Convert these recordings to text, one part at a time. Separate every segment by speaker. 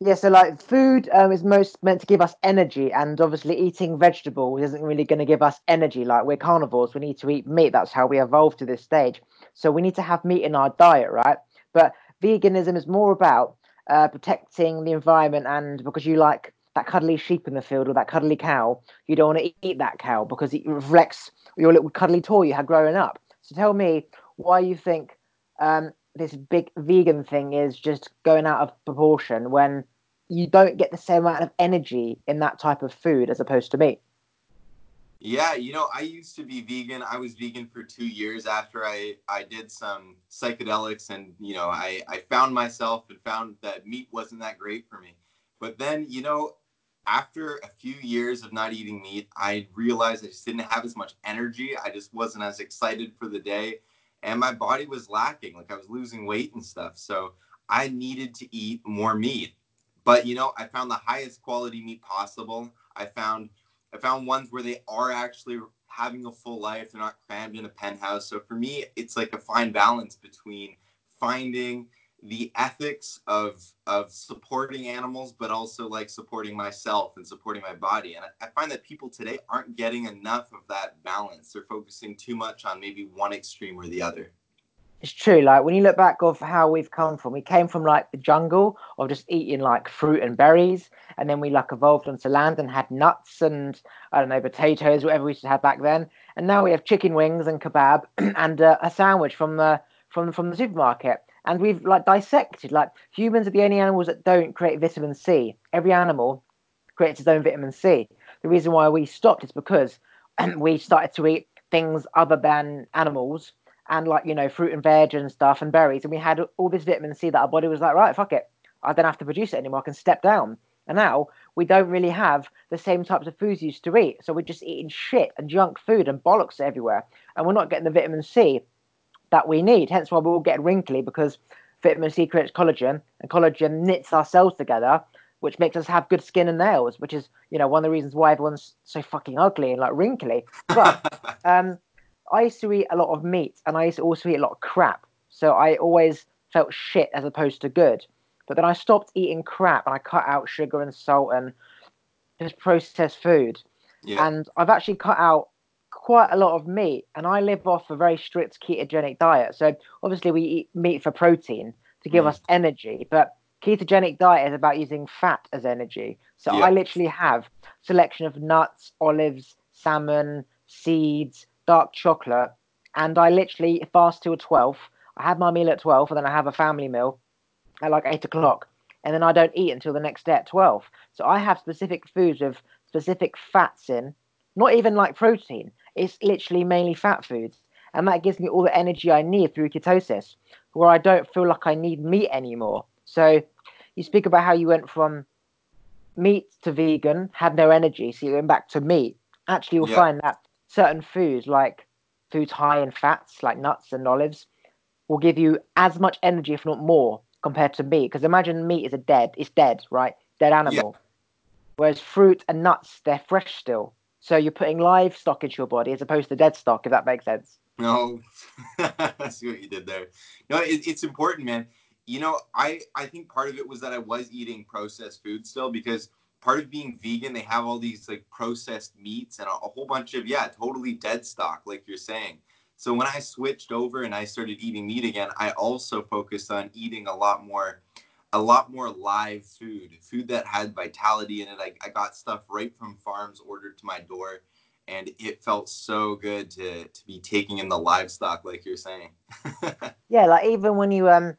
Speaker 1: Yeah, so like food um, is most meant to give us energy, and obviously eating vegetables isn't really going to give us energy. Like we're carnivores, we need to eat meat. That's how we evolved to this stage. So we need to have meat in our diet, right? But veganism is more about uh, protecting the environment, and because you like that cuddly sheep in the field or that cuddly cow, you don't want to eat that cow because it reflects your little cuddly toy you had growing up. So tell me why you think um, this big vegan thing is just going out of proportion when you don't get the same amount of energy in that type of food as opposed to meat.
Speaker 2: Yeah, you know, I used to be vegan. I was vegan for two years after I I did some psychedelics, and you know, I I found myself and found that meat wasn't that great for me. But then, you know, after a few years of not eating meat, I realized I just didn't have as much energy. I just wasn't as excited for the day, and my body was lacking. Like I was losing weight and stuff. So I needed to eat more meat. But you know, I found the highest quality meat possible. I found I found ones where they are actually having a full life. They're not crammed in a penthouse. So for me, it's like a fine balance between finding the ethics of of supporting animals, but also like supporting myself and supporting my body. And I, I find that people today aren't getting enough of that balance. They're focusing too much on maybe one extreme or the other
Speaker 1: it's true. Like when you look back of how we've come from, we came from like the jungle of just eating like fruit and berries, and then we like evolved onto land and had nuts and I don't know potatoes, whatever we should have back then. And now we have chicken wings and kebab and uh, a sandwich from the from from the supermarket. And we've like dissected like humans are the only animals that don't create vitamin C. Every animal creates its own vitamin C. The reason why we stopped is because we started to eat things other than animals and like you know fruit and veg and stuff and berries, and we had all this vitamin C that our body was like, right, fuck it, I don't have to produce it anymore. I can step down. And now we don't really have the same types of foods used to eat, so we're just eating shit and junk food and bollocks everywhere, and we're not getting the vitamin C that we need. Hence why we're all get wrinkly because vitamin C creates collagen, and collagen knits our cells together, which makes us have good skin and nails, which is you know one of the reasons why everyone's so fucking ugly and like wrinkly. But um, I used to eat a lot of meat and I used to also eat a lot of crap. So I always felt shit as opposed to good. But then I stopped eating crap and I cut out sugar and salt and just processed food. Yeah. And I've actually cut out quite a lot of meat and I live off a very strict ketogenic diet. So obviously we eat meat for protein to give mm. us energy, but ketogenic diet is about using fat as energy. So yeah. I literally have selection of nuts, olives, salmon, seeds, dark chocolate, and I literally fast till 12. I have my meal at 12, and then I have a family meal at like 8 o'clock, and then I don't eat until the next day at 12. So I have specific foods with specific fats in, not even like protein. It's literally mainly fat foods. And that gives me all the energy I need through ketosis, where I don't feel like I need meat anymore. So you speak about how you went from meat to vegan, had no energy, so you went back to meat. Actually, you'll yeah. find that certain foods, like foods high in fats, like nuts and olives, will give you as much energy, if not more, compared to meat. Because imagine meat is a dead, it's dead, right? Dead animal. Yeah. Whereas fruit and nuts, they're fresh still. So you're putting live stock into your body as opposed to dead stock, if that makes sense.
Speaker 2: No, I see what you did there. No, it, it's important, man. You know, I I think part of it was that I was eating processed food still because part of being vegan, they have all these like processed meats and a, a whole bunch of yeah, totally dead stock, like you're saying. So when I switched over and I started eating meat again, I also focused on eating a lot more a lot more live food, food that had vitality in it. I, I got stuff right from farms ordered to my door and it felt so good to to be taking in the livestock like you're saying.
Speaker 1: yeah, like even when you um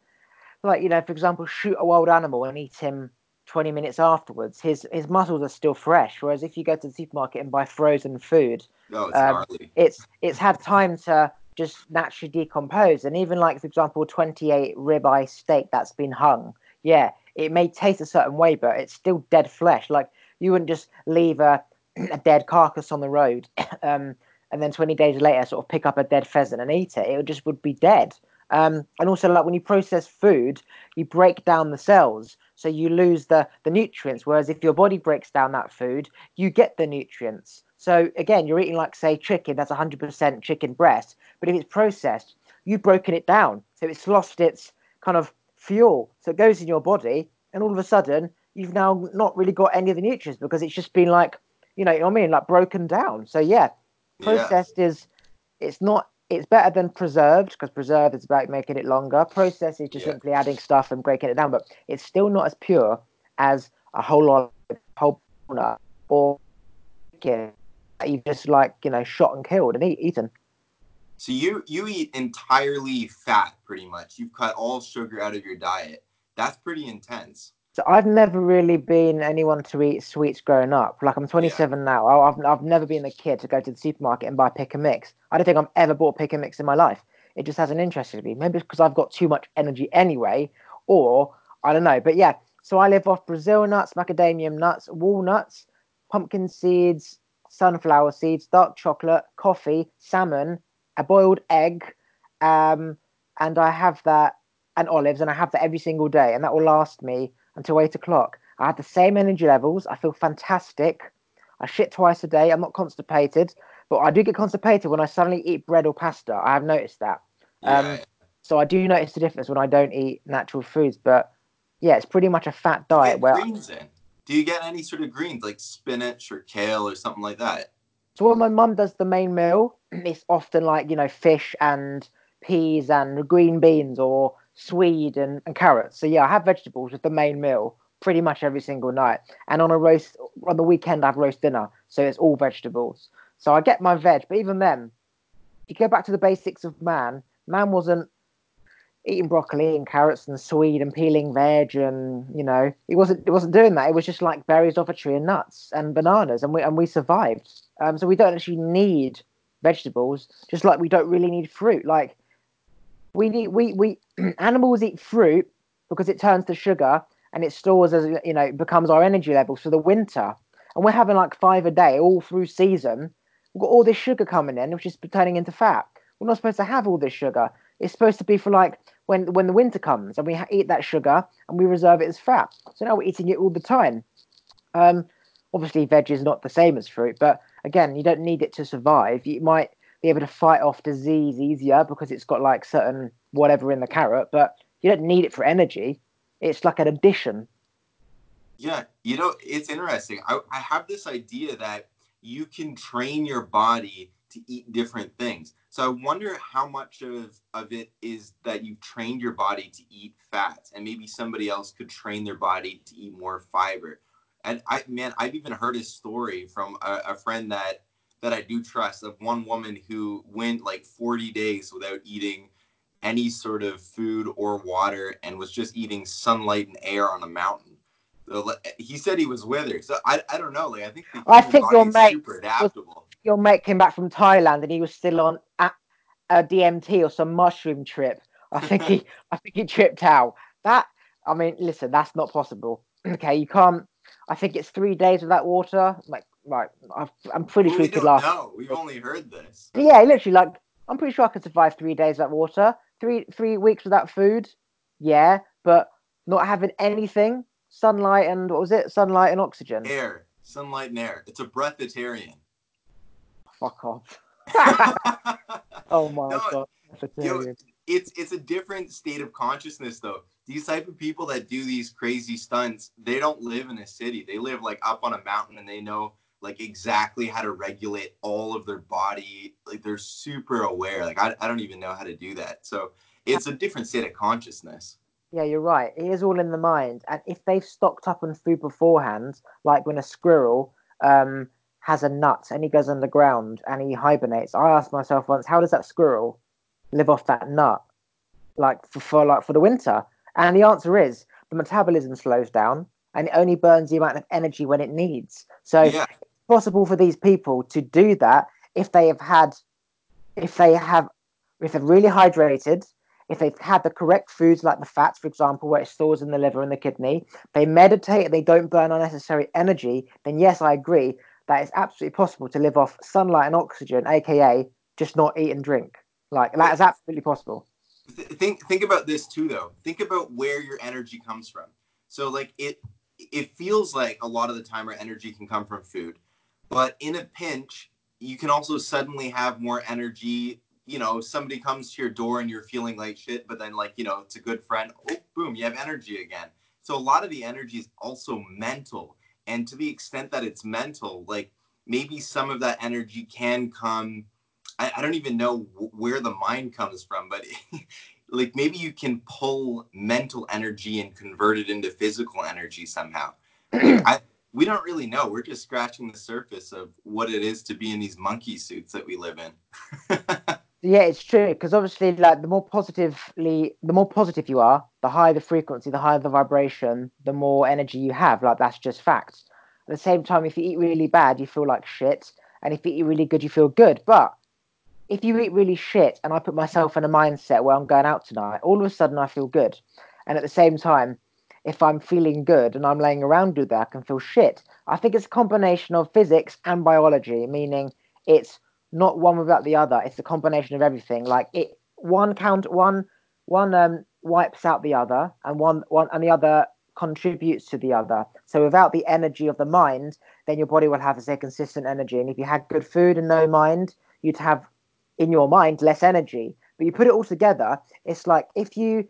Speaker 1: like you know, for example, shoot a wild animal and eat him 20 minutes afterwards, his his muscles are still fresh. Whereas if you go to the supermarket and buy frozen food,
Speaker 2: oh, it's, um,
Speaker 1: it's it's had time to just naturally decompose. And even like for example, 28 ribeye steak that's been hung, yeah, it may taste a certain way, but it's still dead flesh. Like you wouldn't just leave a, a dead carcass on the road, um, and then 20 days later sort of pick up a dead pheasant and eat it. It just would be dead. Um, and also, like when you process food, you break down the cells, so you lose the the nutrients. Whereas if your body breaks down that food, you get the nutrients. So again, you're eating like say chicken that's 100% chicken breast, but if it's processed, you've broken it down, so it's lost its kind of fuel, so it goes in your body and all of a sudden you've now not really got any of the nutrients because it's just been like, you know, you know what I mean, like broken down. So yeah, processed yeah. is it's not it's better than preserved because preserved is about making it longer. Processed is just yeah. simply adding stuff and breaking it down, but it's still not as pure as a whole lot of whole or chicken that you've just like you know shot and killed and eat, eaten.
Speaker 2: So you you eat entirely fat, pretty much. You've cut all sugar out of your diet. That's pretty intense.
Speaker 1: So I've never really been anyone to eat sweets growing up. Like I'm 27 yeah. now. I've I've never been a kid to go to the supermarket and buy pick and mix. I don't think I've ever bought pick and mix in my life. It just hasn't interested me. Maybe it's because I've got too much energy anyway, or I don't know. But yeah, so I live off Brazil nuts, macadamia nuts, walnuts, pumpkin seeds, sunflower seeds, dark chocolate, coffee, salmon, a boiled egg, um, and I have that and olives, and I have that every single day, and that will last me until eight o'clock. I have the same energy levels. I feel fantastic. I shit twice a day. I'm not constipated, but I do get constipated when I suddenly eat bread or pasta. I have noticed that. Um, yeah. So I do notice the difference when I don't eat natural foods, but yeah, it's pretty much a fat diet.
Speaker 2: where greens in. Do you get any sort of greens like spinach or kale or something like that?
Speaker 1: So when my mum does the main meal, mm. it's often like you know fish and peas and green beans or swede and, and carrots. So yeah, I have vegetables with the main meal pretty much every single night. And on a roast on the weekend, I have roast dinner, so it's all vegetables. So I get my veg, but even then, if you go back to the basics of man, man wasn't eating broccoli and carrots and swede and peeling veg and you know it wasn't it wasn't doing that. It was just like berries off a tree and nuts and bananas and we and we survived. Um, so we don't actually need vegetables just like we don't really need fruit. Like we need we we animals eat fruit because it turns to sugar and it stores as you know becomes our energy levels for the winter. And we're having like five a day all through season. We've got all this sugar coming in which is turning into fat. We're not supposed to have all this sugar it's supposed to be for like when when the winter comes and we ha- eat that sugar and we reserve it as fat. So now we're eating it all the time. Um, obviously, veg is not the same as fruit, but again, you don't need it to survive. You might be able to fight off disease easier because it's got like certain whatever in the carrot, but you don't need it for energy. It's like an addition.
Speaker 2: Yeah, you know, it's interesting. I, I have this idea that you can train your body to eat different things. So I wonder how much of, of it is that you've trained your body to eat fats and maybe somebody else could train their body to eat more fiber. And I man, I've even heard a story from a, a friend that that I do trust of one woman who went like 40 days without eating any sort of food or water and was just eating sunlight and air on a mountain. He said he was with her. So I, I don't know. Like I think
Speaker 1: I think your mate super adaptable. Was, your mate came back from Thailand and he was still on a, a DMT or some mushroom trip. I think he I think he tripped out. That I mean, listen, that's not possible. Okay, you can't. I think it's three days without water. Like, right, i am pretty well, sure we could last.
Speaker 2: No, we've only heard this.
Speaker 1: Yeah, literally, like I'm pretty sure I could survive three days without water. Three three weeks without food. Yeah, but not having anything, sunlight and what was it? Sunlight and oxygen.
Speaker 2: Air, sunlight and air. It's a breatharian.
Speaker 1: Fuck off. oh my no, god.
Speaker 2: Yo, it's it's a different state of consciousness though. These type of people that do these crazy stunts, they don't live in a city. They live like up on a mountain and they know like exactly how to regulate all of their body. Like they're super aware. Like I, I don't even know how to do that. So it's a different state of consciousness.
Speaker 1: Yeah, you're right. It is all in the mind. And if they've stocked up on food beforehand, like when a squirrel um, has a nut and he goes underground and he hibernates, I asked myself once, how does that squirrel live off that nut, like for, for like for the winter? And the answer is the metabolism slows down and it only burns the amount of energy when it needs. So yeah. it's possible for these people to do that if they have had, if they have, if they're really hydrated, if they've had the correct foods like the fats, for example, where it stores in the liver and the kidney, they meditate they don't burn unnecessary energy, then yes, I agree that it's absolutely possible to live off sunlight and oxygen, aka just not eat and drink. Like that is absolutely possible.
Speaker 2: Think think about this too, though. Think about where your energy comes from. So like it it feels like a lot of the time our energy can come from food, but in a pinch, you can also suddenly have more energy. You know, somebody comes to your door and you're feeling like shit, but then like you know, it's a good friend. Oh, boom, you have energy again. So a lot of the energy is also mental. And to the extent that it's mental, like maybe some of that energy can come. I, I don't even know where the mind comes from, but like maybe you can pull mental energy and convert it into physical energy somehow. I, we don't really know. We're just scratching the surface of what it is to be in these monkey suits that we live in.
Speaker 1: yeah, it's true because obviously, like the more positively, the more positive you are, the higher the frequency, the higher the vibration, the more energy you have. Like that's just facts. At the same time, if you eat really bad, you feel like shit, and if you eat really good, you feel good. But if you eat really shit, and I put myself in a mindset where I'm going out tonight, all of a sudden I feel good, and at the same time, if I'm feeling good and I'm laying around with that, I can feel shit. I think it's a combination of physics and biology, meaning it's not one without the other. It's a combination of everything. Like it, one count, one, one um, wipes out the other, and one, one, and the other contributes to the other. So without the energy of the mind, then your body will have, say, consistent energy. And if you had good food and no mind, you'd have in your mind less energy. But you put it all together, it's like if you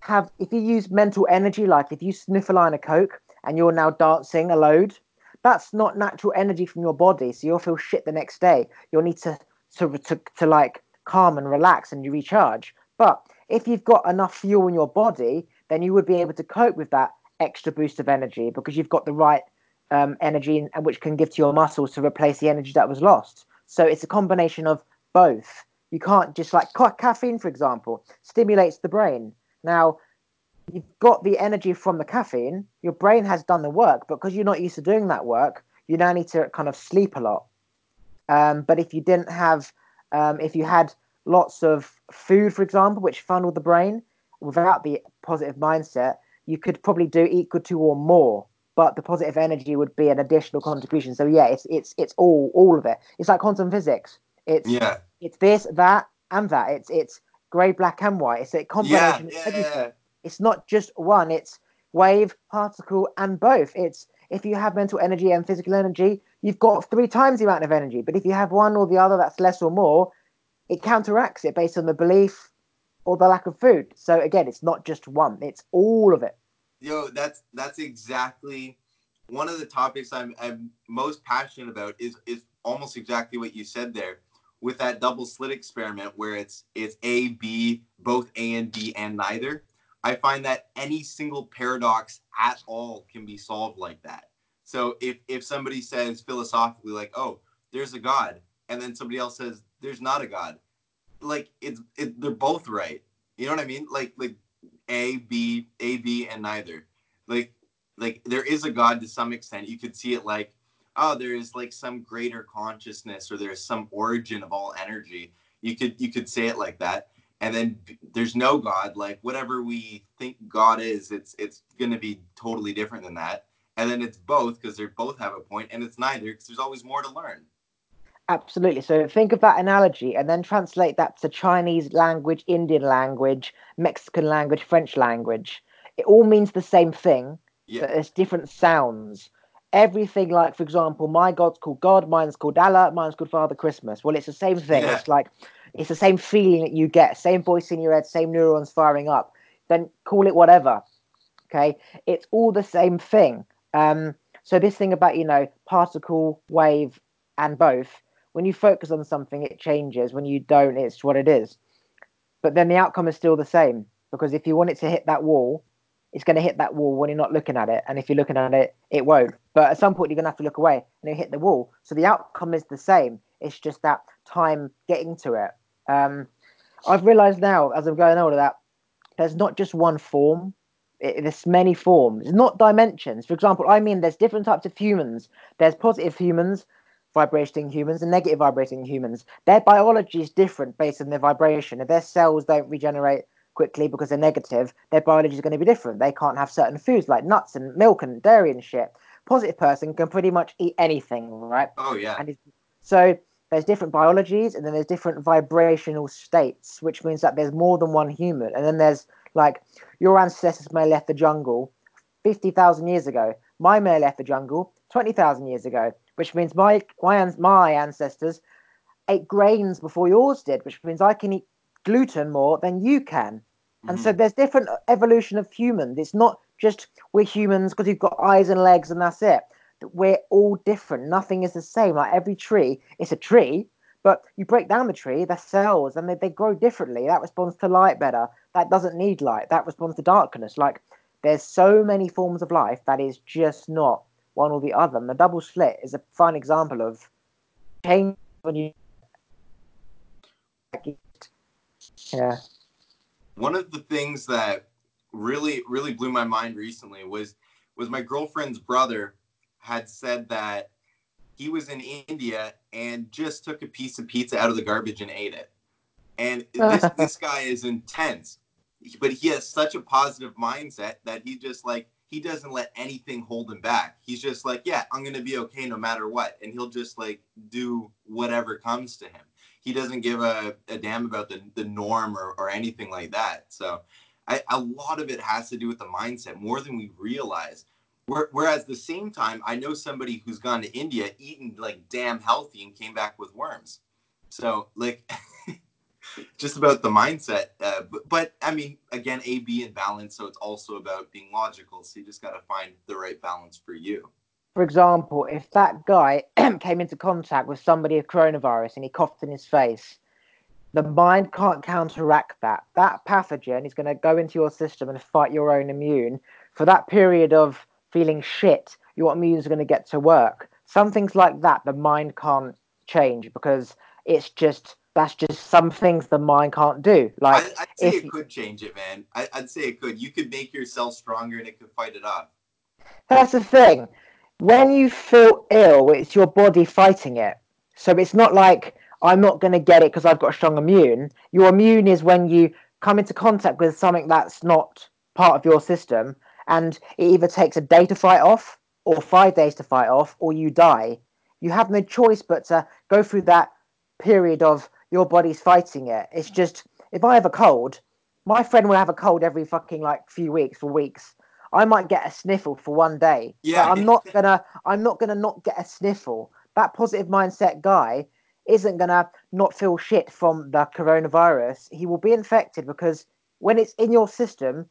Speaker 1: have if you use mental energy, like if you sniff a line of coke and you're now dancing a load, that's not natural energy from your body. So you'll feel shit the next day. You'll need to to to, to like calm and relax and you recharge. But if you've got enough fuel in your body, then you would be able to cope with that extra boost of energy because you've got the right um, energy and which can give to your muscles to replace the energy that was lost. So it's a combination of both. You can't just like caffeine, for example, stimulates the brain. Now, you've got the energy from the caffeine, your brain has done the work, but because you're not used to doing that work, you now need to kind of sleep a lot. Um, but if you didn't have, um, if you had lots of food, for example, which funneled the brain without the positive mindset, you could probably do equal to or more. But the positive energy would be an additional contribution. So yeah, it's it's it's all all of it. It's like quantum physics. It's
Speaker 2: yeah.
Speaker 1: It's this, that, and that. It's it's grey, black, and white. It's a combination
Speaker 2: yeah,
Speaker 1: of everything. It's not just one. It's wave, particle, and both. It's if you have mental energy and physical energy, you've got three times the amount of energy. But if you have one or the other that's less or more, it counteracts it based on the belief or the lack of food. So again, it's not just one; it's all of it.
Speaker 2: Yo, that's that's exactly one of the topics I'm I'm most passionate about. Is is almost exactly what you said there with that double slit experiment where it's it's A, B, both A and B and neither. I find that any single paradox at all can be solved like that. So if if somebody says philosophically like, "Oh, there's a god," and then somebody else says there's not a god, like it's it, they're both right. You know what I mean? Like like A, B, A, B, and neither. Like like there is a god to some extent. You could see it like oh there is like some greater consciousness or there's some origin of all energy you could you could say it like that and then there's no god like whatever we think god is it's it's going to be totally different than that. And then it's both because they both have a point and it's neither because there's always more to learn.
Speaker 1: Absolutely. So think of that analogy and then translate that to chinese language indian language mexican language french language. It all means the same thing yeah. but there's different sounds. Everything like for example my god's called god mine's called allah mine's called father christmas. Well it's the same thing. Yeah. it's like it's the same feeling that you get same voice in your head same neurons firing up then call it whatever okay it's all the same thing um so this thing about you know particle wave and both when you focus on something it changes when you don't it's what it is but then the outcome is still the same because if you want it to hit that wall it's going to hit that wall when you're not looking at it. And if you're looking at it, it won't. But at some point, you're going to have to look away and it hit the wall. So the outcome is the same. It's just that time getting to it. Um, I've realized now, as I'm going older, that there's not just one form. It, there's many forms. Not dimensions. For example, I mean, there's different types of humans. There's positive humans, vibrating humans, and negative vibrating humans. Their biology is different based on their vibration. If their cells don't regenerate quickly because they're negative, their biology is going to be different. They can't have certain foods like nuts and milk and dairy and shit. Positive person can pretty much eat anything, right?
Speaker 2: Oh yeah.
Speaker 1: And so there's different biologies and then there's different vibrational states, which means that there's more than one human. And then there's like your ancestors may have left the jungle 50,000 years ago. My may have left the jungle 20,000 years ago, which means my my my ancestors ate grains before yours did, which means I can eat gluten more than you can. And mm-hmm. so there's different evolution of humans. It's not just we're humans because we've got eyes and legs and that's it. We're all different. Nothing is the same. Like every tree, it's a tree, but you break down the tree, the cells, and they, they grow differently. That responds to light better. That doesn't need light. That responds to darkness. Like there's so many forms of life that is just not one or the other. And the double slit is a fine example of change when you. Yeah.
Speaker 2: One of the things that really really blew my mind recently was was my girlfriend's brother had said that he was in India and just took a piece of pizza out of the garbage and ate it. And this this guy is intense, but he has such a positive mindset that he just like he doesn't let anything hold him back. He's just like, yeah, I'm gonna be okay no matter what, and he'll just like do whatever comes to him. He doesn't give a, a damn about the, the norm or, or anything like that. So I, a lot of it has to do with the mindset more than we realize. Whereas at the same time, I know somebody who's gone to India, eaten like damn healthy, and came back with worms. So like, just about the mindset. Uh, but, but I mean, again, A, B, and balance. So it's also about being logical. So you just got to find the right balance for you.
Speaker 1: For example, if that guy came into contact with somebody with coronavirus and he coughed in his face, the mind can't counteract that. That pathogen is going to go into your system and fight your own immune for that period of feeling shit, your immune is going to get to work. Some things like that, the mind can't change because it's just that's just some things the mind can't do. Like
Speaker 2: I, would say it could change it, man. I, would say it could. You could make yourself stronger, and it could fight it off.
Speaker 1: That's the thing. When you feel ill, it's your body fighting it. So it's not like I'm not going to get it because I've got a strong immune. Your immune is when you come into contact with something that's not part of your system and it either takes a day to fight off or five days to fight off or you die. You have no choice but to go through that period of your body's fighting it. It's just if i have a cold my friend will have a cold every fucking like few weeks for weeks. I might get a sniffle for one day yeah. I'm not gonna i'm not gonna not get a sniffle. That positive mindset guy isn't gonna not feel shit from the coronavirus. He will be infected because when it's in your system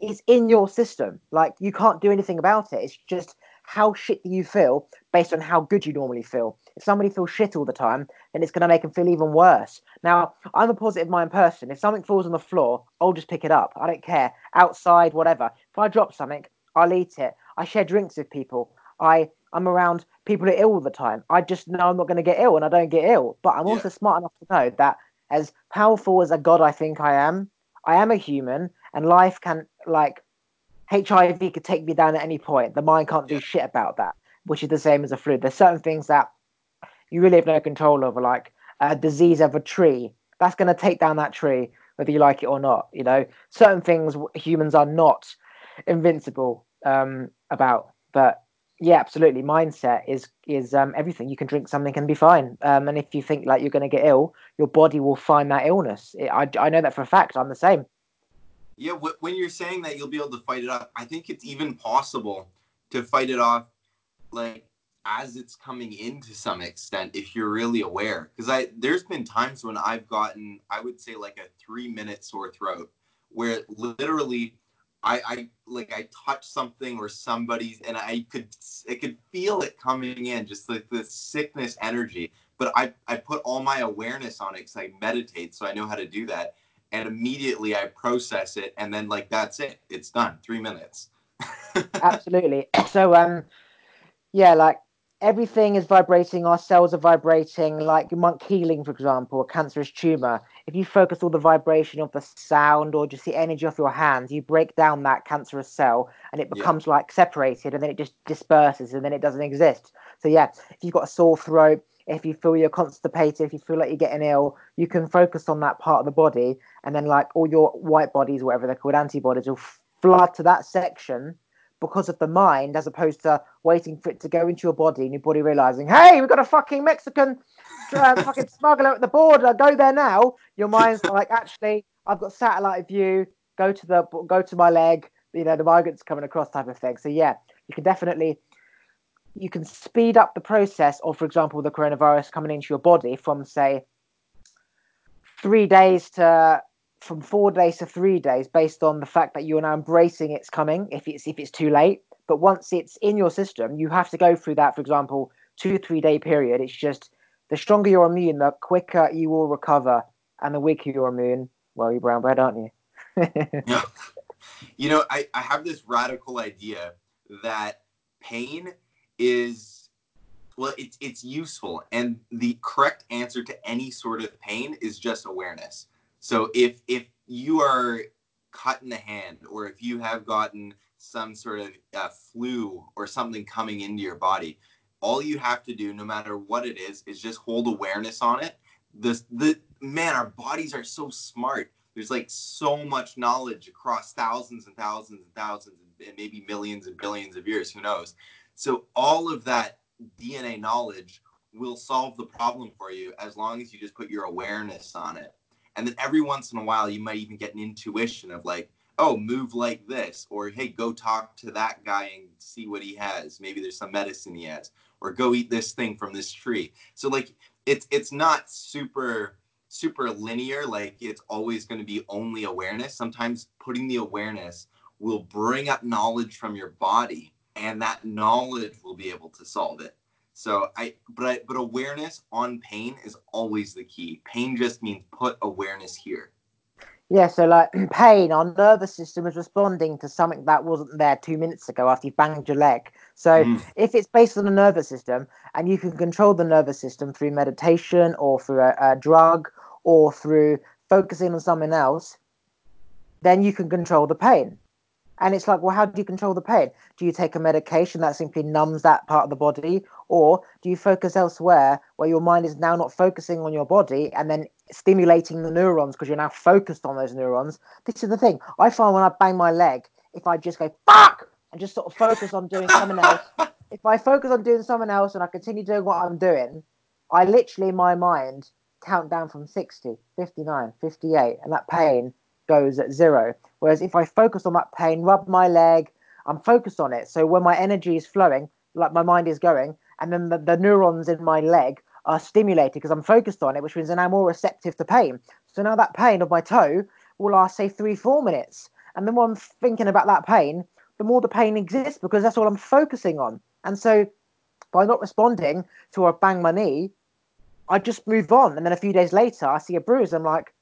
Speaker 1: is in your system. Like you can't do anything about it. It's just how shit you feel based on how good you normally feel. If somebody feels shit all the time, then it's going to make them feel even worse. Now, I'm a positive mind person. If something falls on the floor, I'll just pick it up. I don't care. Outside, whatever. If I drop something, I'll eat it. I share drinks with people. I I'm around people who are ill all the time. I just know I'm not going to get ill, and I don't get ill. But I'm yeah. also smart enough to know that as powerful as a god I think I am, I am a human, and life can like HIV could take me down at any point. The mind can't do yeah. shit about that, which is the same as a flu. There's certain things that you really have no control over, like a disease of a tree. That's going to take down that tree, whether you like it or not. You know, certain things humans are not invincible um, about. But yeah, absolutely, mindset is is um, everything. You can drink something and be fine. Um, and if you think like you're going to get ill, your body will find that illness. It, I I know that for a fact. I'm the same.
Speaker 2: Yeah, when you're saying that you'll be able to fight it off, I think it's even possible to fight it off, like as it's coming in to some extent, if you're really aware. Because I there's been times when I've gotten, I would say, like a three minute sore throat, where literally, I I like I touch something or somebody's, and I could I could feel it coming in, just like the sickness energy. But I I put all my awareness on it because I meditate, so I know how to do that and immediately I process it, and then like that's it, it's done. Three minutes.
Speaker 1: Absolutely. So um, yeah, like everything is vibrating. Our cells are vibrating. Like monk healing, for example, a cancerous tumor. If you focus all the vibration of the sound or just the energy of your hands, you break down that cancerous cell, and it becomes yeah. like separated, and then it just disperses, and then it doesn't exist. So yeah, if you've got a sore throat, if you feel you're constipated, if you feel like you're getting ill, you can focus on that part of the body, and then like all your white bodies, whatever they're called, antibodies, will flood to that section because of the mind, as opposed to waiting for it to go into your body and your body realizing, hey, we've got a fucking Mexican uh, fucking smuggler at the border. Go there now. Your mind's like, actually, I've got satellite view. Go to the go to my leg. You know, the migrants coming across, type of thing. So yeah, you can definitely you can speed up the process of, for example, the coronavirus coming into your body from, say, three days to from four days to three days based on the fact that you're now embracing it's coming if it's if it's too late. But once it's in your system, you have to go through that, for example, two, three day period. It's just the stronger your immune, the quicker you will recover. And the weaker your immune, well, you're brown bread, aren't you?
Speaker 2: yeah. You know, I, I have this radical idea that pain is well it's it's useful. And the correct answer to any sort of pain is just awareness. So if if you are cut in the hand or if you have gotten some sort of uh, flu or something coming into your body all you have to do no matter what it is is just hold awareness on it. The the man our bodies are so smart. There's like so much knowledge across thousands and thousands and thousands and maybe millions and billions of years. Who knows so all of that dna knowledge will solve the problem for you as long as you just put your awareness on it. And then every once in a while you might even get an intuition of like oh move like this or hey go talk to that guy and see what he has. Maybe there's some medicine he has. Or go eat this thing from this tree. So like it's it's not super super linear. Like it's always going to be only awareness. Sometimes putting the awareness will bring up knowledge from your body and that knowledge will be able to solve it so i but I, but awareness on pain is always the key pain just means put awareness here
Speaker 1: yeah, so like pain, our nervous system is responding to something that wasn't there two minutes ago after you banged your leg. So mm. if it's based on the nervous system and you can control the nervous system through meditation or through a, a drug or through focusing on something else, then you can control the pain. And it's like, well, how do you control the pain? Do you take a medication that simply numbs that part of the body? Or do you focus elsewhere where your mind is now not focusing on your body and then stimulating the neurons because you're now focused on those neurons? This is the thing. I find when I bang my leg, if I just go, fuck, and just sort of focus on doing something else, if I focus on doing something else and I continue doing what I'm doing, I literally in my mind count down from 60, 59, 58, and that pain goes at zero. Whereas if I focus on that pain, rub my leg, I'm focused on it. So when my energy is flowing, like my mind is going, and then the, the neurons in my leg are stimulated because I'm focused on it, which means I'm now more receptive to pain. So now that pain of my toe will last, say, three, four minutes. And the more I'm thinking about that pain, the more the pain exists because that's all I'm focusing on. And so by not responding to a bang my knee, I just move on. And then a few days later, I see a bruise. I'm like,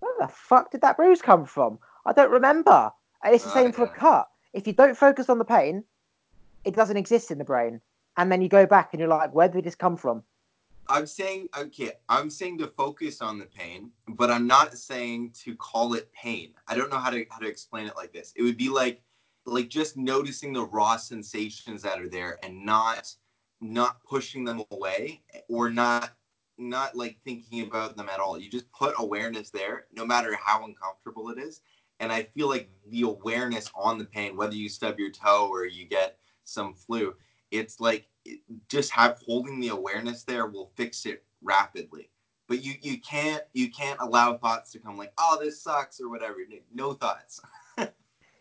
Speaker 1: where the fuck did that bruise come from? I don't remember. And it's the same for a cut. If you don't focus on the pain, it doesn't exist in the brain. And then you go back and you're like, where did this come from?
Speaker 2: I'm saying, okay, I'm saying to focus on the pain, but I'm not saying to call it pain. I don't know how to how to explain it like this. It would be like like just noticing the raw sensations that are there and not not pushing them away or not not like thinking about them at all. You just put awareness there, no matter how uncomfortable it is. And I feel like the awareness on the pain, whether you stub your toe or you get some flu, it's like just have holding the awareness there will fix it rapidly. But you you can't you can't allow thoughts to come like, oh, this sucks or whatever. No thoughts.
Speaker 1: yeah,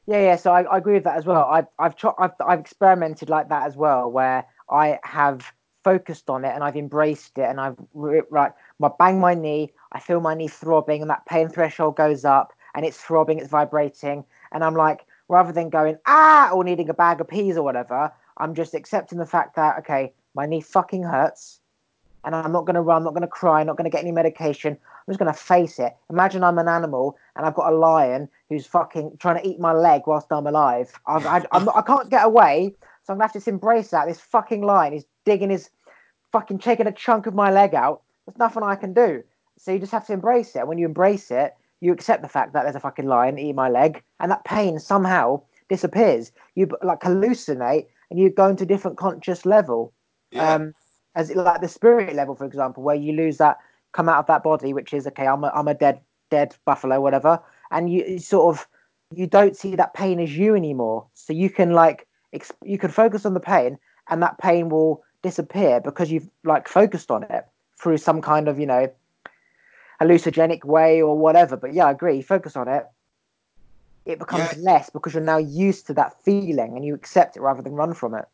Speaker 1: yeah. So I, I agree with that as well. I've I've, tr- I've I've experimented like that as well, where I have focused on it and I've embraced it and I've right I bang my knee, I feel my knee throbbing and that pain threshold goes up and it's throbbing, it's vibrating, and I'm like, rather than going ah or needing a bag of peas or whatever, I'm just accepting the fact that okay, my knee fucking hurts, and I'm not gonna run, I'm not gonna cry, I'm not gonna get any medication. I'm just gonna face it. Imagine I'm an animal and I've got a lion who's fucking trying to eat my leg whilst I'm alive. I've, I, I'm not, I can't get away, so I'm gonna have to just embrace that. This fucking lion is digging his fucking taking a chunk of my leg out. There's nothing I can do. So you just have to embrace it. When you embrace it, you accept the fact that there's a fucking lion eating my leg, and that pain somehow disappears. You like hallucinate, and you go into a different conscious level. Yeah. Um, as like the spirit level, for example, where you lose that, come out of that body, which is okay. I'm a, I'm a dead dead buffalo, whatever, and you, you sort of you don't see that pain as you anymore. So you can like exp- you can focus on the pain, and that pain will disappear because you've like focused on it through some kind of you know hallucinogenic way or whatever but yeah i agree focus on it it becomes yeah. less because you're now used to that feeling and you accept it rather than run from it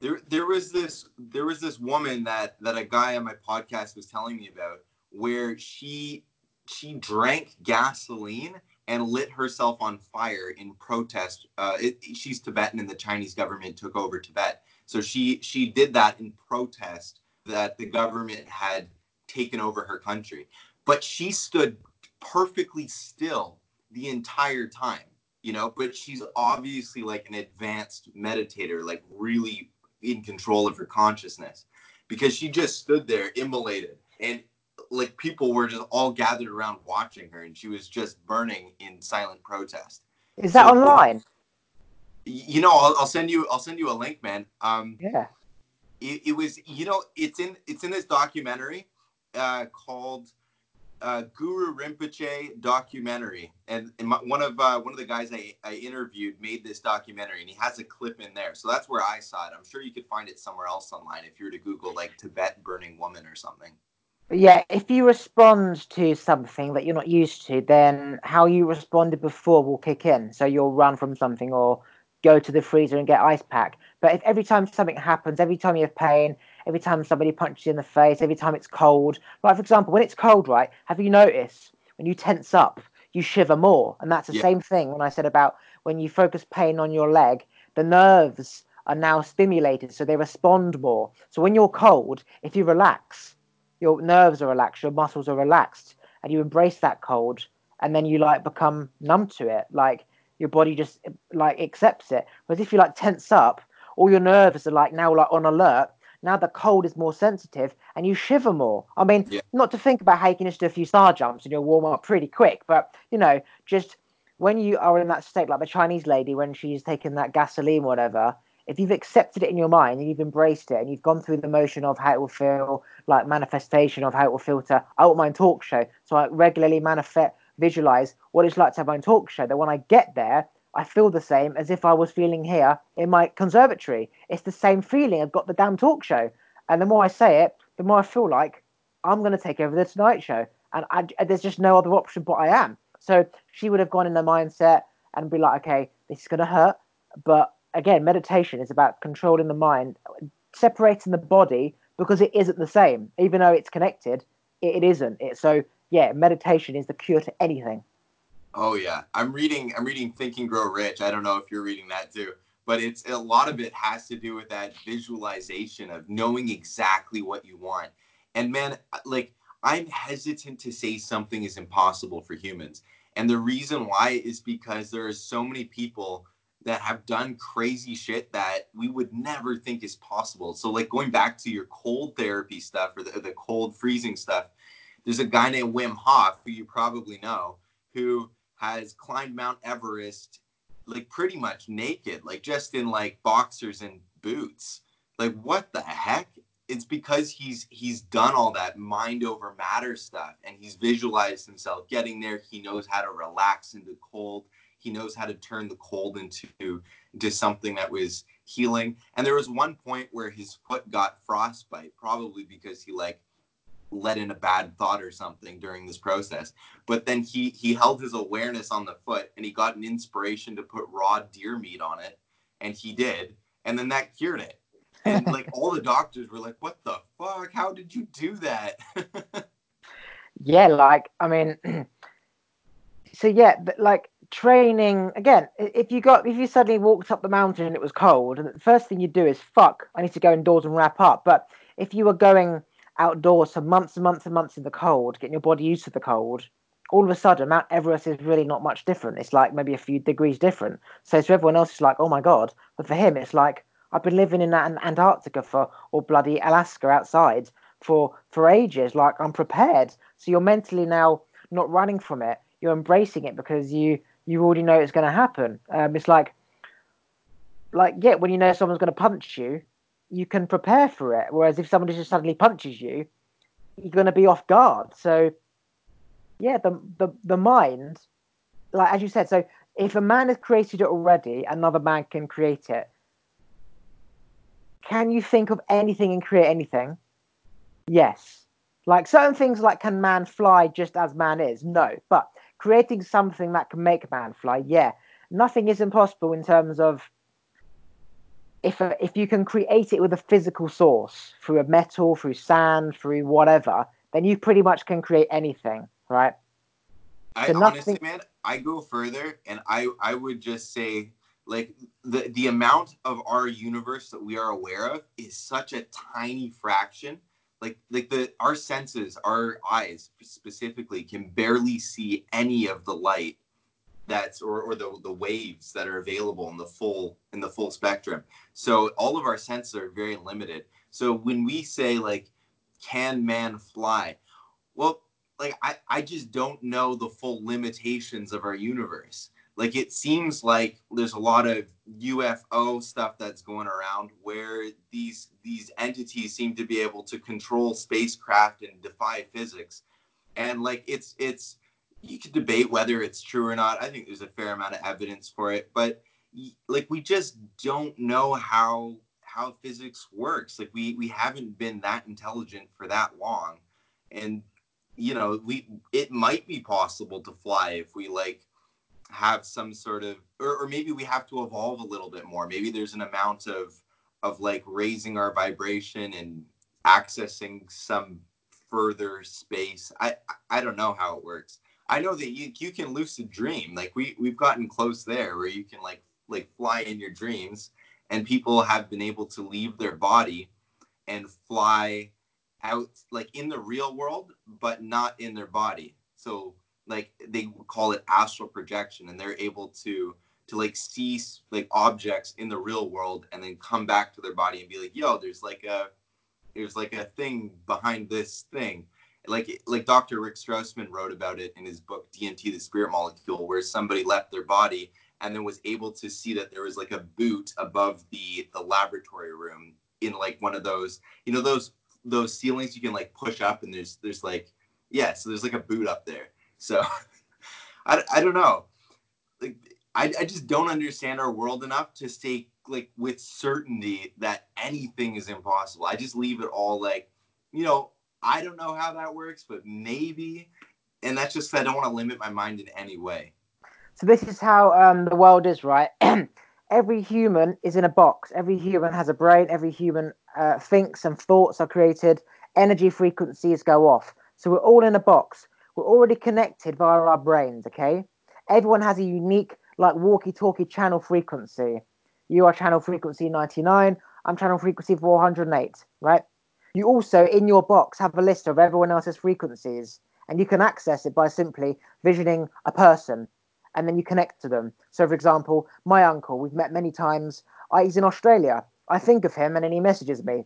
Speaker 2: there there was this there was this woman that that a guy on my podcast was telling me about where she she drank gasoline and lit herself on fire in protest. Uh, it, she's Tibetan, and the Chinese government took over Tibet. So she she did that in protest that the government had taken over her country. But she stood perfectly still the entire time, you know. But she's obviously like an advanced meditator, like really in control of her consciousness, because she just stood there immolated. And like people were just all gathered around watching her and she was just burning in silent protest.
Speaker 1: Is that so, online?
Speaker 2: you know I'll, I'll, send you i'll send you a link man. Um
Speaker 1: yeah.
Speaker 2: it, it was you know it's in it's in this documentary uh called uh, Guru Rinpoche documentary, and, and my, one of uh, one of the guys I, I interviewed made this documentary, and he has a clip in there. So that's where I saw it. I'm sure you could find it somewhere else online if you were to Google like Tibet burning woman or something
Speaker 1: yeah, if you respond to something that you're not used to, then how you responded before will kick in. So you'll run from something or go to the freezer and get ice pack. But if every time something happens, every time you have pain, every time somebody punches you in the face, every time it's cold, Right, for example, when it's cold, right? Have you noticed when you tense up, you shiver more? And that's the yeah. same thing when I said about when you focus pain on your leg, the nerves are now stimulated, so they respond more. So when you're cold, if you relax, your nerves are relaxed, your muscles are relaxed, and you embrace that cold, and then you like become numb to it. Like your body just like accepts it. Whereas if you like tense up, all your nerves are like now like on alert. Now the cold is more sensitive and you shiver more. I mean, yeah. not to think about how you can just do a few star jumps and you'll warm up pretty quick, but you know, just when you are in that state, like the Chinese lady when she's taking that gasoline, whatever, if you've accepted it in your mind and you've embraced it and you've gone through the motion of how it will feel, like manifestation of how it will filter, I want my own talk show. So I regularly manifest, visualize what it's like to have my own talk show. That when I get there, I feel the same as if I was feeling here in my conservatory. It's the same feeling. I've got the damn talk show. And the more I say it, the more I feel like I'm going to take over the Tonight Show. And I, there's just no other option but I am. So she would have gone in the mindset and be like, okay, this is going to hurt, but again, meditation is about controlling the mind, separating the body because it isn't the same. Even though it's connected, it, it isn't. It, so yeah, meditation is the cure to anything.
Speaker 2: Oh yeah, I'm reading. I'm reading Think and Grow Rich. I don't know if you're reading that too, but it's a lot of it has to do with that visualization of knowing exactly what you want. And man, like I'm hesitant to say something is impossible for humans. And the reason why is because there are so many people that have done crazy shit that we would never think is possible. So, like going back to your cold therapy stuff or the, the cold freezing stuff, there's a guy named Wim Hof, who you probably know, who has climbed Mount Everest like pretty much naked, like just in like boxers and boots. Like, what the heck? It's because he's he's done all that mind over matter stuff and he's visualized himself getting there. He knows how to relax into cold he knows how to turn the cold into into something that was healing. And there was one point where his foot got frostbite, probably because he like let in a bad thought or something during this process. But then he he held his awareness on the foot and he got an inspiration to put raw deer meat on it, and he did, and then that cured it. And like all the doctors were like, "What the fuck? How did you do that?"
Speaker 1: yeah, like I mean, so yeah, but like training again if you got if you suddenly walked up the mountain and it was cold and the first thing you'd do is fuck i need to go indoors and wrap up but if you were going outdoors for months and months and months in the cold getting your body used to the cold all of a sudden mount everest is really not much different. It's like maybe a few degrees different. So to everyone else it's like oh my god. But for him it's like i've been living in antarctica for or bloody alaska outside for for ages. Like i'm prepared. So you're mentally now not running from it. You're embracing it because you you already know it's going to happen. Um, it's like, like yeah, when you know someone's going to punch you, you can prepare for it. Whereas if somebody just suddenly punches you, you're going to be off guard. So, yeah, the the the mind, like as you said, so if a man has created it already, another man can create it. Can you think of anything and create anything? Yes. Like certain things, like can man fly just as man is? No, but creating something that can make man fly, yeah, nothing is impossible in terms of if a, if you can create it with a physical source through a metal, through sand, through whatever, then you pretty much can create anything, right?
Speaker 2: I so nothing... honestly, man, I go further, and I I would just say like the the amount of our universe that we are aware of is such a tiny fraction like like the our senses our eyes specifically can barely see any of the light that's or, or the, the waves that are available in the full in the full spectrum. So all of our senses are very limited. So when we say like can man fly? Well like i i just don't know the full limitations of our universe. Like it seems like there's a lot of UFO stuff that's going around where these these entities seem to be able to control spacecraft and defy physics. And like it's it's you could debate whether it's true or not. I think there's a fair amount of evidence for it, but like we just don't know how how physics works. Like we we haven't been that intelligent for that long. And you know, we it might be possible to fly if we like have some sort of or, or maybe we have to evolve a little bit more maybe there's an amount of of like raising our vibration and accessing some further space i i don't know how it works i know that you you can lucid dream like we we've gotten close there where you can like like fly in your dreams and people have been able to leave their body and fly out like in the real world but not in their body. So like they call it astral projection and they're able to to like see like objects in the real world and then come back to their body and be like yo there's like a there's like a thing behind this thing like like dr rick strassman wrote about it in his book dmt the spirit molecule where somebody left their body and then was able to see that there was like a boot above the the laboratory room in like one of those you know those those ceilings you can like push up and there's there's like yeah so there's like a boot up there so I, I don't know. Like I, I just don't understand our world enough to say like with certainty that anything is impossible. I just leave it all like, you know, I don't know how that works, but maybe. And that's just I don't want to limit my mind in any way.
Speaker 1: So this is how um, the world is, right? every human is in a box. Every human has a brain. Every human uh, thinks and thoughts are created. Energy frequencies go off. So we're all in a box. We're already connected via our brains, okay? Everyone has a unique, like, walkie talkie channel frequency. You are channel frequency 99, I'm channel frequency 408, right? You also, in your box, have a list of everyone else's frequencies, and you can access it by simply visioning a person and then you connect to them. So, for example, my uncle, we've met many times. I, he's in Australia. I think of him and then he messages me.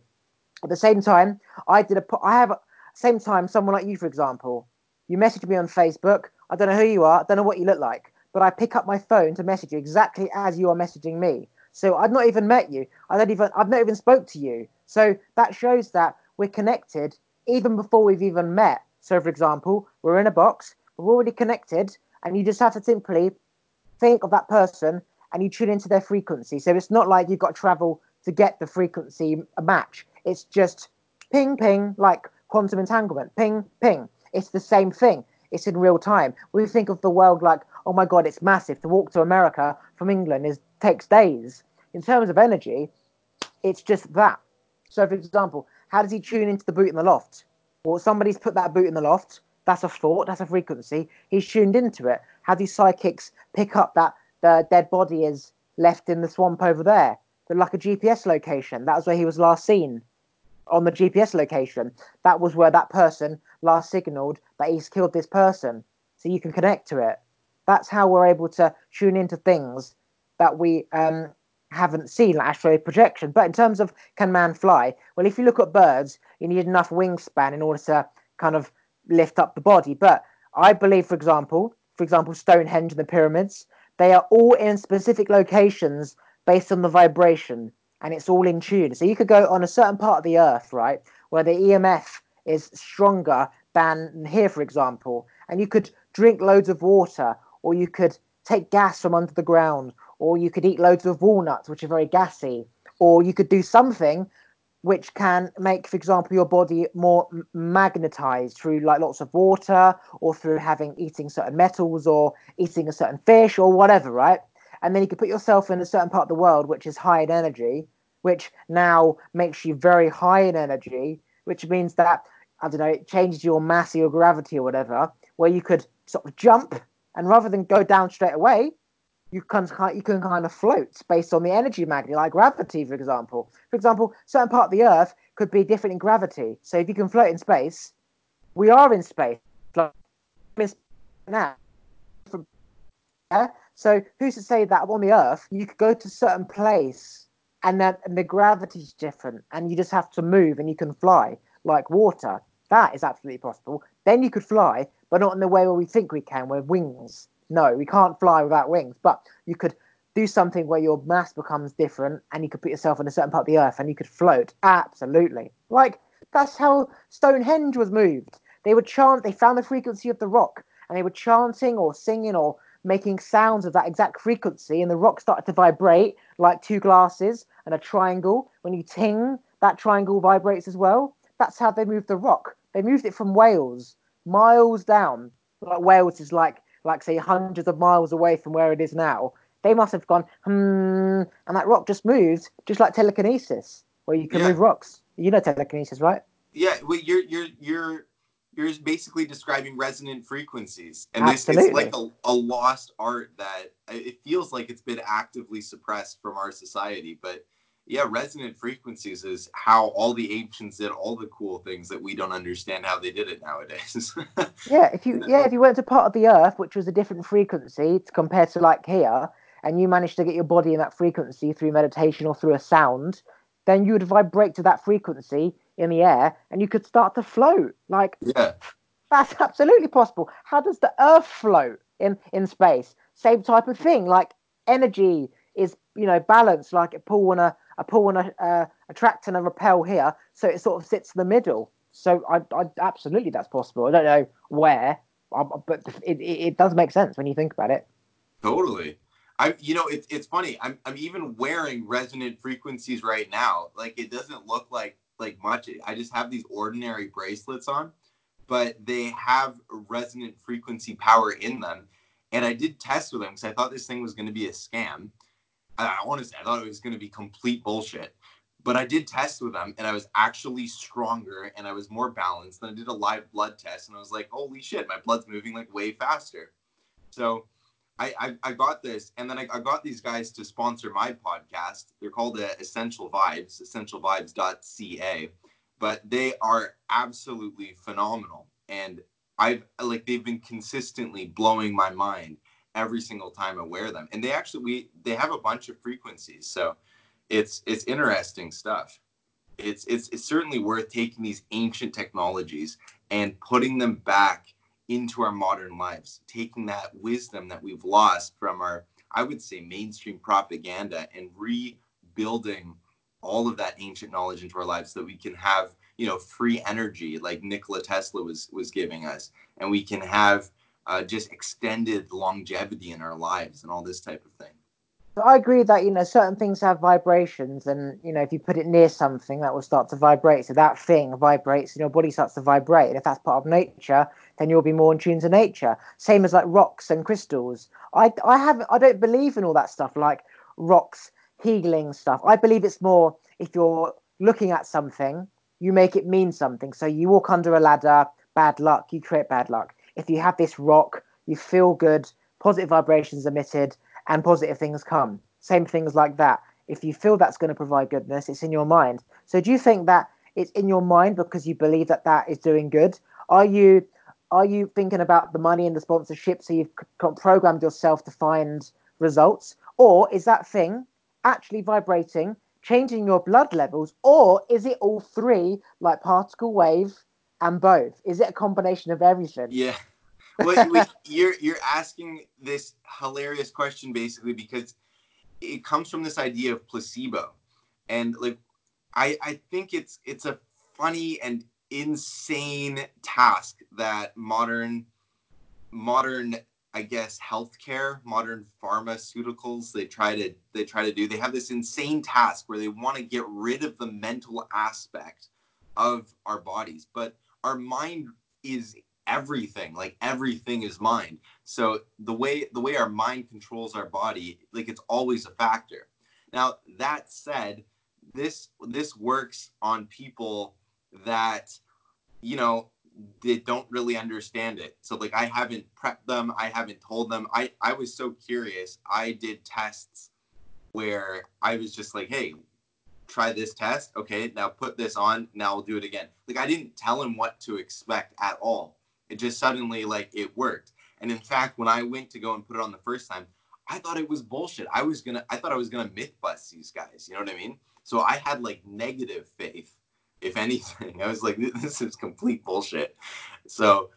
Speaker 1: At the same time, I did a. I have same time someone like you, for example. You message me on Facebook. I don't know who you are. I don't know what you look like, but I pick up my phone to message you exactly as you are messaging me. So I've not even met you. I don't even. I've not even spoke to you. So that shows that we're connected even before we've even met. So, for example, we're in a box. We're already connected, and you just have to simply think of that person and you tune into their frequency. So it's not like you've got to travel to get the frequency match. It's just ping ping like quantum entanglement. Ping ping. It's the same thing. It's in real time. We think of the world like, oh my god, it's massive. To walk to America from England is takes days. In terms of energy, it's just that. So, for example, how does he tune into the boot in the loft? Well, somebody's put that boot in the loft. That's a thought. That's a frequency. He's tuned into it. How do psychics pick up that the dead body is left in the swamp over there? But like a GPS location. That was where he was last seen on the GPS location. That was where that person last signaled that he's killed this person. So you can connect to it. That's how we're able to tune into things that we um, haven't seen, like astral projection. But in terms of can man fly, well, if you look at birds, you need enough wingspan in order to kind of lift up the body. But I believe, for example, for example, Stonehenge and the pyramids, they are all in specific locations based on the vibration and it's all in tune. So you could go on a certain part of the earth, right, where the EMF is stronger than here, for example, and you could drink loads of water, or you could take gas from under the ground, or you could eat loads of walnuts, which are very gassy, or you could do something which can make, for example, your body more magnetized through like lots of water, or through having eating certain metals, or eating a certain fish, or whatever, right? and then you can put yourself in a certain part of the world which is high in energy, which now makes you very high in energy, which means that I don't know, it changes your mass or your gravity or whatever, where you could sort of jump, and rather than go down straight away, you can you can kind of float based on the energy magnet, like gravity, for example. For example, certain part of the Earth could be different in gravity. So if you can float in space, we are in space. now. So who's to say that on the Earth you could go to a certain place and that and the gravity's different and you just have to move and you can fly like water. That is absolutely possible. Then you could fly, but not in the way where we think we can, with wings. No, we can't fly without wings. But you could do something where your mass becomes different and you could put yourself in a certain part of the earth and you could float. Absolutely. Like that's how Stonehenge was moved. They would chant, they found the frequency of the rock and they were chanting or singing or making sounds of that exact frequency and the rock started to vibrate like two glasses and a triangle. When you ting, that triangle vibrates as well. That's how they moved the rock. They moved it from Wales, miles down. Like Wales is like like say hundreds of miles away from where it is now. They must have gone, hmm, and that rock just moved, just like telekinesis, where you can yeah. move rocks. You know telekinesis, right?
Speaker 2: Yeah, well, you're you're you're you're basically describing resonant frequencies, and this it's like a, a lost art that it feels like it's been actively suppressed from our society, but yeah, resonant frequencies is how all the ancients did all the cool things that we don't understand how they did it nowadays.
Speaker 1: yeah, if you yeah, if you went to part of the earth which was a different frequency compared to like here, and you managed to get your body in that frequency through meditation or through a sound, then you would vibrate to that frequency in the air and you could start to float. Like
Speaker 2: yeah.
Speaker 1: That's absolutely possible. How does the earth float in, in space? Same type of thing. Like energy is, you know, balanced like a pull and a a pull and a, uh, attract and a repel here, so it sort of sits in the middle. So I, I absolutely that's possible. I don't know where, but it, it, it does make sense when you think about it.
Speaker 2: Totally. I, you know, it's it's funny. I'm I'm even wearing resonant frequencies right now. Like it doesn't look like like much. I just have these ordinary bracelets on, but they have resonant frequency power in them. And I did test with them because I thought this thing was going to be a scam. I honestly, I thought it was going to be complete bullshit. But I did test with them and I was actually stronger and I was more balanced. And I did a live blood test and I was like, holy shit, my blood's moving like way faster. So I, I, I got this. And then I, I, got these guys to sponsor my podcast. They're called uh, Essential Vibes, essentialvibes.ca. But they are absolutely phenomenal. And I've like, they've been consistently blowing my mind every single time I wear them. And they actually we they have a bunch of frequencies, so it's it's interesting stuff. It's it's it's certainly worth taking these ancient technologies and putting them back into our modern lives, taking that wisdom that we've lost from our I would say mainstream propaganda and rebuilding all of that ancient knowledge into our lives so that we can have you know free energy like Nikola Tesla was was giving us and we can have uh, just extended longevity in our lives and all this type of thing.
Speaker 1: I agree that you know certain things have vibrations, and you know if you put it near something, that will start to vibrate. So that thing vibrates, and your body starts to vibrate. And if that's part of nature, then you'll be more in tune to nature. Same as like rocks and crystals. I I have I don't believe in all that stuff like rocks healing stuff. I believe it's more if you're looking at something, you make it mean something. So you walk under a ladder, bad luck, you create bad luck if you have this rock, you feel good, positive vibrations emitted, and positive things come. Same things like that. If you feel that's going to provide goodness, it's in your mind. So do you think that it's in your mind because you believe that that is doing good? Are you are you thinking about the money and the sponsorship so you've programmed yourself to find results, or is that thing actually vibrating, changing your blood levels, or is it all three, like particle wave and both? Is it a combination of everything?
Speaker 2: Yeah well, you're you're asking this hilarious question basically because it comes from this idea of placebo, and like I I think it's it's a funny and insane task that modern modern I guess healthcare, modern pharmaceuticals, they try to they try to do. They have this insane task where they want to get rid of the mental aspect of our bodies, but our mind is everything like everything is mind so the way the way our mind controls our body like it's always a factor now that said this this works on people that you know they don't really understand it. So like I haven't prepped them, I haven't told them. I I was so curious. I did tests where I was just like, "Hey, try this test. Okay, now put this on. Now we'll do it again." Like I didn't tell him what to expect at all. It just suddenly like it worked. And in fact, when I went to go and put it on the first time, I thought it was bullshit. I was gonna I thought I was gonna myth bust these guys. You know what I mean? So I had like negative faith if anything. I was like, this is complete bullshit. So,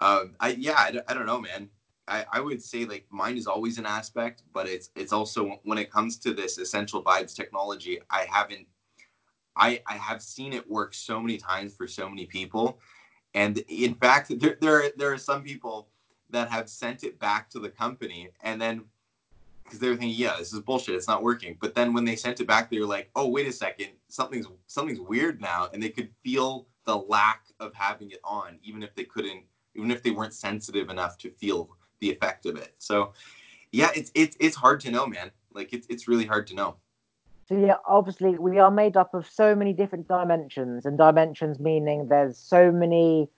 Speaker 2: um, I yeah, I, I don't know, man. I, I would say like mine is always an aspect, but it's it's also when it comes to this essential vibes technology, I haven't I I have seen it work so many times for so many people, and in fact, there there, there are some people that have sent it back to the company, and then because they were thinking, yeah, this is bullshit, it's not working. But then when they sent it back, they were like, oh, wait a second, something's something's weird now, and they could feel the lack of having it on, even if they couldn't, even if they weren't sensitive enough to feel the effect of it. So, yeah, it's it's it's hard to know, man. Like it's it's really hard to know.
Speaker 1: So yeah, obviously we are made up of so many different dimensions, and dimensions meaning there's so many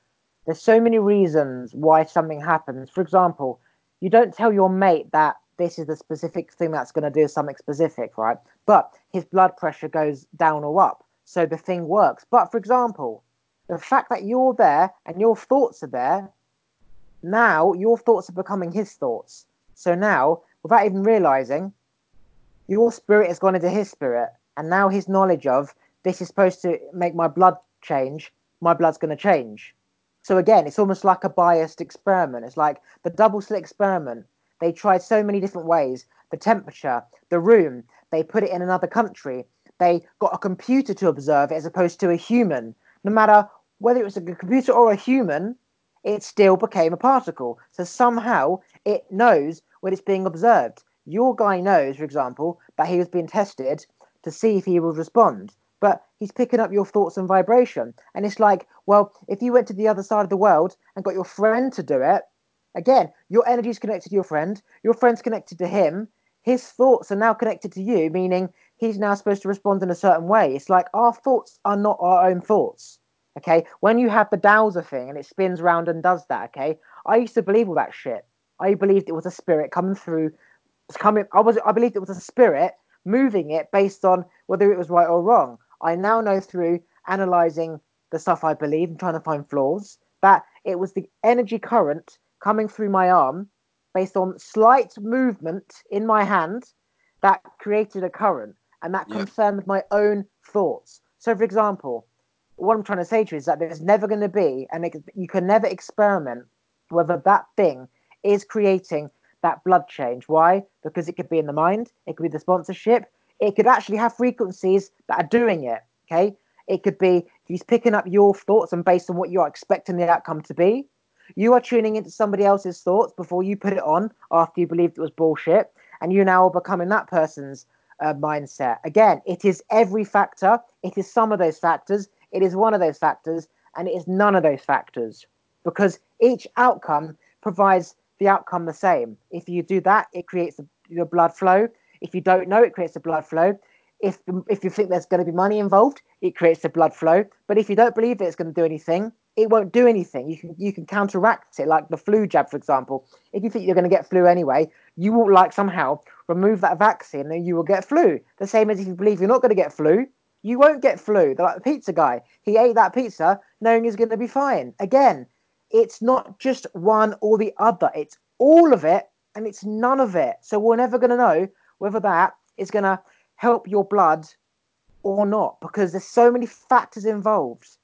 Speaker 1: there's so many reasons why something happens. For example, you don't tell your mate that this is the specific thing that's going to do something specific, right? But his blood pressure goes down or up, so the thing works. But for example, the fact that you're there and your thoughts are there, now your thoughts are becoming his thoughts. So now, without even realizing, your spirit has gone into his spirit, and now his knowledge of this is supposed to make my blood change, my blood's going to change. So again, it's almost like a biased experiment. It's like the double slit experiment they tried so many different ways the temperature, the room, they put it in another country. They got a computer to observe it as opposed to a human. No matter whether it was a computer or a human, it still became a particle. So somehow it knows when it's being observed. Your guy knows, for example, that he was being tested to see if he would respond. But he's picking up your thoughts and vibration. And it's like, well, if you went to the other side of the world and got your friend to do it, Again, your energy is connected to your friend, your friend's connected to him, his thoughts are now connected to you, meaning he's now supposed to respond in a certain way. It's like our thoughts are not our own thoughts. Okay, when you have the dowser thing and it spins round and does that, okay, I used to believe all that shit. I believed it was a spirit coming through, coming. I was, I believed it was a spirit moving it based on whether it was right or wrong. I now know through analyzing the stuff I believe and trying to find flaws that it was the energy current coming through my arm based on slight movement in my hand that created a current and that confirmed my own thoughts. So, for example, what I'm trying to say to you is that there's never going to be, and you can never experiment whether that thing is creating that blood change. Why? Because it could be in the mind, it could be the sponsorship, it could actually have frequencies that are doing it. Okay. It could be he's picking up your thoughts and based on what you're expecting the outcome to be. You are tuning into somebody else's thoughts before you put it on after you believed it was bullshit, and you now are becoming that person's uh, mindset. Again, it is every factor. It is some of those factors. It is one of those factors, and it is none of those factors because each outcome provides the outcome the same. If you do that, it creates the blood flow. If you don't know, it creates a blood flow. If if you think there's going to be money involved, it creates a blood flow. But if you don't believe it's going to do anything, it won't do anything. You can you can counteract it, like the flu jab, for example. If you think you're going to get flu anyway, you will like somehow remove that vaccine, and you will get flu. The same as if you believe you're not going to get flu, you won't get flu. They're like the pizza guy. He ate that pizza knowing he's going to be fine. Again, it's not just one or the other. It's all of it, and it's none of it. So we're never going to know whether that is going to help your blood or not because there's so many factors involved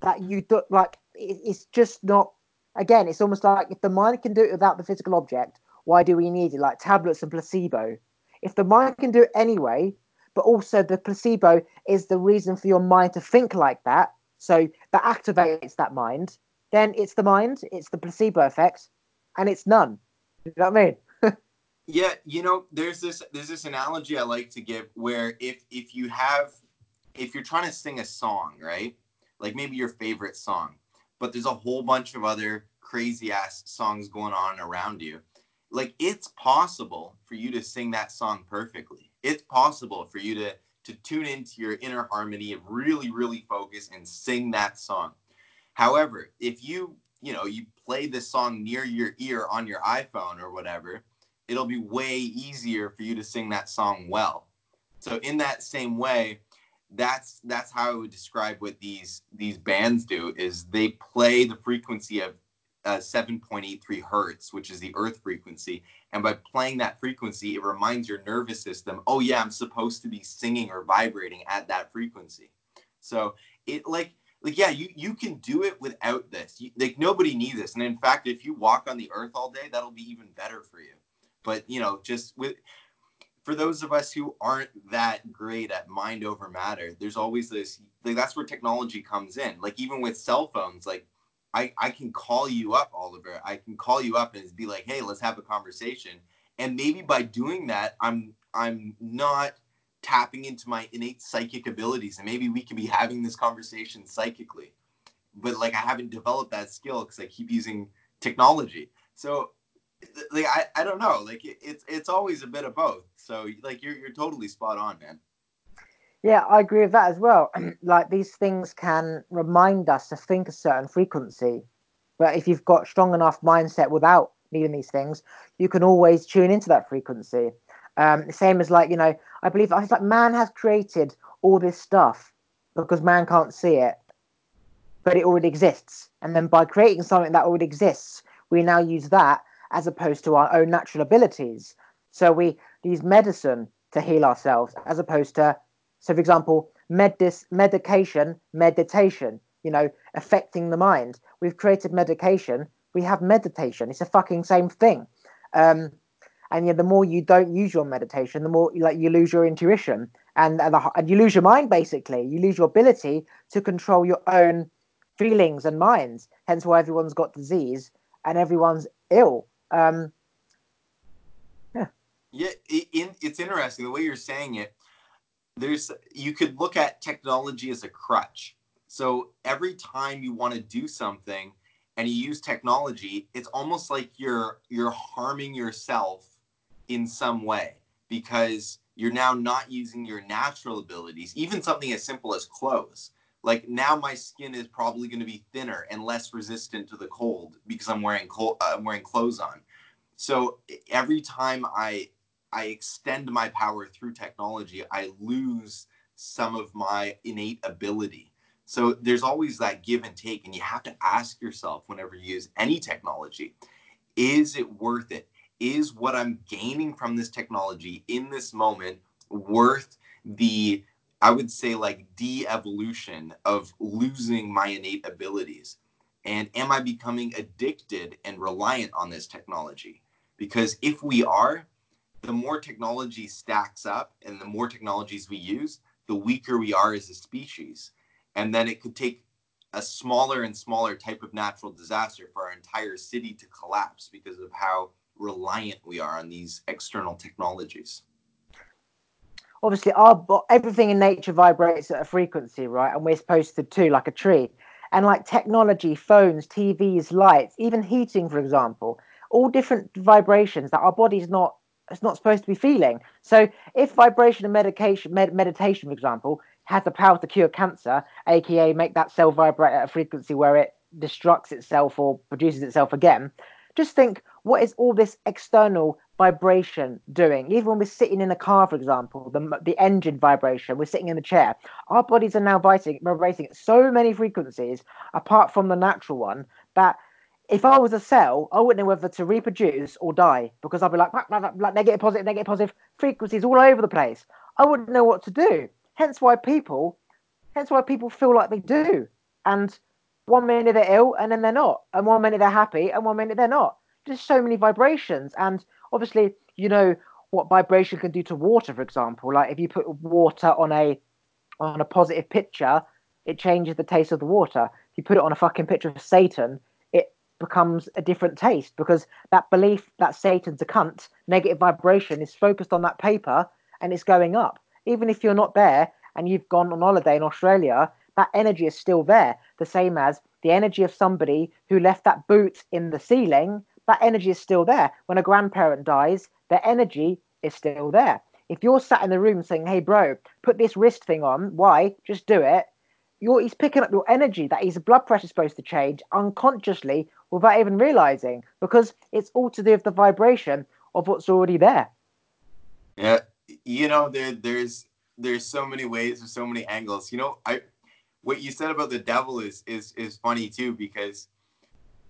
Speaker 1: that you do like it's just not again it's almost like if the mind can do it without the physical object why do we need it like tablets and placebo if the mind can do it anyway but also the placebo is the reason for your mind to think like that. So that activates that mind. Then it's the mind it's the placebo effect and it's none. You know what i mean?
Speaker 2: Yeah you know there's this there's this analogy i like to give where if if you have if you're trying to sing a song right? Like maybe your favorite song, but there's a whole bunch of other crazy ass songs going on around you. Like it's possible for you to sing that song perfectly. It's possible for you to to tune into your inner harmony and really really focus and sing that song. However, if you, you know, you play this song near your ear on your iPhone or whatever, it'll be way easier for you to sing that song well. So in that same way, that's that's how I would describe what these these bands do is they play the frequency of uh, 7.83 hertz, which is the earth frequency. And by playing that frequency, it reminds your nervous system, oh, yeah, I'm supposed to be singing or vibrating at that frequency. So it like, like yeah, you, you can do it without this. You, like nobody needs this. And in fact, if you walk on the earth all day, that'll be even better for you. But you know, just with for those of us who aren't that great at mind over matter, there's always this like that's where technology comes in. Like even with cell phones, like I, I can call you up, Oliver. I can call you up and be like, hey, let's have a conversation. And maybe by doing that, I'm I'm not tapping into my innate psychic abilities. And maybe we could be having this conversation psychically. But like I haven't developed that skill because I keep using technology. So like I, I don't know. Like it, it's it's always a bit of both. So like you're you're totally spot on, man.
Speaker 1: Yeah, I agree with that as well. like these things can remind us to think a certain frequency, but if you've got strong enough mindset without needing these things, you can always tune into that frequency. Um, same as like you know, I believe I was like man has created all this stuff because man can't see it, but it already exists. And then by creating something that already exists, we now use that as opposed to our own natural abilities. So we use medicine to heal ourselves as opposed to so, for example, medis- medication, meditation, you know, affecting the mind. We've created medication, we have meditation. It's a fucking same thing. Um, and yeah, the more you don't use your meditation, the more like you lose your intuition and and, the, and you lose your mind. Basically, you lose your ability to control your own feelings and minds. Hence, why everyone's got disease and everyone's ill. Um,
Speaker 2: yeah, yeah. It, it's interesting the way you're saying it there's you could look at technology as a crutch. So every time you want to do something and you use technology, it's almost like you're you're harming yourself in some way because you're now not using your natural abilities, even something as simple as clothes. Like now my skin is probably going to be thinner and less resistant to the cold because I'm wearing cold, uh, I'm wearing clothes on. So every time I I extend my power through technology, I lose some of my innate ability. So there's always that give and take, and you have to ask yourself whenever you use any technology is it worth it? Is what I'm gaining from this technology in this moment worth the, I would say, like de evolution of losing my innate abilities? And am I becoming addicted and reliant on this technology? Because if we are, the more technology stacks up and the more technologies we use, the weaker we are as a species. And then it could take a smaller and smaller type of natural disaster for our entire city to collapse because of how reliant we are on these external technologies.
Speaker 1: Obviously, our everything in nature vibrates at a frequency, right? And we're supposed to too, like a tree. And like technology, phones, TVs, lights, even heating, for example, all different vibrations that our body's not it's not supposed to be feeling. So if vibration and medication, med- meditation, for example, has the power to cure cancer, aka make that cell vibrate at a frequency where it destructs itself or produces itself again, just think what is all this external vibration doing? Even when we're sitting in a car, for example, the, the engine vibration, we're sitting in the chair, our bodies are now vibrating, vibrating at so many frequencies apart from the natural one that if I was a cell, I wouldn't know whether to reproduce or die because I'd be like, like negative, positive, negative, positive frequencies all over the place. I wouldn't know what to do. Hence why people, hence why people feel like they do. And one minute they're ill and then they're not, and one minute they're happy and one minute they're not. Just so many vibrations, and obviously, you know what vibration can do to water, for example. Like if you put water on a on a positive picture, it changes the taste of the water. If you put it on a fucking picture of Satan, becomes a different taste because that belief that Satan's a cunt, negative vibration is focused on that paper and it's going up. Even if you're not there and you've gone on holiday in Australia, that energy is still there. The same as the energy of somebody who left that boot in the ceiling, that energy is still there. When a grandparent dies, their energy is still there. If you're sat in the room saying, hey, bro, put this wrist thing on, why? Just do it. you're, he's picking up your energy that his blood pressure is supposed to change unconsciously without even realizing because it's all to do with the vibration of what's already there.
Speaker 2: Yeah, you know, there there's there's so many ways, there's so many angles. You know, I what you said about the devil is is is funny too because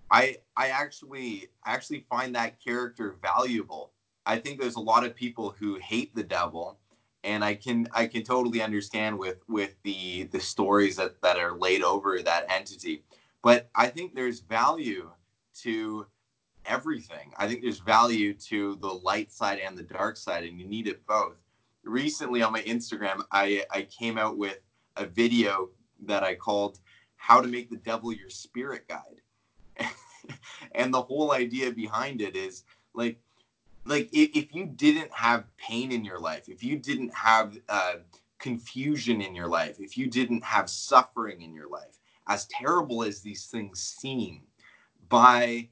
Speaker 2: I I actually actually find that character valuable. I think there's a lot of people who hate the devil and I can I can totally understand with with the the stories that that are laid over that entity. But I think there's value to everything. I think there's value to the light side and the dark side, and you need it both. Recently on my Instagram, I, I came out with a video that I called How to Make the Devil Your Spirit Guide. and the whole idea behind it is like, like if, you didn't have pain in your life, if you didn't have uh, confusion in your life, if you didn't have suffering in your life, as terrible as these things seem, by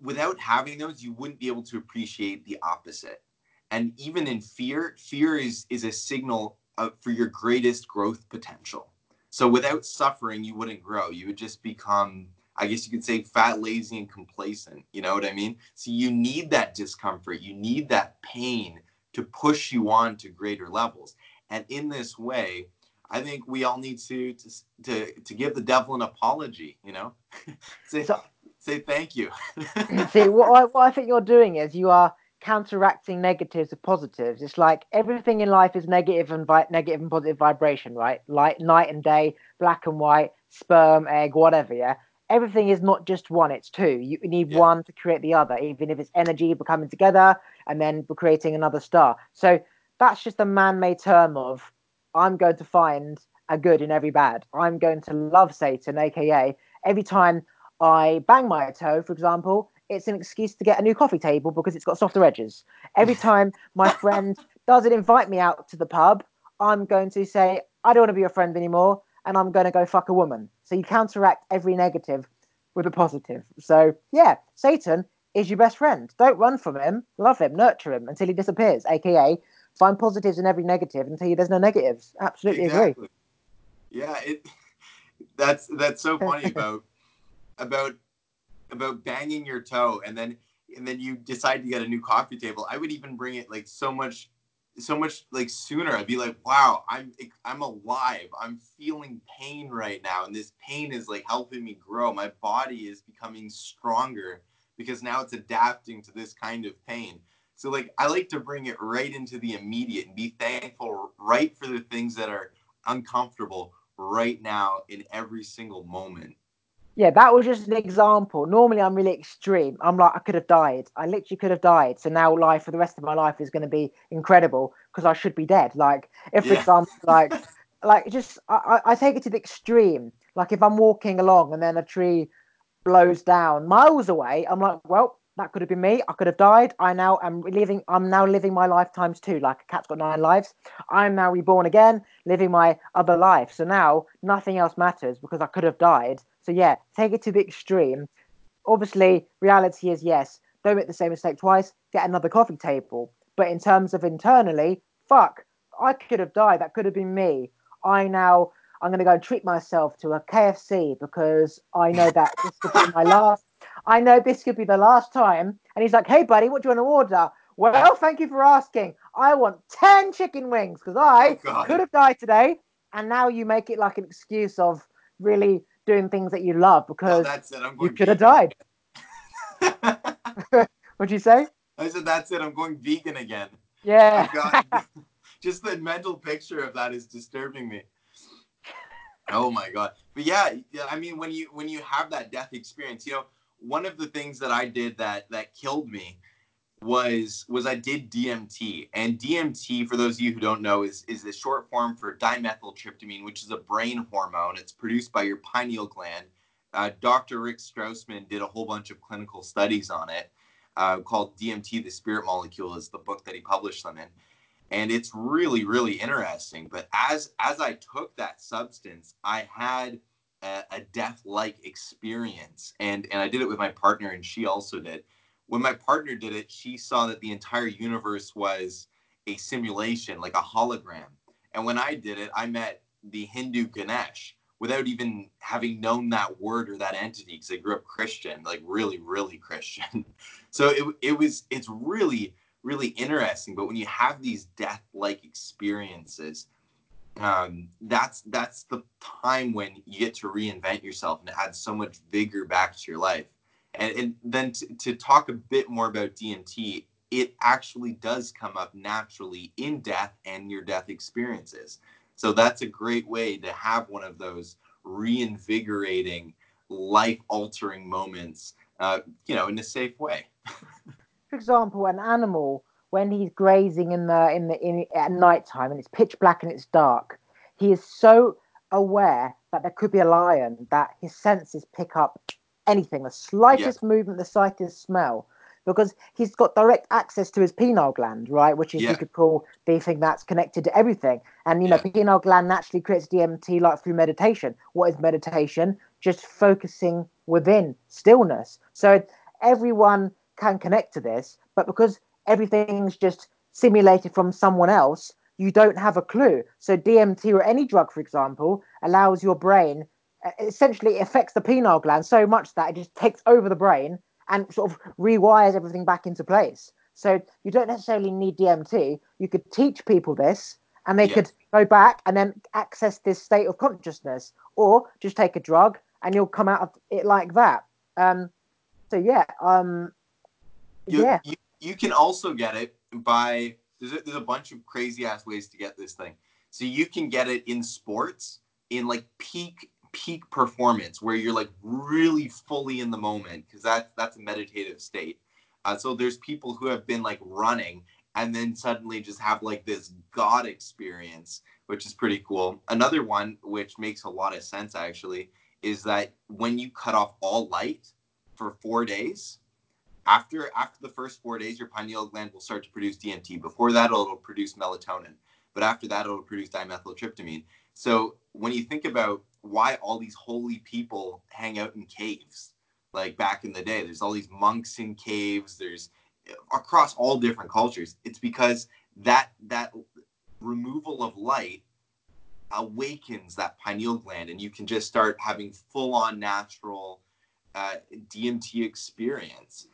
Speaker 2: without having those, you wouldn't be able to appreciate the opposite. And even in fear, fear is is a signal of, for your greatest growth potential. So without suffering, you wouldn't grow. You would just become, I guess you could say, fat, lazy, and complacent. You know what I mean? So you need that discomfort. You need that pain to push you on to greater levels. And in this way, I think we all need to to to, to give the devil an apology. You know, say so, say thank you.
Speaker 1: see, what I, what I think you're doing is you are counteracting negatives with positives. It's like everything in life is negative and vi- negative and positive vibration, right? Like night and day, black and white, sperm, egg, whatever. Yeah, everything is not just one; it's two. You need yeah. one to create the other. Even if it's energy coming together and then creating another star. So that's just a man-made term of I'm going to find a good in every bad. I'm going to love Satan, aka every time I bang my toe, for example, it's an excuse to get a new coffee table because it's got softer edges. Every time my friend doesn't invite me out to the pub, I'm going to say, I don't want to be your friend anymore, and I'm going to go fuck a woman. So you counteract every negative with a positive. So, yeah, Satan is your best friend. Don't run from him, love him, nurture him until he disappears, aka find positives in every and tell you there's no negatives. Absolutely exactly. agree.
Speaker 2: Yeah, it that's that's so funny about about about banging your toe and then and then you decide to get a new coffee table. I would even bring it like so much so much like sooner. I'd be like, wow, I'm I'm alive. I'm feeling pain right now, and this pain is like helping me grow. My body is becoming stronger because now it's adapting to this kind of pain. So like I like to bring it right into the immediate and be thankful right for the things that are uncomfortable right now in every single moment.
Speaker 1: Yeah, that was just an example. Normally, I'm really extreme. I'm like, I could have died. I literally could have died. So now, life for the rest of my life is going to be incredible because I should be dead. Like, if, for yeah. example, like, like just I, I take it to the extreme. Like, if I'm walking along and then a tree blows down miles away, I'm like, well, that could have been me. I could have died. I now am living. I'm now living my lifetimes too. Like a cat's got nine lives. I'm now reborn again, living my other life. So now nothing else matters because I could have died. So yeah, take it to the extreme. Obviously, reality is yes. Don't make the same mistake twice. Get another coffee table. But in terms of internally, fuck, I could have died. That could have been me. I now I'm going to go and treat myself to a KFC because I know that this could be my last. I know this could be the last time. And he's like, hey, buddy, what do you want to order? Well, thank you for asking. I want 10 chicken wings because I oh, could have died today. And now you make it like an excuse of really doing things that you love oh, because you could have died. What'd you say?
Speaker 2: I said, that's it. I'm going vegan again.
Speaker 1: Yeah.
Speaker 2: Got, just the mental picture of that is disturbing me. Oh my god. But yeah, I mean when you when you have that death experience, you know, one of the things that I did that that killed me was was I did DMT. And DMT for those of you who don't know is is the short form for dimethyltryptamine, which is a brain hormone. It's produced by your pineal gland. Uh, Dr. Rick Strassman did a whole bunch of clinical studies on it uh, called DMT, the spirit molecule, is the book that he published them in and it's really really interesting but as as i took that substance i had a, a death like experience and and i did it with my partner and she also did when my partner did it she saw that the entire universe was a simulation like a hologram and when i did it i met the Hindu Ganesh without even having known that word or that entity because I grew up Christian, like really, really Christian. so it, it was, it's really, really interesting. But when you have these death like experiences, um, that's that's the time when you get to reinvent yourself and add so much vigor back to your life. And, and then to, to talk a bit more about DMT, it actually does come up naturally in death and near death experiences. So that's a great way to have one of those reinvigorating, life altering moments, uh, you know, in a safe way.
Speaker 1: For example, an animal when he's grazing in the in the in at night time and it's pitch black and it's dark, he is so aware that there could be a lion that his senses pick up anything, the slightest yeah. movement, the slightest smell because he's got direct access to his pineal gland, right? Which is yeah. you could call the thing that's connected to everything. And you know, pineal gland naturally creates DMT like through meditation. What is meditation? Just focusing within stillness. So everyone can connect to this, but because everything's just simulated from someone else, you don't have a clue. So DMT or any drug, for example, allows your brain essentially affects the pineal gland so much that it just takes over the brain and sort of rewires everything back into place. So you don't necessarily need DMT. You could teach people this and they could go back and then access this state of consciousness, or just take a drug and you'll come out of it like that. Um, so yeah, um,
Speaker 2: you, yeah. You, you can also get it by there's a, there's a bunch of crazy ass ways to get this thing. So you can get it in sports in like peak peak performance where you're like really fully in the moment because that's that's a meditative state. Uh, so there's people who have been like running and then suddenly just have like this god experience, which is pretty cool. Another one which makes a lot of sense actually is that when you cut off all light for four days, after after the first four days, your pineal gland will start to produce DMT. Before that, it'll produce melatonin, but after that, it'll produce dimethyltryptamine. So when you think about why all these holy people hang out in caves like back in the day there's all these monks in caves there's across all different cultures it's because that that removal of light awakens that pineal gland and you can just start having full on natural uh, DMT experience.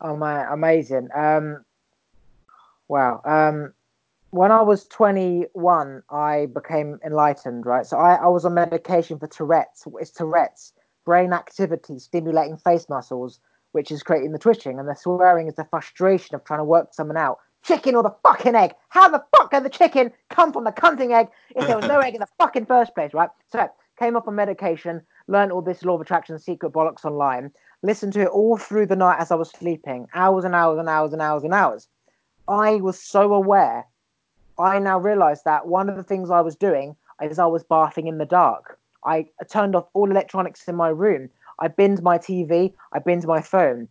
Speaker 1: Oh my, amazing. Um, wow. Um, when I was 21, I became enlightened, right? So I, I was on medication for Tourette's. It's Tourette's, brain activity stimulating face muscles, which is creating the twitching. And the swearing is the frustration of trying to work someone out. Chicken or the fucking egg? How the fuck did the chicken come from the cunting egg if there was no egg in the fucking first place, right? So came off on medication, learned all this law of attraction secret bollocks online, listened to it all through the night as I was sleeping, hours and hours and hours and hours and hours. I was so aware I now realize that one of the things I was doing is I was bathing in the dark. I turned off all electronics in my room. I binned my TV. I binned my phone.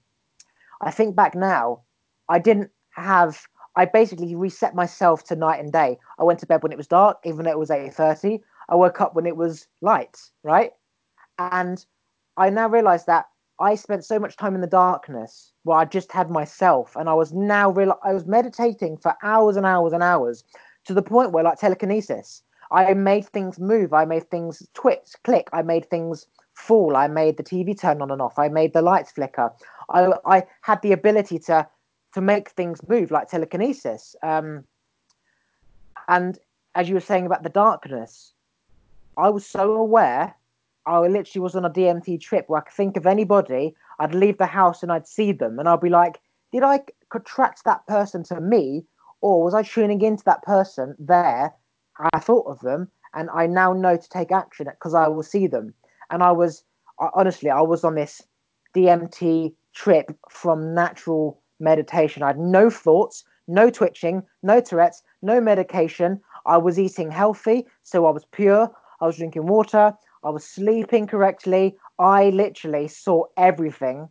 Speaker 1: I think back now, I didn't have. I basically reset myself to night and day. I went to bed when it was dark, even though it was eight thirty. I woke up when it was light, right? And I now realize that I spent so much time in the darkness where I just had myself, and I was now real. I was meditating for hours and hours and hours to the point where, like telekinesis, I made things move. I made things twitch, click. I made things fall. I made the TV turn on and off. I made the lights flicker. I, I had the ability to to make things move like telekinesis. Um, and as you were saying about the darkness, I was so aware I literally was on a DMT trip where I could think of anybody, I'd leave the house and I'd see them, and I'd be like, did I attract that person to me, or was I tuning into that person there? I thought of them, and I now know to take action because I will see them. And I was honestly, I was on this DMT trip from natural meditation. I had no thoughts, no twitching, no Tourette's, no medication. I was eating healthy, so I was pure. I was drinking water. I was sleeping correctly. I literally saw everything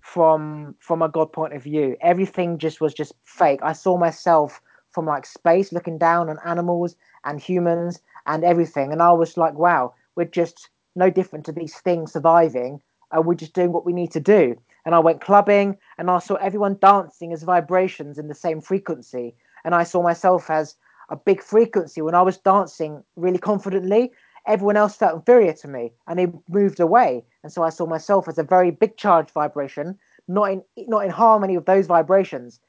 Speaker 1: from from a god point of view. Everything just was just fake. I saw myself from like space looking down on animals and humans and everything. And I was like, wow, we're just no different to these things surviving. And we're just doing what we need to do. And I went clubbing and I saw everyone dancing as vibrations in the same frequency. And I saw myself as a big frequency when I was dancing really confidently. Everyone else felt inferior to me and they moved away. And so I saw myself as a very big charged vibration, not in not in harmony with those vibrations.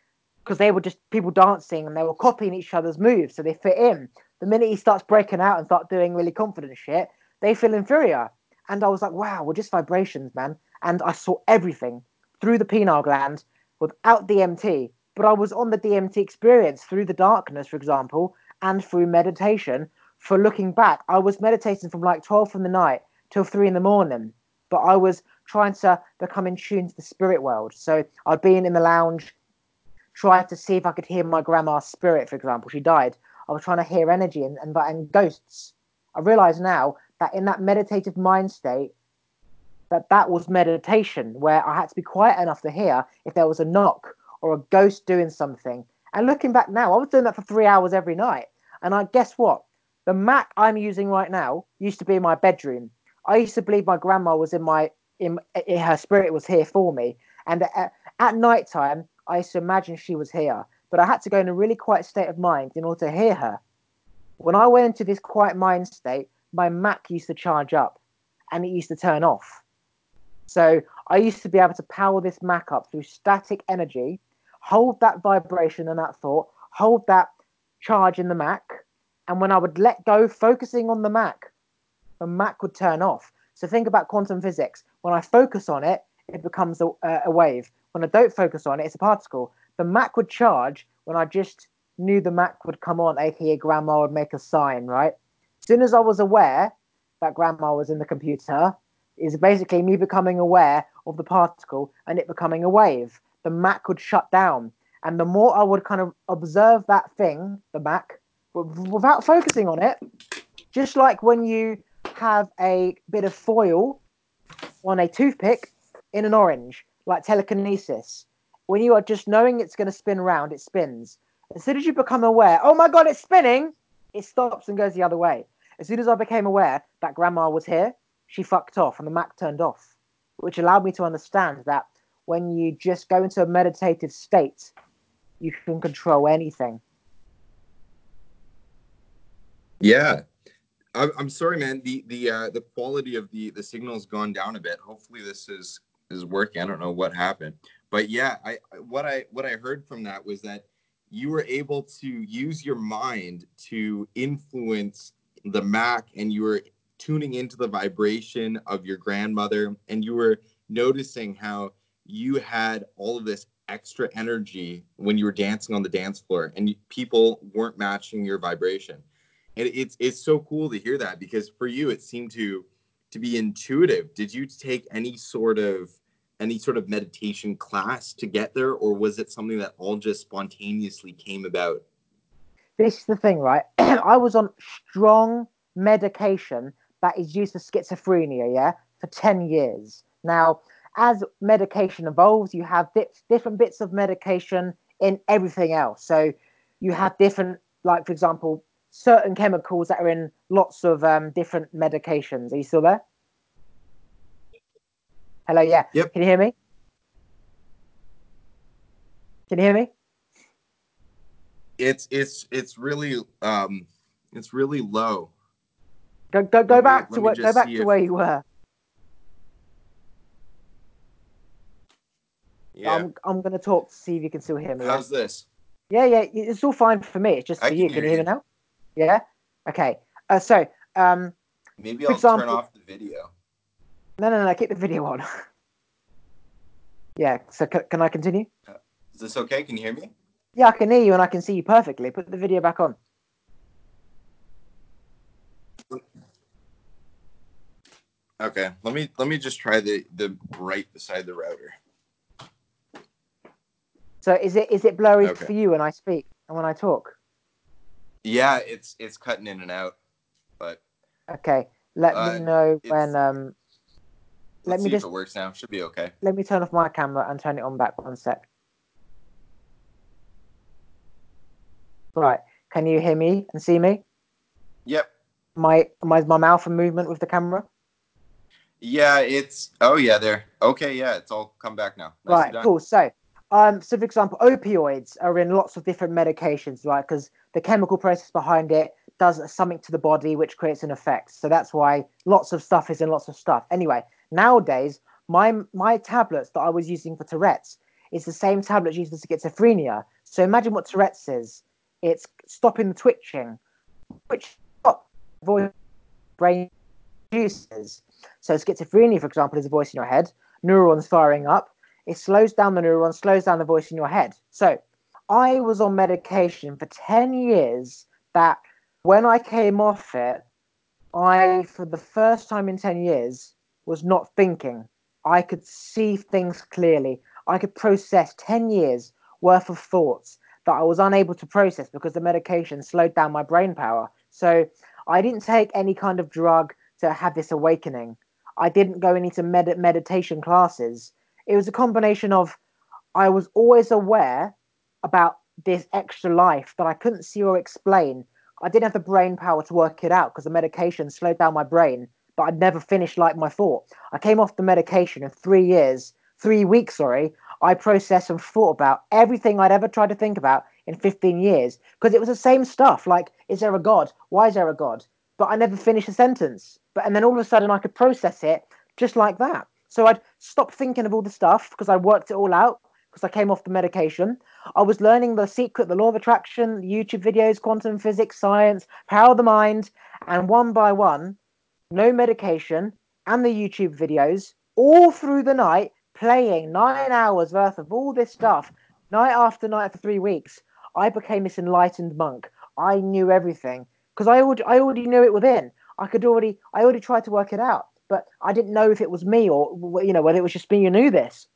Speaker 1: Because they were just people dancing and they were copying each other's moves, so they fit in. The minute he starts breaking out and start doing really confident shit, they feel inferior. And I was like, wow, we're just vibrations, man. And I saw everything through the pineal gland without DMT. But I was on the DMT experience through the darkness, for example, and through meditation. For looking back, I was meditating from like 12 in the night till 3 in the morning. But I was trying to become in tune to the spirit world. So I'd be in the lounge, trying to see if I could hear my grandma's spirit, for example. She died. I was trying to hear energy and, and, and ghosts. I realize now that in that meditative mind state, that that was meditation where I had to be quiet enough to hear if there was a knock or a ghost doing something. And looking back now, I was doing that for three hours every night. And I guess what? The Mac I'm using right now used to be in my bedroom. I used to believe my grandma was in my in, in her spirit was here for me. And at, at night time, I used to imagine she was here. But I had to go in a really quiet state of mind in order to hear her. When I went into this quiet mind state, my Mac used to charge up and it used to turn off. So I used to be able to power this Mac up through static energy, hold that vibration and that thought, hold that charge in the Mac, and when I would let go, focusing on the Mac, the Mac would turn off. So think about quantum physics. When I focus on it, it becomes a, a wave. When I don't focus on it, it's a particle. The Mac would charge when I just knew the Mac would come on, aka grandma would make a sign, right? As soon as I was aware that grandma was in the computer, is basically me becoming aware of the particle and it becoming a wave. The Mac would shut down. And the more I would kind of observe that thing, the Mac, without focusing on it, just like when you have a bit of foil on a toothpick in an orange, like telekinesis. When you are just knowing it's going to spin around, it spins. As soon as you become aware, oh my God, it's spinning, it stops and goes the other way. As soon as I became aware that grandma was here, she fucked off and the Mac turned off, which allowed me to understand that when you just go into a meditative state, you can control anything.
Speaker 2: Yeah. I'm sorry, man. The the uh, the quality of the the signal's gone down a bit. Hopefully, this is is working. I don't know what happened, but yeah, I what I what I heard from that was that you were able to use your mind to influence the Mac, and you were tuning into the vibration of your grandmother, and you were noticing how you had all of this extra energy when you were dancing on the dance floor, and people weren't matching your vibration. And it's it's so cool to hear that because for you it seemed to to be intuitive. Did you take any sort of any sort of meditation class to get there, or was it something that all just spontaneously came about?
Speaker 1: This is the thing, right? I was on strong medication that is used for schizophrenia, yeah, for 10 years. Now, as medication evolves, you have di- different bits of medication in everything else. So you have different, like, for example, certain chemicals that are in lots of um, different medications. Are you still there? Hello, yeah.
Speaker 2: Yep.
Speaker 1: Can you hear me? Can you hear me?
Speaker 2: It's it's it's really um it's really low.
Speaker 1: Go go go let back me, to where go back to if... where you were. Yeah. I'm I'm gonna talk to see if you can still hear me.
Speaker 2: How's yeah? this?
Speaker 1: Yeah, yeah, it's all fine for me. It's just for you. Can, can you hear me now? Yeah. Okay. Uh, so um.
Speaker 2: Maybe I'll example, turn off the video.
Speaker 1: No, no, no. Keep the video on. yeah. So c- can I continue?
Speaker 2: Uh, is this okay? Can you hear me?
Speaker 1: Yeah, I can hear you and I can see you perfectly. Put the video back on.
Speaker 2: Okay, let me let me just try the the right beside the router.
Speaker 1: So is it is it blurry okay. for you when I speak and when I talk?
Speaker 2: Yeah, it's it's cutting in and out, but
Speaker 1: okay. Let uh, me know when um
Speaker 2: let me just. it works now. Should be okay.
Speaker 1: Let me turn off my camera and turn it on back one sec. Right. Can you hear me and see me?
Speaker 2: Yep.
Speaker 1: My my my mouth and movement with the camera.
Speaker 2: Yeah, it's oh yeah, there. Okay, yeah, it's all come back now.
Speaker 1: right, cool. So Um, so, for example, opioids are in lots of different medications, right? Because the chemical process behind it does something to the body which creates an effect. So that's why lots of stuff is in lots of stuff. Anyway, nowadays, my my tablets that I was using for Tourette's is the same tablet used for schizophrenia. So imagine what Tourette's is. It's stopping the twitching, which voice brain produces. So schizophrenia, for example, is a voice in your head, neurons firing up. It slows down the neurons, slows down the voice in your head. So I was on medication for 10 years that when I came off it, I, for the first time in 10 years, was not thinking. I could see things clearly. I could process 10 years worth of thoughts that I was unable to process because the medication slowed down my brain power. So I didn't take any kind of drug to have this awakening. I didn't go into med- meditation classes. It was a combination of I was always aware about this extra life that I couldn't see or explain. I didn't have the brain power to work it out because the medication slowed down my brain, but I'd never finished like my thought. I came off the medication in three years, three weeks, sorry. I processed and thought about everything I'd ever tried to think about in 15 years because it was the same stuff. Like, is there a God? Why is there a God? But I never finished a sentence. But and then all of a sudden I could process it just like that. So I'd stop thinking of all the stuff because I worked it all out because I came off the medication. I was learning the secret, the law of attraction, YouTube videos, quantum physics, science, power of the mind, and one by one, no medication and the YouTube videos all through the night, playing nine hours worth of all this stuff, night after night for three weeks. I became this enlightened monk. I knew everything because I already, I already knew it within. I could already, I already tried to work it out, but I didn't know if it was me or you know whether it was just me who knew this.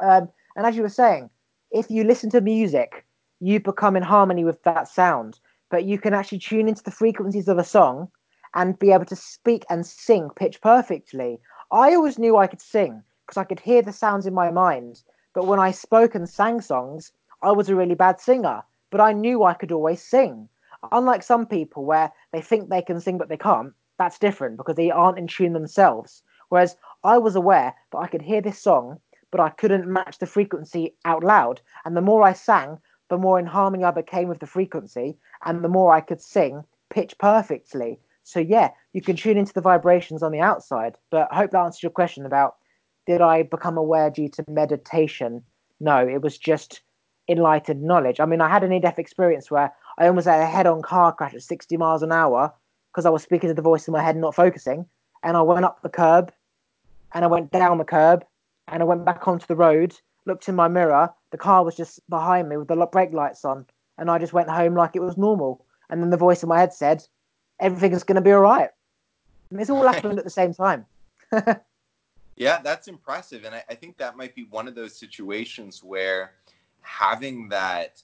Speaker 1: Um, and as you were saying, if you listen to music, you become in harmony with that sound. But you can actually tune into the frequencies of a song and be able to speak and sing pitch perfectly. I always knew I could sing because I could hear the sounds in my mind. But when I spoke and sang songs, I was a really bad singer, but I knew I could always sing. Unlike some people where they think they can sing but they can't, that's different because they aren't in tune themselves. Whereas I was aware that I could hear this song, but I couldn't match the frequency out loud. And the more I sang, the more in harmony I became with the frequency, and the more I could sing pitch perfectly. So yeah, you can tune into the vibrations on the outside. But I hope that answers your question about did I become aware due to meditation? No, it was just enlightened knowledge. I mean, I had a near death experience where I almost had a head on car crash at 60 miles an hour because I was speaking to the voice in my head, and not focusing. And I went up the curb and I went down the curb and I went back onto the road, looked in my mirror. The car was just behind me with the brake lights on. And I just went home like it was normal. And then the voice in my head said, everything is going to be all right. And it's all happened at the same time.
Speaker 2: yeah, that's impressive. And I, I think that might be one of those situations where having that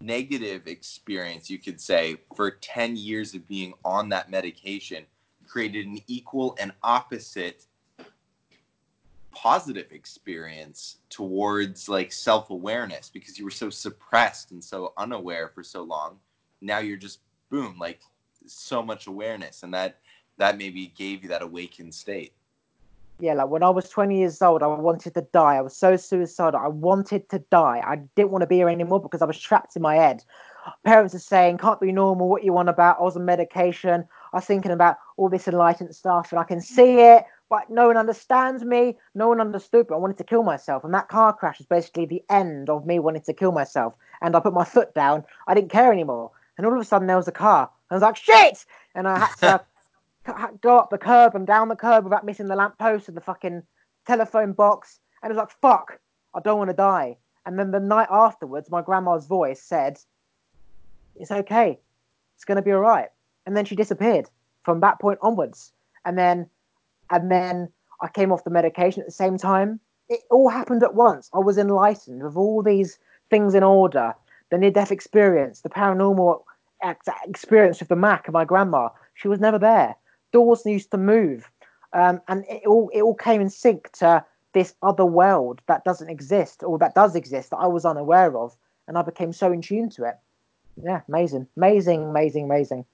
Speaker 2: negative experience, you could say, for 10 years of being on that medication created an equal and opposite positive experience towards like self-awareness because you were so suppressed and so unaware for so long. Now you're just boom like so much awareness and that that maybe gave you that awakened state
Speaker 1: yeah, like when I was 20 years old, I wanted to die. I was so suicidal. I wanted to die. I didn't want to be here anymore because I was trapped in my head. Parents are saying, can't be normal. What you want about? I was on medication. I was thinking about all this enlightened stuff and I can see it, but no one understands me. No one understood, but I wanted to kill myself. And that car crash was basically the end of me wanting to kill myself. And I put my foot down. I didn't care anymore. And all of a sudden, there was a car. I was like, shit! And I had to go up the curb and down the curb without missing the lamppost and the fucking telephone box. And it was like, fuck, I don't want to die. And then the night afterwards, my grandma's voice said, It's okay. It's going to be all right. And then she disappeared from that point onwards. And then, and then I came off the medication at the same time. It all happened at once. I was enlightened with all these things in order the near death experience, the paranormal experience with the Mac and my grandma. She was never there doors used to move, um, and it all it all came in sync to this other world that doesn't exist or that does exist that I was unaware of, and I became so in tune to it. Yeah, amazing, amazing, amazing, amazing.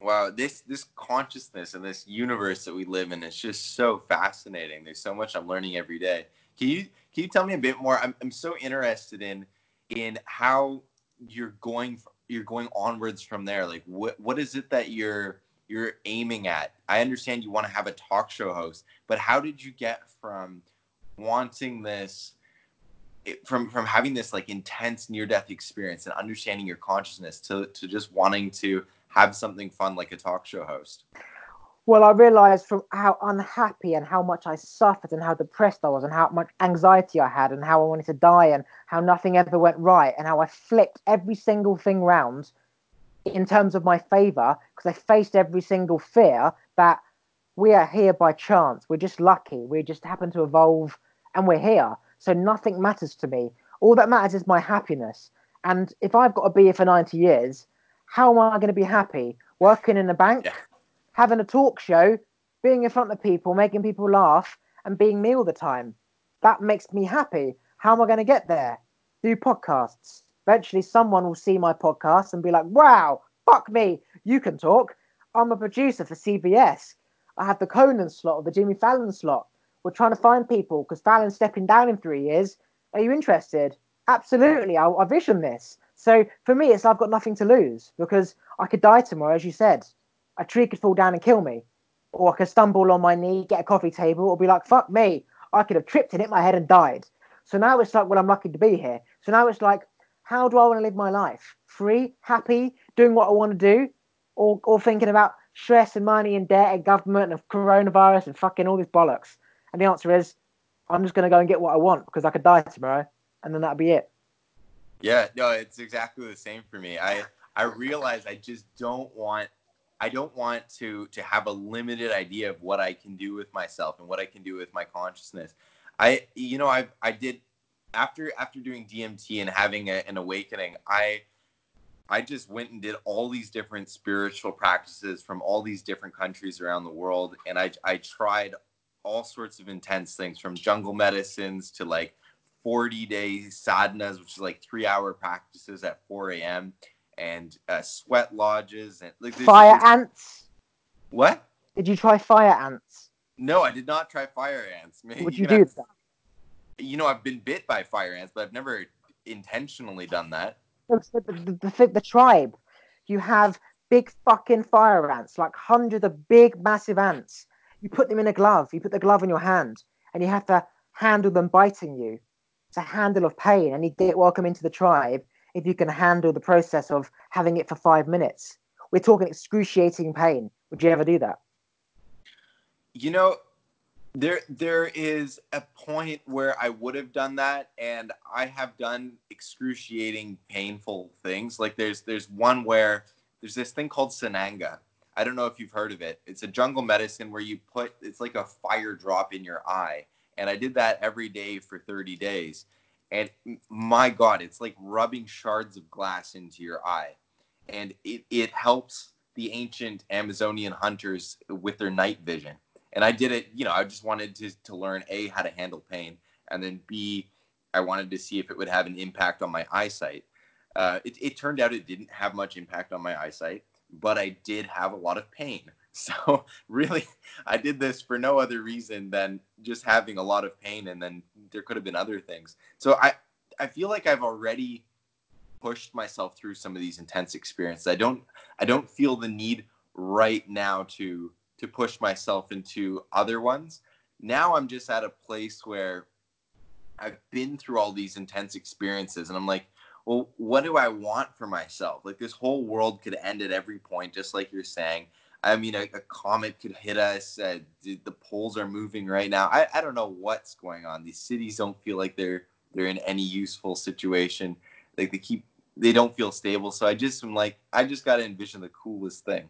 Speaker 2: Wow, this this consciousness and this universe that we live in is just so fascinating. There's so much I'm learning every day. Can you Can you tell me a bit more? I'm, I'm so interested in in how you're going you're going onwards from there. Like what what is it that you're you're aiming at? I understand you want to have a talk show host, but how did you get from wanting this from from having this like intense near death experience and understanding your consciousness to to just wanting to have something fun like a talk show host?
Speaker 1: Well, I realized from how unhappy and how much I suffered and how depressed I was and how much anxiety I had and how I wanted to die and how nothing ever went right and how I flipped every single thing round in terms of my favor because I faced every single fear that we are here by chance. We're just lucky. We just happen to evolve and we're here. So nothing matters to me. All that matters is my happiness. And if I've got to be here for 90 years, how am I going to be happy? Working in a bank? Yeah having a talk show, being in front of people, making people laugh, and being me all the time. That makes me happy. How am I going to get there? Do podcasts. Eventually, someone will see my podcast and be like, wow, fuck me, you can talk. I'm a producer for CBS. I have the Conan slot or the Jimmy Fallon slot. We're trying to find people because Fallon's stepping down in three years. Are you interested? Absolutely. I, I vision this. So for me, it's I've got nothing to lose because I could die tomorrow, as you said a tree could fall down and kill me, or I could stumble on my knee, get a coffee table, or be like, fuck me, I could have tripped and hit my head and died. So now it's like, well, I'm lucky to be here. So now it's like, how do I want to live my life? Free, happy, doing what I want to do, or, or thinking about stress and money and debt and government and coronavirus and fucking all this bollocks? And the answer is, I'm just going to go and get what I want because I could die tomorrow, and then that'll be it.
Speaker 2: Yeah, no, it's exactly the same for me. I I realize I just don't want I don't want to to have a limited idea of what I can do with myself and what I can do with my consciousness. I you know I I did after after doing DMT and having a, an awakening, I I just went and did all these different spiritual practices from all these different countries around the world, and I I tried all sorts of intense things from jungle medicines to like 40 day sadhanas, which is like three hour practices at 4 a.m and uh, sweat lodges and
Speaker 1: like fire ants.
Speaker 2: What?
Speaker 1: Did you try fire ants?
Speaker 2: No, I did not try fire ants.
Speaker 1: Maybe, Would you, you know, do
Speaker 2: that? You know, I've been bit by fire ants, but I've never intentionally done that.
Speaker 1: The, the, the, the tribe, you have big fucking fire ants, like hundreds of big, massive ants. You put them in a glove. You put the glove in your hand, and you have to handle them biting you. It's a handle of pain, and you get welcome into the tribe if you can handle the process of having it for five minutes. We're talking excruciating pain. Would you ever do that?
Speaker 2: You know, there there is a point where I would have done that, and I have done excruciating, painful things. Like there's there's one where there's this thing called Sananga. I don't know if you've heard of it. It's a jungle medicine where you put it's like a fire drop in your eye, and I did that every day for 30 days and my god it's like rubbing shards of glass into your eye and it, it helps the ancient amazonian hunters with their night vision and i did it you know i just wanted to, to learn a how to handle pain and then b i wanted to see if it would have an impact on my eyesight. Uh, it, it turned out it didn't have much impact on my eyesight but i did have a lot of pain. So really i did this for no other reason than just having a lot of pain and then there could have been other things. So i i feel like i've already pushed myself through some of these intense experiences. I don't i don't feel the need right now to to push myself into other ones now i'm just at a place where i've been through all these intense experiences and i'm like well what do i want for myself like this whole world could end at every point just like you're saying I mean, a, a comet could hit us. Uh, the poles are moving right now. I, I don't know what's going on. These cities don't feel like they're they're in any useful situation. Like they keep they don't feel stable. So I just am like I just got to envision the coolest thing,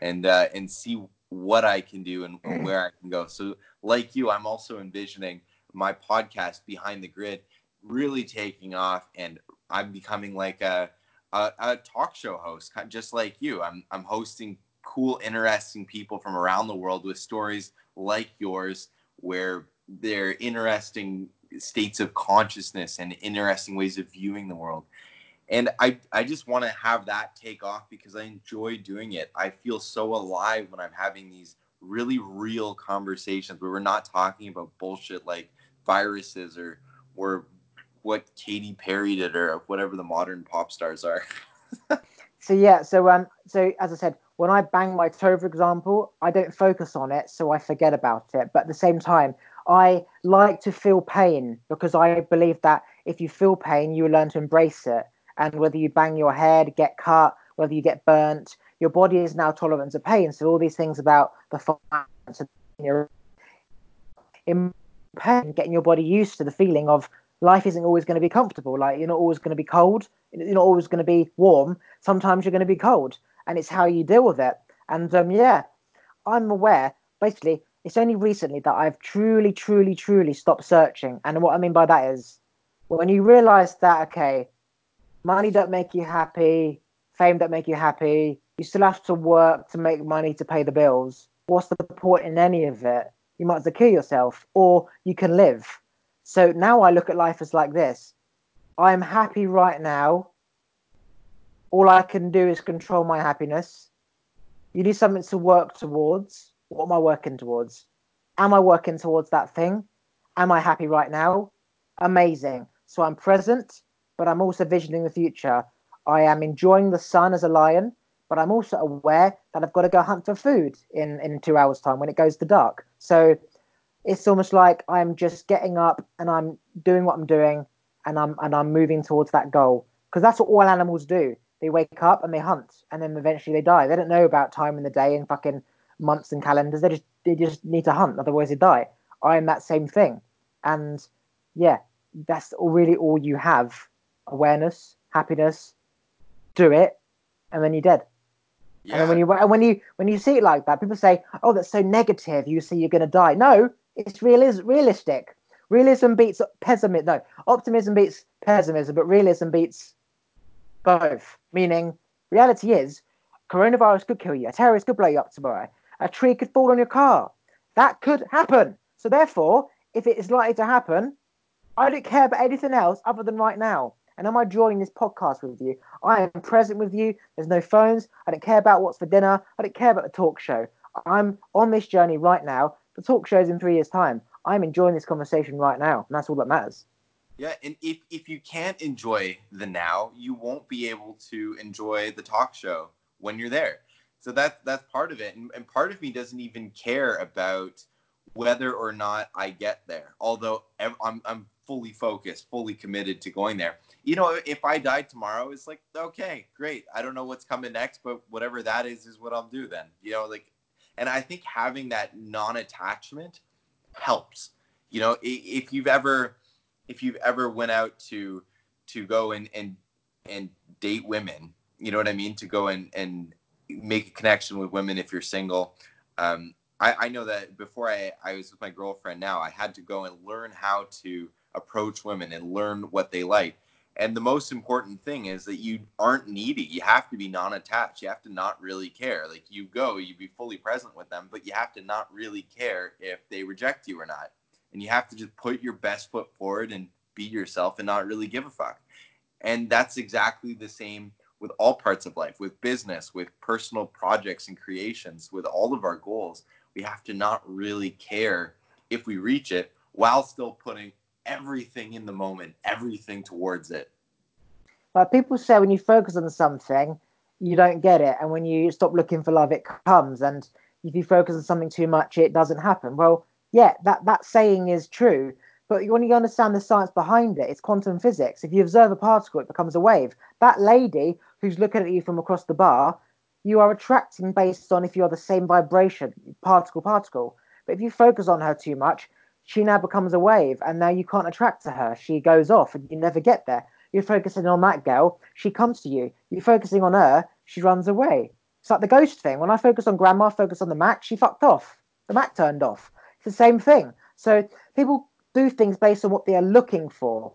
Speaker 2: and uh, and see what I can do and, and where I can go. So like you, I'm also envisioning my podcast behind the grid really taking off, and I'm becoming like a a, a talk show host, just like you. I'm I'm hosting cool, interesting people from around the world with stories like yours, where they're interesting states of consciousness and interesting ways of viewing the world. And I, I just want to have that take off because I enjoy doing it. I feel so alive when I'm having these really real conversations where we're not talking about bullshit like viruses or or what Katy Perry did or whatever the modern pop stars are.
Speaker 1: so yeah, so um, so as I said, when I bang my toe, for example, I don't focus on it, so I forget about it. But at the same time, I like to feel pain because I believe that if you feel pain, you learn to embrace it. And whether you bang your head, get cut, whether you get burnt, your body is now tolerant to pain. So all these things about the finance in pain, getting your body used to the feeling of life isn't always going to be comfortable. Like you're not always going to be cold. You're not always going to be warm. Sometimes you're going to be cold, and it's how you deal with it. And um, yeah, I'm aware. Basically, it's only recently that I've truly, truly, truly stopped searching. And what I mean by that is when you realize that okay, money don't make you happy, fame don't make you happy. You still have to work to make money to pay the bills. What's the point in any of it? You might as well kill yourself, or you can live so now I look at life as like this I'm happy right now. All I can do is control my happiness. You need something to work towards. What am I working towards? Am I working towards that thing? Am I happy right now? Amazing. So I'm present, but I'm also visioning the future. I am enjoying the sun as a lion, but I'm also aware that I've got to go hunt for food in, in two hours' time when it goes to dark. So it's almost like I'm just getting up and I'm doing what I'm doing and I'm and I'm moving towards that goal because that's what all animals do. They wake up and they hunt and then eventually they die. They don't know about time in the day and fucking months and calendars. They just they just need to hunt, otherwise they die. I am that same thing, and yeah, that's really all you have: awareness, happiness. Do it, and then you're dead. Yeah. And then when you when you when you see it like that, people say, "Oh, that's so negative." You see, you're going to die. No, it's realis- realistic. Realism beats pessimism. No, optimism beats pessimism, but realism beats both. Meaning, reality is, coronavirus could kill you. A terrorist could blow you up tomorrow. A tree could fall on your car. That could happen. So therefore, if it is likely to happen, I don't care about anything else other than right now. And am I joining this podcast with you? I am present with you. There's no phones. I don't care about what's for dinner. I don't care about the talk show. I'm on this journey right now the talk shows in three years' time. I'm enjoying this conversation right now, and that's all that matters.
Speaker 2: Yeah, and if if you can't enjoy the now, you won't be able to enjoy the talk show when you're there. So that's that's part of it, and, and part of me doesn't even care about whether or not I get there. Although I'm I'm fully focused, fully committed to going there. You know, if I died tomorrow, it's like okay, great. I don't know what's coming next, but whatever that is, is what I'll do then. You know, like and I think having that non-attachment helps. You know, if you've ever if you've ever went out to to go and and and date women, you know what I mean? To go and and make a connection with women if you're single. Um, I, I know that before I, I was with my girlfriend now, I had to go and learn how to approach women and learn what they like. And the most important thing is that you aren't needy. You have to be non attached. You have to not really care. Like you go, you be fully present with them, but you have to not really care if they reject you or not. And you have to just put your best foot forward and be yourself and not really give a fuck. And that's exactly the same with all parts of life, with business, with personal projects and creations, with all of our goals. We have to not really care if we reach it while still putting everything in the moment, everything towards it.
Speaker 1: But people say when you focus on something, you don't get it, and when you stop looking for love, it comes. And if you focus on something too much, it doesn't happen. Well, yeah, that that saying is true. But when you understand the science behind it, it's quantum physics. If you observe a particle, it becomes a wave. That lady who's looking at you from across the bar, you are attracting based on if you're the same vibration, particle, particle. But if you focus on her too much, she now becomes a wave and now you can't attract to her. She goes off and you never get there. You're focusing on that girl, she comes to you. You're focusing on her, she runs away. It's like the ghost thing. When I focus on grandma, focus on the Mac, she fucked off. The Mac turned off. It's the same thing. So people do things based on what they are looking for.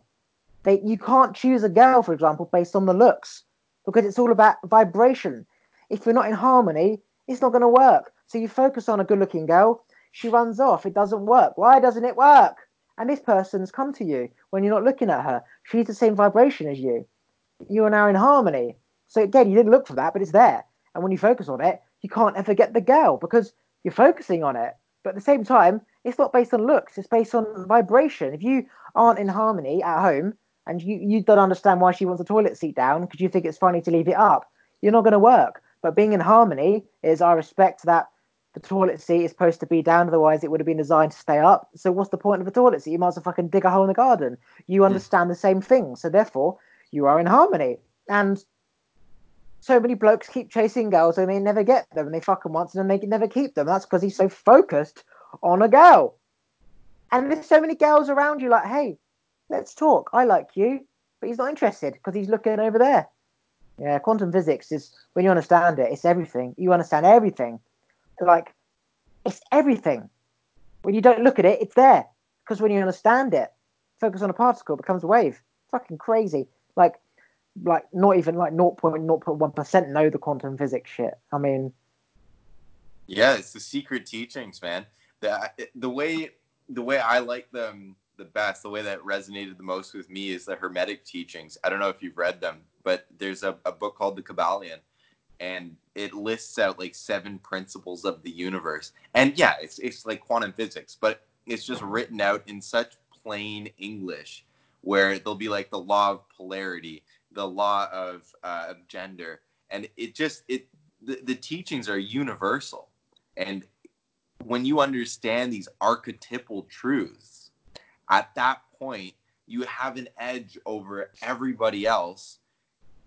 Speaker 1: They you can't choose a girl, for example, based on the looks, because it's all about vibration. If you're not in harmony, it's not going to work. So you focus on a good looking girl, she runs off. It doesn't work. Why doesn't it work? And this person's come to you when you're not looking at her. She's the same vibration as you. You are now in harmony. So again, you didn't look for that, but it's there. And when you focus on it, you can't ever get the girl because you're focusing on it. But at the same time, It's not based on looks. It's based on vibration. If you aren't in harmony at home and you, you don't understand why she wants a toilet seat down because you think it's funny to leave it up, you're not going to work. But being in harmony is I respect that the toilet seat is supposed to be down, otherwise it would have been designed to stay up. So what's the point of a toilet seat? You might as well fucking dig a hole in the garden. You hmm. understand mm. the same thing, so therefore you are in harmony. And so many blokes keep chasing girls and they never get them, and they fuck them once and then they never keep them. That's because he's so focused on a girl. And there's so many girls around you, like, hey, let's talk. I like you, but he's not interested because he's looking over there. Yeah, quantum physics is when you understand it, it's everything. You understand everything like it's everything. When you don't look at it, it's there. Because when you understand it, focus on a particle becomes a wave. Fucking crazy. Like like not even like 0.0.1% know the quantum physics shit. I mean
Speaker 2: Yeah, it's the secret teachings, man. The the way the way I like them the best, the way that resonated the most with me is the Hermetic teachings. I don't know if you've read them, but there's a, a book called The Kybalion and it lists out like seven principles of the universe. And yeah, it's it's like quantum physics, but it's just written out in such plain English where there'll be like the law of polarity, the law of, uh, of gender, and it just it the, the teachings are universal. And when you understand these archetypal truths, at that point you have an edge over everybody else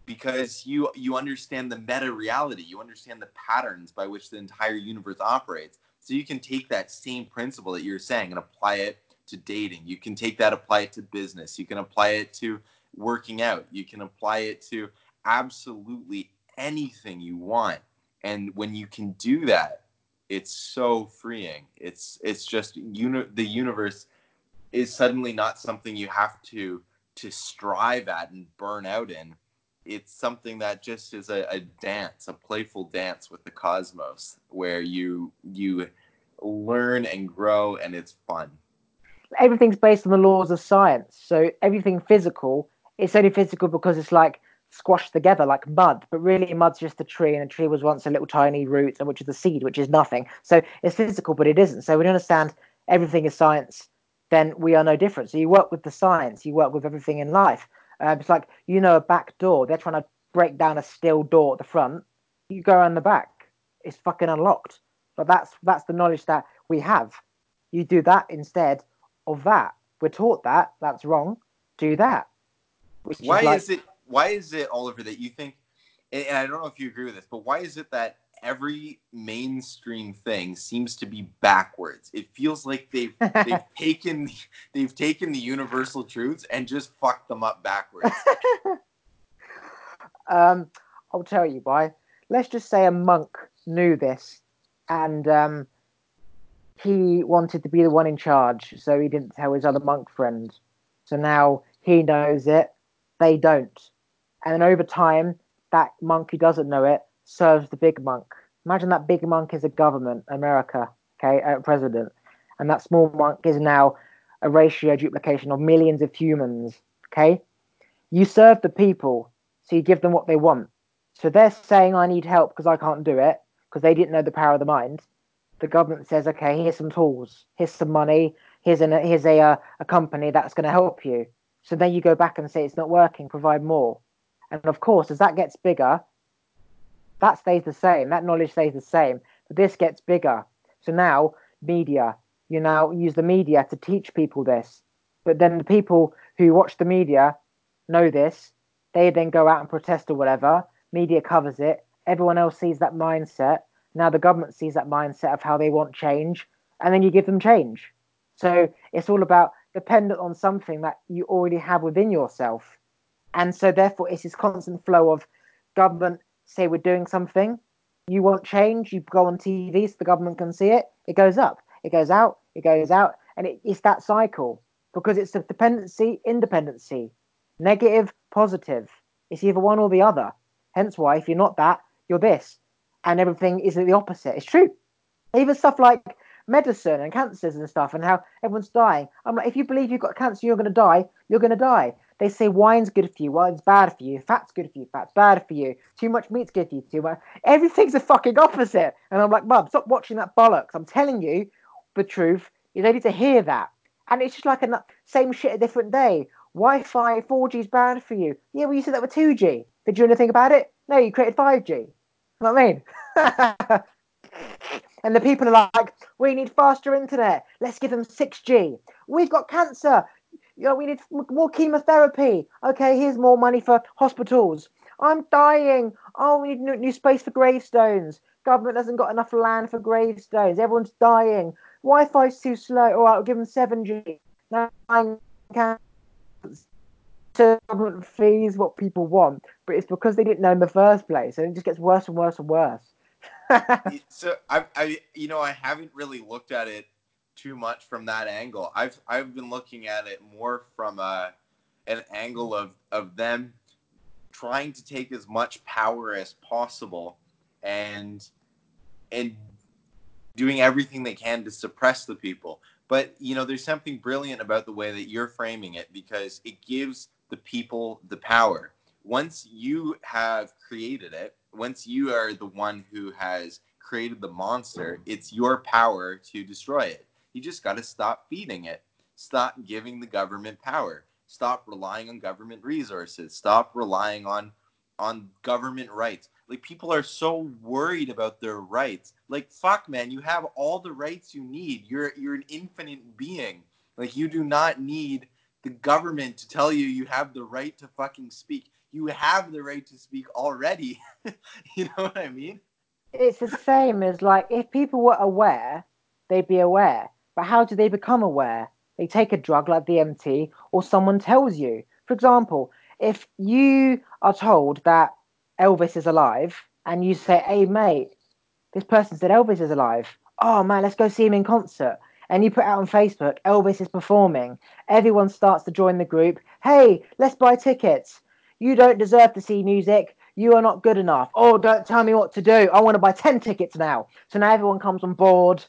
Speaker 2: because you you understand the meta reality you understand the patterns by which the entire universe operates. So you can take that same principle that you're saying and apply it to dating. You can take that apply it to business. You can apply it to working out. You can apply it to absolutely anything you want. And when you can do that it's so freeing. It's it's just you uni- the universe is suddenly not something you have to to strive at and burn out in it's something that just is a, a dance, a playful dance with the cosmos, where you you learn and grow, and it's fun.
Speaker 1: Everything's based on the laws of science, so everything physical it's only physical because it's like squashed together like mud, but really mud's just a tree, and a tree was once a little tiny root, and which is the seed, which is nothing. So it's physical, but it isn't. So when you understand everything is science, then we are no different. So you work with the science, you work with everything in life. Uh, it's like you know a back door. They're trying to break down a steel door at the front. You go around the back. It's fucking unlocked. But that's that's the knowledge that we have. You do that instead of that. We're taught that. That's wrong. Do that.
Speaker 2: Why is, like, is it? Why is it, Oliver, that you think? And I don't know if you agree with this, but why is it that every mainstream thing seems to be backwards. It feels like they've they've taken they've taken the universal truths and just fucked them up backwards.
Speaker 1: um, I'll tell you why. Let's just say a monk knew this, and um, he wanted to be the one in charge, so he didn't tell his other monk friend. So now he knows it, they don't, and then over time, that monk who doesn't know it serves the big monk. Imagine that big monk is a government, America, okay, a president, and that small monk is now a ratio duplication of millions of humans, okay? You serve the people, so you give them what they want. So they're saying, I need help because I can't do it, because they didn't know the power of the mind. The government says, okay, here's some tools, here's some money, here's, an, here's a, uh, a company that's going to help you. So then you go back and say, it's not working, provide more. And of course, as that gets bigger, that stays the same. That knowledge stays the same. But this gets bigger. So now, media, you now use the media to teach people this. But then the people who watch the media know this. They then go out and protest or whatever. Media covers it. Everyone else sees that mindset. Now the government sees that mindset of how they want change. And then you give them change. So it's all about dependent on something that you already have within yourself. And so therefore it's this constant flow of government say we're doing something, you want change, you go on TV so the government can see it, it goes up, it goes out, it goes out, and it, it's that cycle because it's a dependency, independency, negative, positive. It's either one or the other. Hence why, if you're not that, you're this, and everything is the opposite. It's true. Even stuff like medicine and cancers and stuff, and how everyone's dying. I'm like, if you believe you've got cancer, you're going to die. You're going to die. They say wine's good for you, wine's bad for you, fat's good for you, fat's bad for you, too much meat's good for you, too much. Everything's a fucking opposite. And I'm like, Mum, stop watching that bollocks. I'm telling you the truth. is only to hear that. And it's just like a same shit a different day. Wi-Fi 4G is bad for you. Yeah, well, you said that with 2G. Did you do anything about it? No, you created 5G. You know what I mean? and the people are like, we need faster internet. Let's give them 6G. We've got cancer. You know, we need more chemotherapy. Okay, here's more money for hospitals. I'm dying. Oh, we need new, space for gravestones. Government hasn't got enough land for gravestones. Everyone's dying. Wi-Fi's too slow. All right, we'll give them 7G. Nine government fees what people want, but it's because they didn't know in the first place, and it just gets worse and worse and worse.
Speaker 2: so I, I, you know, I haven't really looked at it too much from that angle. I've, I've been looking at it more from a, an angle of, of them trying to take as much power as possible, and, and doing everything they can to suppress the people. But you know, there's something brilliant about the way that you're framing it because it gives the people the power. Once you have created it, once you are the one who has created the monster, it's your power to destroy it. You just got to stop feeding it. Stop giving the government power. Stop relying on government resources. Stop relying on on government rights. Like people are so worried about their rights. Like fuck man, you have all the rights you need. You're you're an infinite being. Like you do not need the government to tell you you have the right to fucking speak. You have the right to speak already. you know what I mean?
Speaker 1: It's the same as like if people were aware, they'd be aware. But how do they become aware? They take a drug like DMT or someone tells you. For example, if you are told that Elvis is alive and you say, hey, mate, this person said Elvis is alive. Oh, man, let's go see him in concert and you put out on Facebook, Elvis is performing, everyone starts to join the group. Hey, let's buy tickets. You don't deserve to see music. You are not good enough. Oh, don't tell me what to do. I want to buy 10 tickets now. So now everyone comes on board.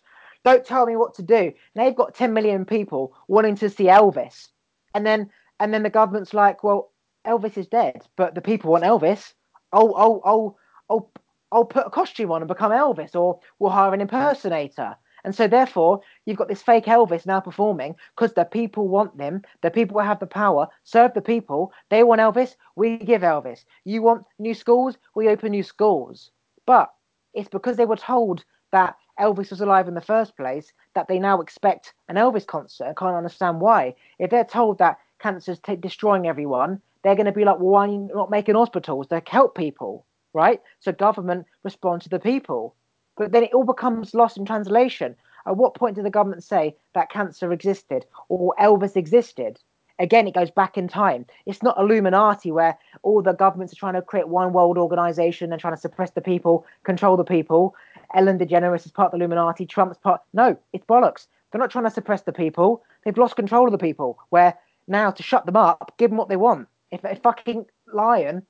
Speaker 1: Don't tell me what to do. Now you've got 10 million people wanting to see Elvis. And then and then the government's like, well, Elvis is dead, but the people want Elvis. Oh, oh, oh, oh, I'll put a costume on and become Elvis, or we'll hire an impersonator. And so, therefore, you've got this fake Elvis now performing because the people want them. The people have the power. Serve the people. They want Elvis. We give Elvis. You want new schools? We open new schools. But it's because they were told that Elvis was alive in the first place that they now expect an Elvis concert. I can't understand why. If they're told that cancer's t- destroying everyone, they're going to be like, well, why are you not making hospitals to help people? Right? So government respond to the people. But then it all becomes lost in translation. At what point did the government say that cancer existed or Elvis existed? Again, it goes back in time. It's not Illuminati where all the governments are trying to create one world organization and trying to suppress the people, control the people. Ellen DeGeneres is part of the Illuminati. Trump's part. No, it's bollocks. They're not trying to suppress the people. They've lost control of the people. Where now to shut them up, give them what they want. If a fucking lion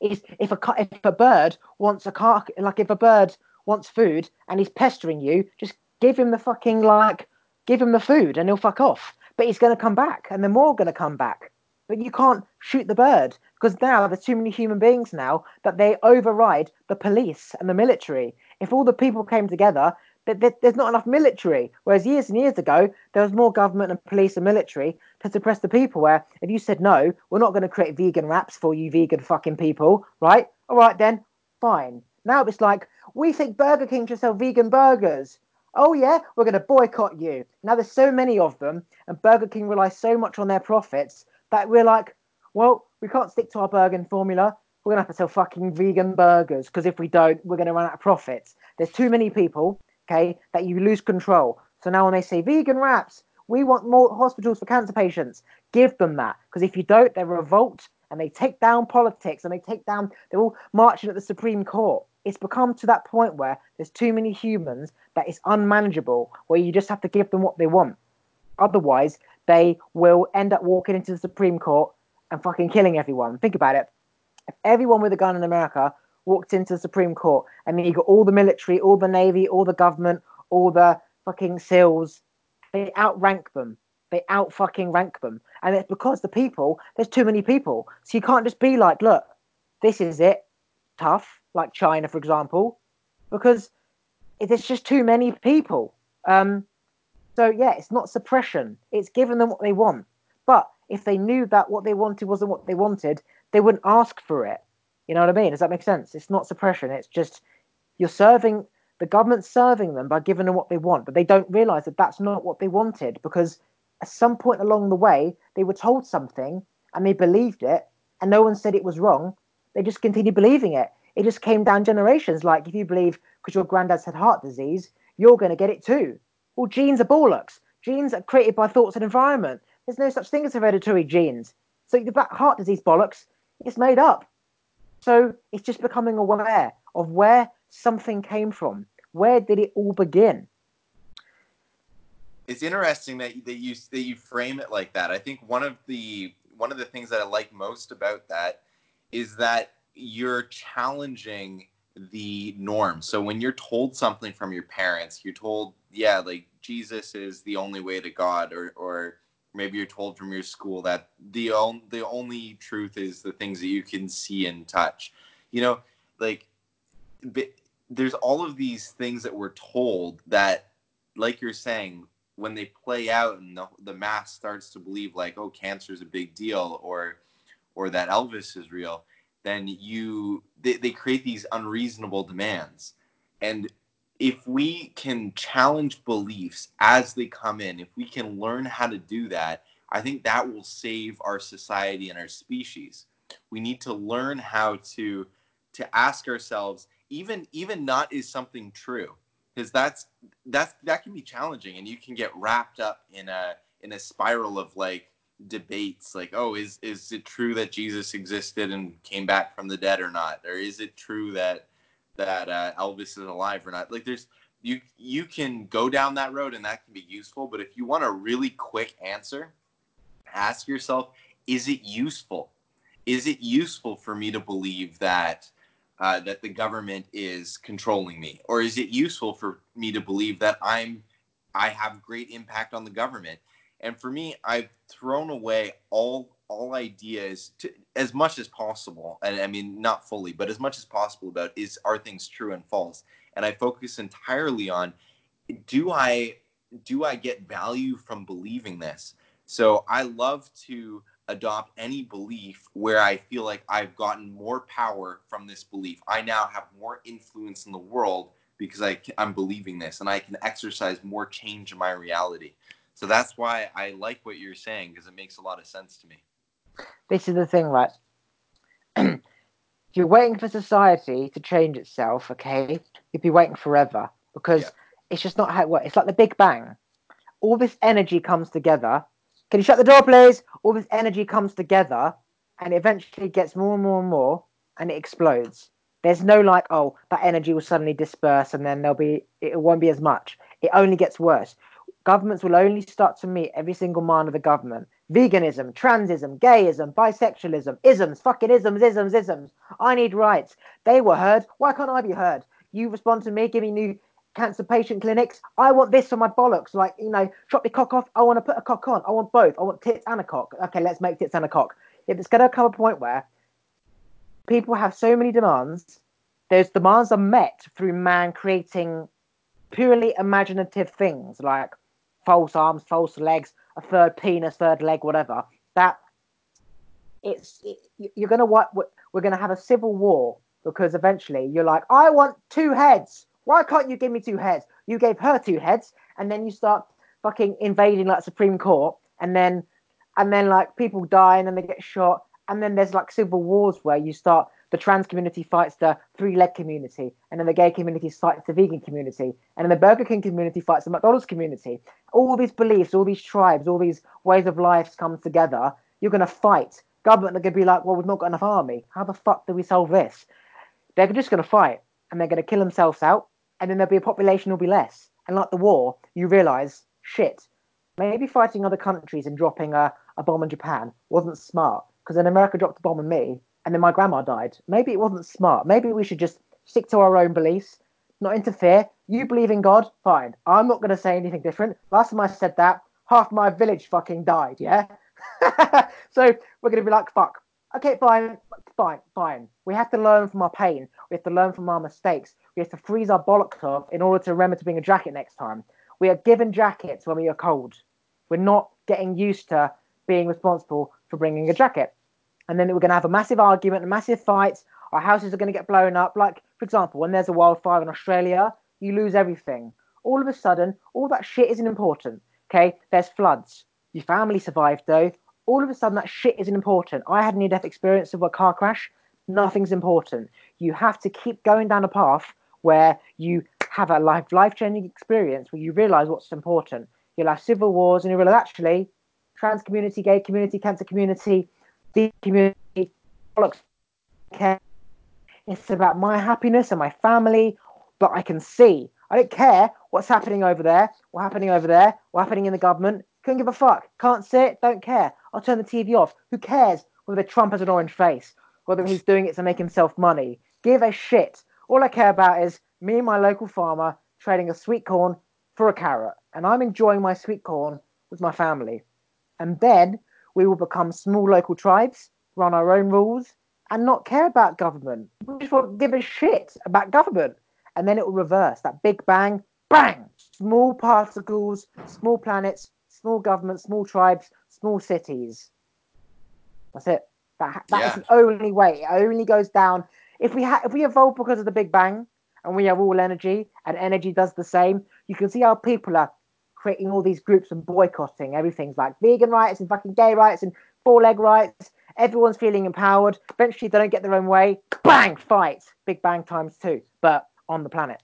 Speaker 1: is, if a if a bird wants a car, like if a bird wants food and he's pestering you, just give him the fucking like, give him the food and he'll fuck off. But he's going to come back and they're more going to come back. But you can't shoot the bird because now there's too many human beings now that they override the police and the military. If all the people came together, there's not enough military. Whereas years and years ago, there was more government and police and military to suppress the people. Where if you said no, we're not going to create vegan wraps for you, vegan fucking people, right? All right then, fine. Now it's like, we think Burger King should sell vegan burgers. Oh, yeah, we're going to boycott you. Now there's so many of them, and Burger King relies so much on their profits that we're like, well, we can't stick to our burger formula. We're going to have to sell fucking vegan burgers because if we don't, we're going to run out of profits. There's too many people, okay, that you lose control. So now when they say vegan wraps, we want more hospitals for cancer patients. Give them that because if you don't, they revolt and they take down politics and they take down, they're all marching at the Supreme Court it's become to that point where there's too many humans that it's unmanageable, where you just have to give them what they want. Otherwise, they will end up walking into the Supreme Court and fucking killing everyone. Think about it. If everyone with a gun in America walked into the Supreme Court and then you got all the military, all the navy, all the government, all the fucking SEALs, they outrank them. They out fucking rank them. And it's because the people, there's too many people. So you can't just be like, look, this is it, tough like China, for example, because there's just too many people. Um, So yeah, it's not suppression. It's giving them what they want. But if they knew that what they wanted wasn't what they wanted, they wouldn't ask for it. You know what I mean? Does that make sense? It's not suppression. It's just you're serving the government's serving them by giving them what they want, but they don't realize that that's not what they wanted because at some point along the way they were told something and they believed it, and no one said it was wrong. They just continued believing it. It just came down generations. Like if you believe because your granddad's had heart disease, you're going to get it too. Well, genes are bollocks. Genes are created by thoughts and environment. There's no such thing as hereditary genes. So the heart disease bollocks, it's made up. So it's just becoming aware of where something came from. Where did it all begin?
Speaker 2: It's interesting that that you that you frame it like that. I think one of the one of the things that I like most about that is that you're challenging the norm. So when you're told something from your parents, you're told, yeah, like Jesus is the only way to God, or or maybe you're told from your school that the on, the only truth is the things that you can see and touch. You know, like there's all of these things that we're told that, like you're saying, when they play out and the, the mass starts to believe like, oh, cancer is a big deal, or or that Elvis is real, then you they, they create these unreasonable demands. And if we can challenge beliefs as they come in, if we can learn how to do that, I think that will save our society and our species. We need to learn how to to ask ourselves, even even not is something true, because that's that's that can be challenging, and you can get wrapped up in a in a spiral of like debates like oh is is it true that jesus existed and came back from the dead or not or is it true that that uh, Elvis is alive or not. Like there's you you can go down that road and that can be useful, but if you want a really quick answer, ask yourself, is it useful? Is it useful for me to believe that uh, that the government is controlling me, or is it useful for me to believe that I'm I have great impact on the government? And for me, I've thrown away all all ideas to as much as possible and i mean not fully but as much as possible about is are things true and false? And i focus entirely on do i do i get value from believing this? So i love to adopt any belief where i feel like i've gotten more power from this belief. I now have more influence in the world because I, i'm believing this and i can exercise more change in my reality. So that's why i like what you're saying because it makes a lot of sense to me
Speaker 1: this is the thing, right? if you're waiting for society to change itself, okay, you'd be waiting forever because yeah. it's just not how it works. It's like the Big Bang. All this energy comes together. Can you shut the door, please? All this energy comes together and it eventually gets more and more and more and it explodes. There's no like, oh, that energy will suddenly disperse and then there'll be, it won't be as much. It only gets worse. Governments will only start to meet every single man of the government veganism, transism, gayism, bisexualism, isms, fucking isms, isms, isms. I need rights. They were heard. Why can't I be heard? You respond to me, give me new cancer patient clinics. I want this for my bollocks. Like, you know, chop your cock off. I want to put a cock on. I want both. I want tits and a cock. Okay, let's make tits and a cock. If it's going to come a point where people have so many demands, those demands are met through man creating purely imaginative things like false arms, false legs, a third penis, third leg, whatever. That it's it, you're gonna what we're gonna have a civil war because eventually you're like, I want two heads. Why can't you give me two heads? You gave her two heads, and then you start fucking invading like Supreme Court, and then and then like people die and then they get shot, and then there's like civil wars where you start the trans community fights the three leg community, and then the gay community fights the vegan community, and then the Burger King community fights the McDonald's community. All these beliefs, all these tribes, all these ways of life come together. You're going to fight. Government are going to be like, well, we've not got enough army. How the fuck do we solve this? They're just going to fight, and they're going to kill themselves out, and then there'll be a population will be less. And like the war, you realize, shit, maybe fighting other countries and dropping a, a bomb in Japan wasn't smart because then America dropped a bomb on me and then my grandma died. Maybe it wasn't smart. Maybe we should just stick to our own beliefs, not interfere. You believe in God, fine. I'm not going to say anything different. Last time I said that, half my village fucking died, yeah? so we're going to be like, fuck. Okay, fine, fine, fine. We have to learn from our pain. We have to learn from our mistakes. We have to freeze our bollocks off in order to remember to bring a jacket next time. We are given jackets when we are cold. We're not getting used to being responsible for bringing a jacket. And then we're going to have a massive argument, a massive fight. Our houses are going to get blown up. Like, for example, when there's a wildfire in Australia, you lose everything. All of a sudden, all that shit isn't important. Okay, there's floods. Your family survived though. All of a sudden, that shit isn't important. I had a near death experience of a car crash. Nothing's important. You have to keep going down a path where you have a life life changing experience where you realize what's important. You'll have civil wars, and you realize actually, trans community, gay community, cancer community, the community, it's about my happiness and my family, but I can see. I don't care what's happening over there, what's happening over there, what's happening in the government. Couldn't give a fuck. Can't see it. Don't care. I'll turn the TV off. Who cares whether Trump has an orange face, whether he's doing it to make himself money? Give a shit. All I care about is me and my local farmer trading a sweet corn for a carrot, and I'm enjoying my sweet corn with my family. And then we will become small local tribes, run our own rules, and not care about government. We just won't give a shit about government. And then it will reverse that big bang, bang, small particles, small planets, small governments, small tribes, small cities. That's it. That, that's yeah. the only way. It only goes down. If we ha- if we evolve because of the Big Bang and we have all energy and energy does the same, you can see how people are creating all these groups and boycotting everything's like vegan rights and fucking gay rights and four leg rights. Everyone's feeling empowered. Eventually, they don't get their own way. Bang! Fight. Big Bang times two, but on the planet.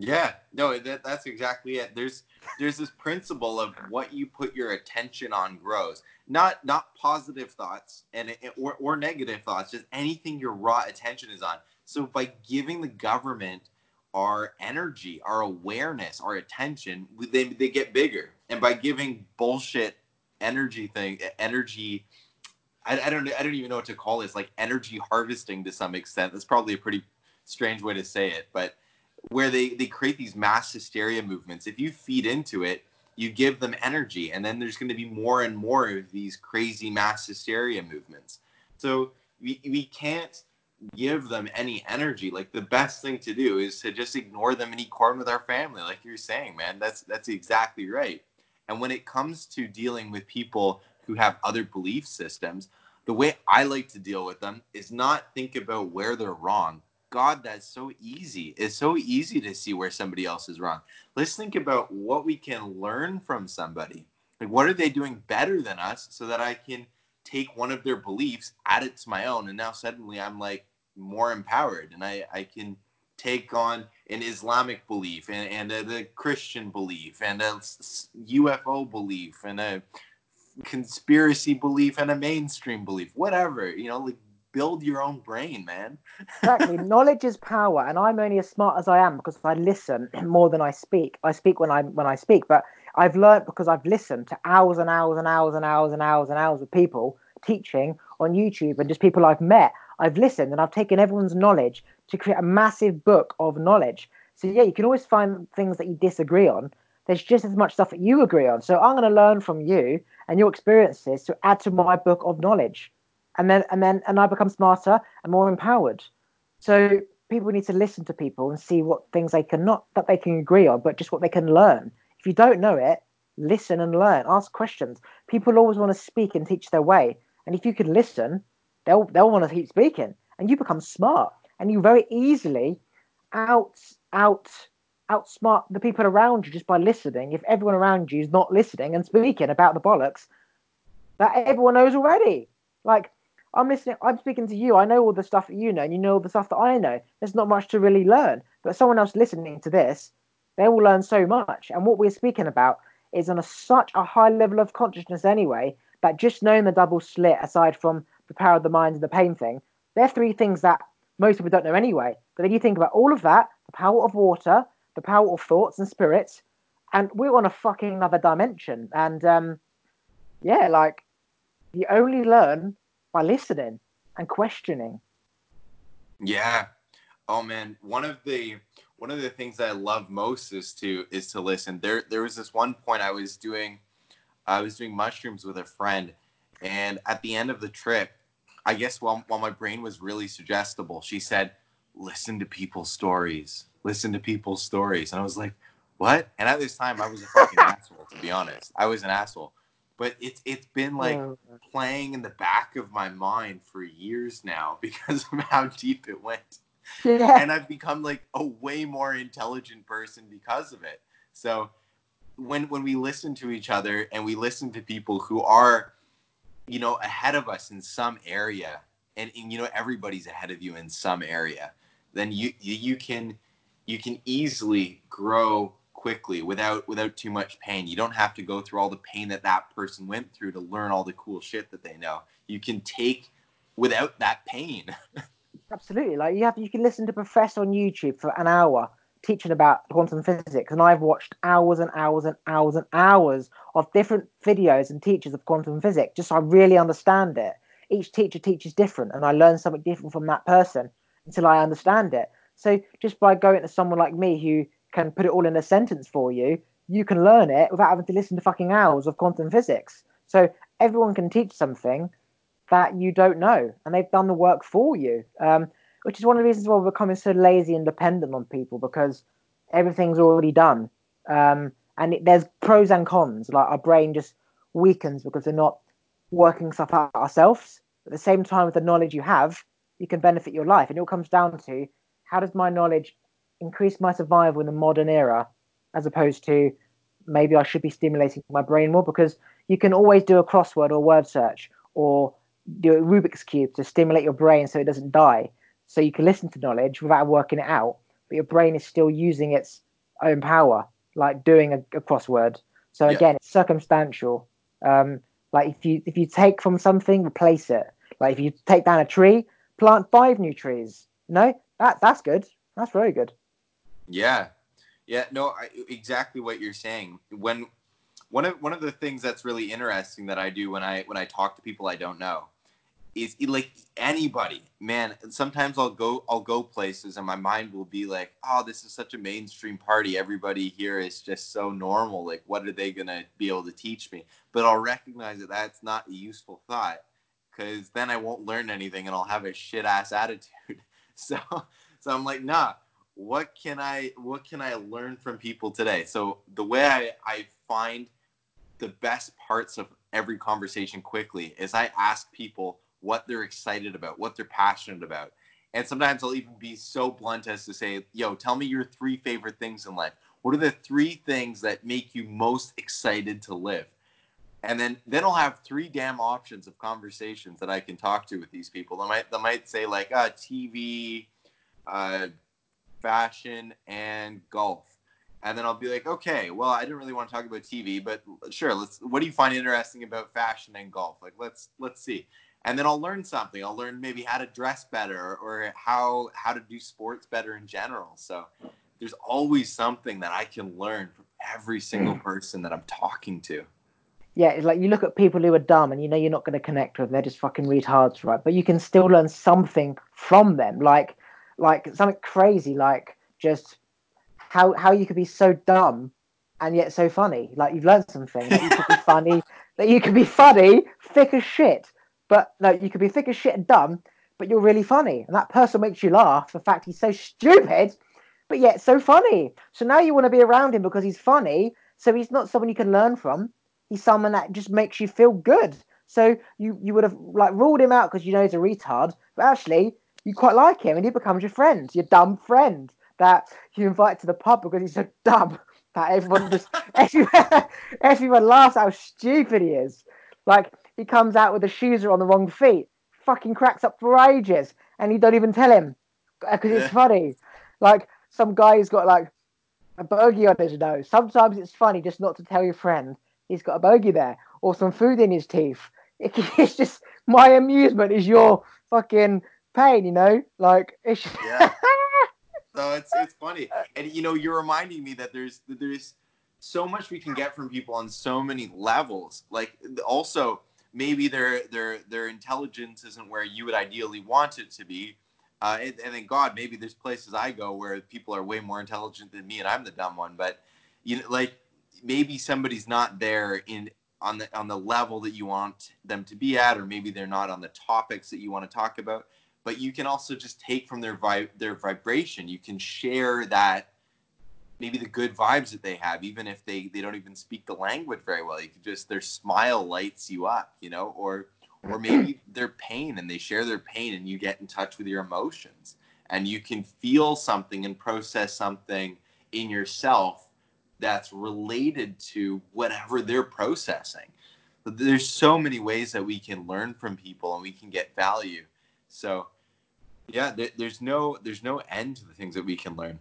Speaker 2: Yeah, no, that, that's exactly it. There's there's this principle of what you put your attention on grows. Not not positive thoughts and or, or negative thoughts, just anything your raw attention is on. So by giving the government our energy, our awareness, our attention, they they get bigger. And by giving bullshit energy thing, energy I, I don't I don't even know what to call this, like energy harvesting to some extent. That's probably a pretty strange way to say it, but where they they create these mass hysteria movements if you feed into it you give them energy and then there's going to be more and more of these crazy mass hysteria movements so we, we can't give them any energy like the best thing to do is to just ignore them and eat corn with our family like you're saying man that's that's exactly right and when it comes to dealing with people who have other belief systems the way i like to deal with them is not think about where they're wrong God, that's so easy. It's so easy to see where somebody else is wrong. Let's think about what we can learn from somebody. Like, what are they doing better than us so that I can take one of their beliefs, add it to my own, and now suddenly I'm like more empowered and I, I can take on an Islamic belief and, and a, Christian belief and a UFO belief and a conspiracy belief and a mainstream belief, whatever, you know, like build your own brain, man.
Speaker 1: exactly. Knowledge is power, and I'm only as smart as I am because I listen more than I speak. I speak when I when I speak, but I've learned because I've listened to hours and hours and hours and hours and hours and hours of people teaching on YouTube and just people I've met. I've listened and I've taken everyone's knowledge to create a massive book of knowledge. So yeah, you can always find things that you disagree on. There's just as much stuff that you agree on. So I'm going to learn from you and your experiences to add to my book of knowledge and then and then and I become smarter and more empowered. So people need to listen to people and see what things they can not that they can agree on, but just what they can learn. If you don't know it, listen and learn. Ask questions. People always want to speak and teach their way, and if you can listen, they'll they'll want to keep speaking, and you become smart, and you very easily out out outsmart the people around you just by listening. If everyone around you is not listening and speaking about the bollocks that everyone knows already, like I'm listening. I'm speaking to you. I know all the stuff that you know, and you know all the stuff that I know. There's not much to really learn. But someone else listening to this, they will learn so much. And what we're speaking about is on a, such a high level of consciousness anyway that just knowing the double slit, aside from the power of the mind and the pain thing, they're three things that most people don't know anyway. But then you think about all of that, the power of water, the power of thoughts and spirits, and we're on a fucking other dimension. And um, yeah, like you only learn by listening and questioning.
Speaker 2: Yeah. Oh man, one of the one of the things that I love most is to is to listen. There there was this one point I was doing I was doing mushrooms with a friend and at the end of the trip, I guess while while my brain was really suggestible, she said, "Listen to people's stories. Listen to people's stories." And I was like, what? And at this time, I was a fucking asshole. To be honest, I was an asshole. But it's it's been like
Speaker 1: Oh,
Speaker 2: playing in the back of my mind for years now because of how deep it went
Speaker 1: yeah.
Speaker 2: and I've become like a way more intelligent person because of it. So when when we listen to each other and we listen to people who are, you know, ahead of us in some area, and, and you know everybody's ahead of you in some area, then you you, you can you can easily grow quickly without without too much pain. You don't have to go through all the pain that that person went through to learn all the cool shit that they know. You can take without that pain.
Speaker 1: Absolutely. Like you have, you can listen to Professor on YouTube for an hour teaching about quantum physics, and I've watched hours and hours and hours and hours of different videos and teachers of quantum physics, just so I really understand it. Each teacher teaches different, and I learn something different from that person until I understand it. So just by going to someone like me who can put it all in a sentence for you, you can learn it without having to listen to fucking hours of quantum physics. So everyone can teach something that you don't know, and they've done the work for you. Um, which is one of the reasons why we're becoming so lazy and dependent on people because everything's already done. Um, and it, there's pros and cons. Like our brain just weakens because we're not working stuff out ourselves. At the same time, with the knowledge you have, you can benefit your life. And it all comes down to how does my knowledge increase my survival in the modern era, as opposed to maybe I should be stimulating my brain more because you can always do a crossword or word search or do a Rubik's cube to stimulate your brain so it doesn't die. So you can listen to knowledge without working it out, but your brain is still using its own power, like doing a, a crossword. So
Speaker 2: Yeah.
Speaker 1: again, it's circumstantial. Um, like if you if you take from something, replace it. Like if you take down a tree, plant five new trees. No, that that's good. That's very good.
Speaker 2: Yeah, yeah, no, I, exactly what you're saying. When one of one of the things that's really interesting that I do when I when I talk to people I don't know is like anybody, man. Sometimes I'll go I'll go places and my mind will be like, oh, this is such a mainstream party. Everybody here is just so normal. Like, what are they gonna be able to teach me? But I'll recognize that that's not a useful thought because then I won't learn anything and I'll have a shit ass attitude. So, so I'm like, nah what can I what can I learn from people today? So the way I, I find the best parts of every conversation quickly is I ask people what they're excited about, what they're passionate about. And sometimes I'll even be so blunt as to say, yo, tell me your three favorite things in life. What are the three things that make you most excited to live? And then then I'll have three damn options of conversations that I can talk to with these people. They might they might say like uh TV, uh fashion and golf and then i'll be like okay well i didn't really want to talk about tv but sure let's what do you find interesting about fashion and golf like let's let's see and then i'll learn something i'll learn maybe how to dress better or how how to do sports better in general so there's always something that i can learn from every single mm. person that i'm talking to
Speaker 1: Yeah, it's like you look at people who are dumb and you know you're not going to connect with them. They're just fucking retards, right? But you can still learn something from them, like like something crazy, like just how how you could be so dumb and yet so funny. Like you've learned something that you could be funny, that you could be funny, thick as shit. But no, you could be thick as shit and dumb, but you're really funny, and that person makes you laugh. The fact he's so stupid, but yet so funny. So now you want to be around him because he's funny. So he's not someone you can learn from. He's someone that just makes you feel good. So you you would have like ruled him out because you know he's a retard, but actually you quite like him, and he becomes your friend, your dumb friend that you invite to the pub because he's so dumb that everyone just everyone, everyone laughs how stupid he is. Like he comes out with the shoes are on the wrong feet, fucking cracks up for ages, and you don't even tell him because it's
Speaker 2: Yeah.
Speaker 1: funny. Like some guy who's got like a bogey on his nose. Sometimes it's funny just not to tell your friend he's got a bogey there or some food in his teeth. It, it's just my amusement is your fucking pain, you know? Like it's
Speaker 2: Yeah. so it's it's funny and you know you're reminding me that there's that there's so much we can get from people on so many levels like also maybe their their their intelligence isn't where you would ideally want it to be. Uh, and, and then god maybe there's places i go where people are way more intelligent than me and i'm the dumb one but you know like maybe somebody's not there in on the on the level that you want them to be at or maybe they're not on the topics that you want to talk about but you can also just take from their vi- their vibration. You can share that maybe the good vibes that they have, even if they they don't even speak the language very well. You could just their smile lights you up, you know, or or mm-hmm. maybe their pain and they share their pain and you get in touch with your emotions and you can feel something and process something in yourself that's related to whatever they're processing. But there's so many ways that we can learn from people and we can get value. So yeah, there's no there's no end to the things that we can learn.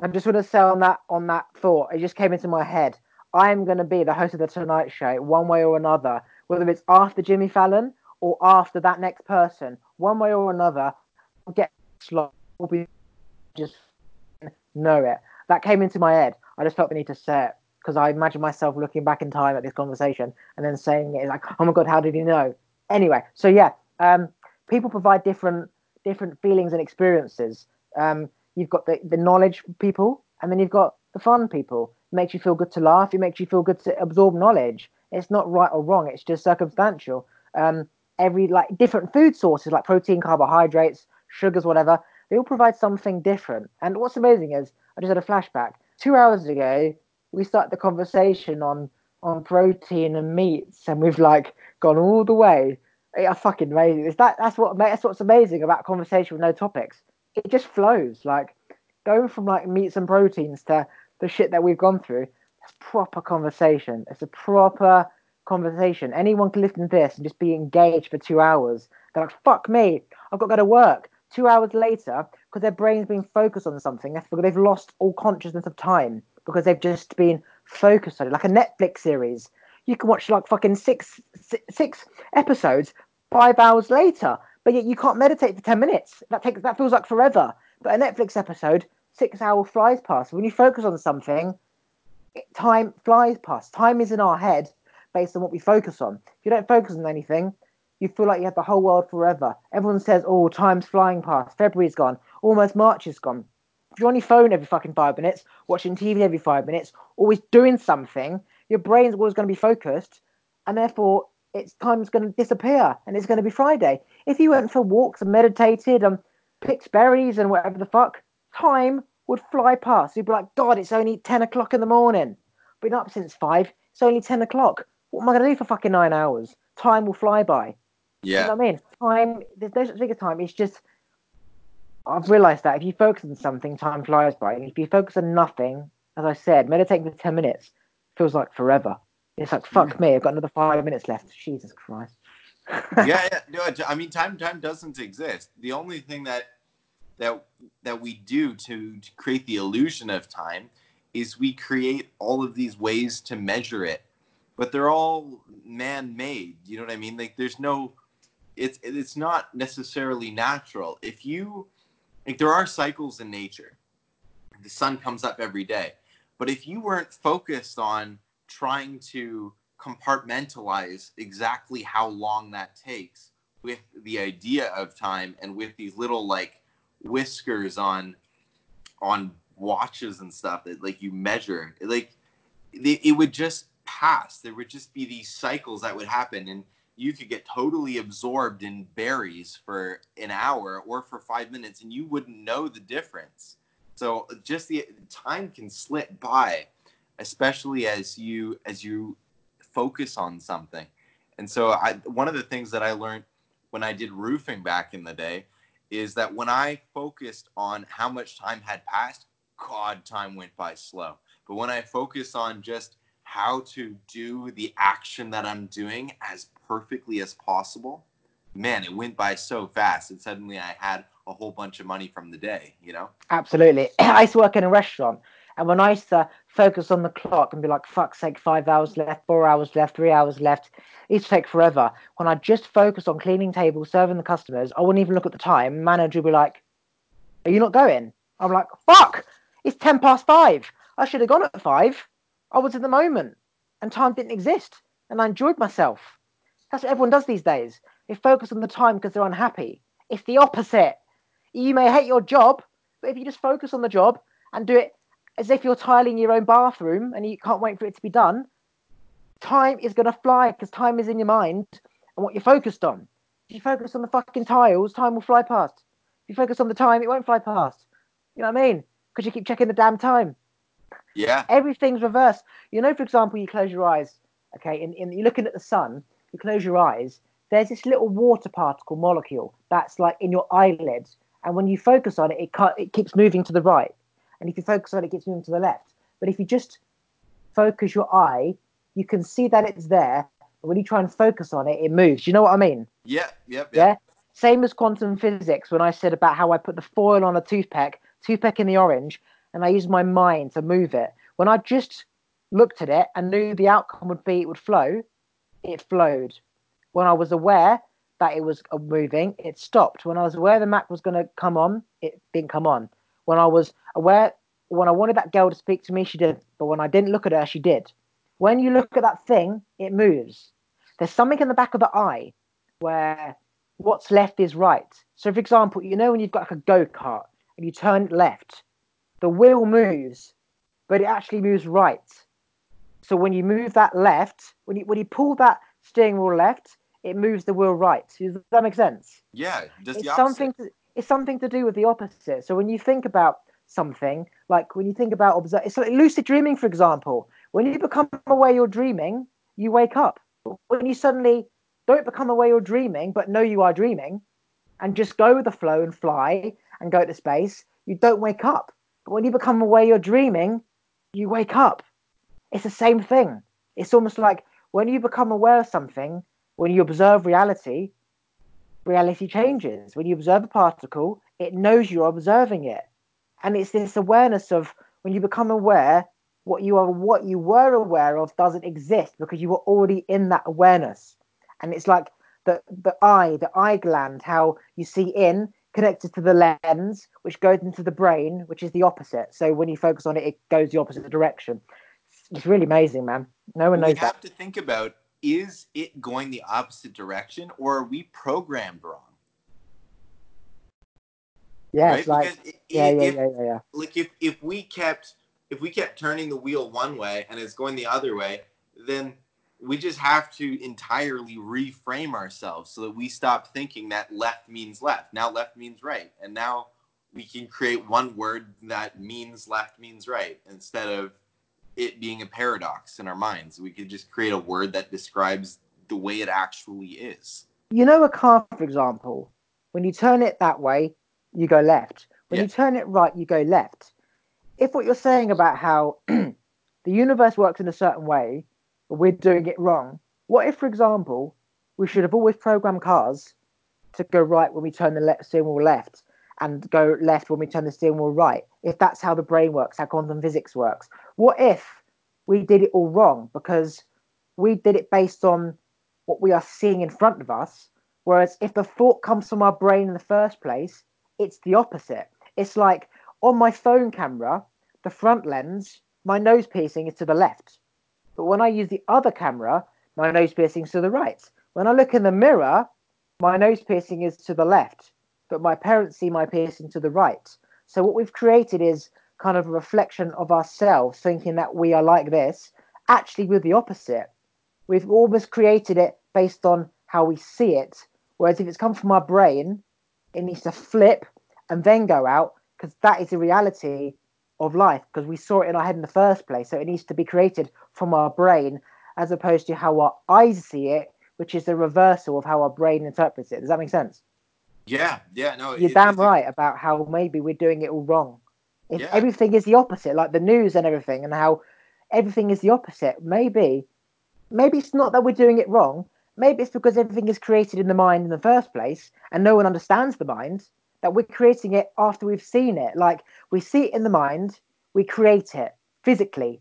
Speaker 1: I'm just going to say on that on that thought. It just came into my head. I am going to be the host of the Tonight Show, one way or another, whether it's after Jimmy Fallon or after that next person, one way or another. I'll get slow, just know it. That came into my head. I just felt the need to say it because I imagine myself looking back in time at this conversation and then saying it like, "Oh my god, how did he know?" Anyway, so yeah, um, people provide different different feelings and experiences. Um, you've got the, the knowledge people, and then you've got the fun people. It makes you feel good to laugh. It makes you feel good to absorb knowledge. It's not right or wrong. It's just circumstantial. Um, every like different food sources like protein, carbohydrates, sugars, whatever. They all provide something different. And what's amazing is I just had a flashback. Two hours ago, we started the conversation on on protein and meats, and we've like gone all the way. It's fucking amazing. Is that that's what that's what's amazing about conversation with no topics it just flows. Like going from like meats and proteins to the shit that we've gone through. It's proper conversation. It's a proper conversation. Anyone can listen to this and just be engaged for two hours. They're like, fuck me, I've got to go to work. Two hours later, because their brain's been focused on something, because they've lost all consciousness of time because they've just been focused on it. Like a Netflix series, you can watch like fucking six six episodes five hours later but yet you can't meditate for 10 minutes. That takes that feels like forever. But a Netflix episode, six hour flies past. When you focus on something, time flies past. Time is in our head based on what we focus on. If you don't focus on anything, you feel like you have the whole world forever. Everyone says, oh, time's flying past. February's gone. Almost March is gone. If you're on your phone every fucking five minutes, watching TV every five minutes, always doing something, your brain's always going to be focused. And therefore, its time's going to disappear and it's going to be Friday. If you went for walks and meditated and picked berries and whatever the fuck, time would fly past. You'd be like, God, it's only 10 o'clock in the morning. Been up since five. It's only 10 o'clock. What am I going to do for fucking nine hours? Time will fly by.
Speaker 2: Yeah.
Speaker 1: You know what I mean? Time, there's no such thing as time. It's just, I've realized that if you focus on something, time flies by. And if you focus on nothing, as I said, meditating for 10 minutes feels like forever. It's like fuck yeah. me. I've got another five minutes left. Jesus Christ.
Speaker 2: yeah, yeah, no. I mean, time time doesn't exist. The only thing that that that we do to, to create the illusion of time is we create all of these ways to measure it, but they're all man-made. You know what I mean? Like, there's no. It's it's not necessarily natural. If you like, there are cycles in nature. The sun comes up every day, but if you weren't focused on trying to compartmentalize exactly how long that takes with the idea of time and with these little like whiskers on on watches and stuff that like you measure. Like it, it would just pass. There would just be these cycles that would happen and you could get totally absorbed in berries for an hour or for five minutes and you wouldn't know the difference. So just the time can slip by especially as you as you focus on something. And so I one of the things that I learned when I did roofing back in the day is that when I focused on how much time had passed, god time went by slow. But when I focus on just how to do the action that I'm doing as perfectly as possible, man, it went by so fast. And suddenly I had a whole bunch of money from the day, you know?
Speaker 1: Absolutely. I used to work in a restaurant and when I used to focus on the clock and be like, fuck's sake, five hours left, four hours left, three hours left, it take forever. When I just focused on cleaning tables, serving the customers, I wouldn't even look at the time. Manager would be like, Are you not going? I'm like, fuck, it's 10 past five. I should have gone at five. I was in the moment and time didn't exist and I enjoyed myself. That's what everyone does these days. They focus on the time because they're unhappy. It's the opposite. You may hate your job, but if you just focus on the job and do it as if you're tiling your own bathroom and you can't wait for it to be done, time is going to fly because time is in your mind and what you're focused on. If you focus on the fucking tiles, time will fly past. If you focus on the time, it won't fly past. You know what I mean? Because you keep checking the damn time.
Speaker 2: Yeah.
Speaker 1: Everything's reversed. You know, for example, you close your eyes, okay, and, and you're looking at the sun, you close your eyes, there's this little water particle molecule that's like in your eyelids. And when you focus on it, it, it keeps moving to the right. And if you focus on it, it keeps moving to the left. But if you just focus your eye, you can see that it's there. But when you try and focus on it, it moves. You know what I mean?
Speaker 2: Yeah, yep, yep.
Speaker 1: Yeah. Same as quantum physics when I said about how I put the foil on a toothpick, toothpick in the orange, and I used my mind to move it. When I just looked at it and knew the outcome would be it would flow, it flowed. When I was aware that it was uh, moving, it stopped. When I was aware the Mac was going to come on, it didn't come on. When I was aware, when I wanted that girl to speak to me, she didn't. But when I didn't look at her, she did. When you look at that thing, it moves. There's something in the back of the eye where what's left is right. So, for example, you know when you've got like a go kart and you turn it left, the wheel moves, but it actually moves right. So when you move that left, when you when you pull that steering wheel left, it moves the wheel right. Does that make sense?
Speaker 2: Yeah, just
Speaker 1: it's something. To, it's something to do with the opposite. So when you think about something, like when you think about observe, it's like lucid dreaming, for example. When you become aware you're dreaming, you wake up. When you suddenly don't become aware you're dreaming, but know you are dreaming, and just go with the flow and fly and go to space, you don't wake up. But when you become aware you're dreaming, you wake up. It's the same thing. It's almost like when you become aware of something, when you observe reality, reality changes. When you observe a particle, it knows you're observing it. And it's this awareness of when you become aware, what you are what you were aware of doesn't exist because you were already in that awareness. And it's like the the eye, the eye gland, how you see in connected to the lens, which goes into the brain, which is the opposite. So when you focus on it, it goes the opposite direction. It's really amazing, man. No one knows
Speaker 2: we have
Speaker 1: that.
Speaker 2: to think about is it going the opposite direction or are we programmed wrong?
Speaker 1: Yeah, right? like yeah, yeah, yeah, yeah, yeah.
Speaker 2: Like if if we kept if we kept turning the wheel one way and it's going the other way, then we just have to entirely reframe ourselves so that we stop thinking that left means left. Now left means right, and now we can create one word that means left means right instead of it being a paradox in our minds. We could just create a word that describes the way it actually is.
Speaker 1: You know, a car, for example, when you turn it that way, you go left. When
Speaker 2: Yeah.
Speaker 1: you turn it right, you go left. If what you're saying about how the universe works in a certain way, but we're doing it wrong, what if, for example, we should have always programmed cars to go right when we turn the le- steering wheel left and go left when we turn the steering wheel right? If that's how the brain works, how quantum physics works, what if we did it all wrong because we did it based on what we are seeing in front of us? Whereas if the thought comes from our brain in the first place, it's the opposite. It's like on my phone camera, the front lens, my nose piercing is to the left. But when I use the other camera, my nose piercing is to the right. When I look in the mirror, my nose piercing is to the left, but my parents see my piercing to the right. So what we've created is kind of a reflection of ourselves, thinking that we are like this, actually with the opposite. We've almost created it based on how we see it. Whereas if it's come from our brain, it needs to flip and then go out because that is the reality of life because we saw it in our head in the first place. So it needs to be created from our brain as opposed to how our eyes see it, which is the reversal of how our brain interprets it. Does that make sense?
Speaker 2: Yeah, yeah, no.
Speaker 1: You're
Speaker 2: it-
Speaker 1: damn
Speaker 2: it's a-
Speaker 1: right about how maybe we're doing it all wrong. If
Speaker 2: Yeah.
Speaker 1: everything is the opposite, like the news and everything, and how everything is the opposite, maybe, maybe it's not that we're doing it wrong. Maybe it's because everything is created in the mind in the first place, and no one understands the mind. That we're creating it after we've seen it. Like we see it in the mind, we create it physically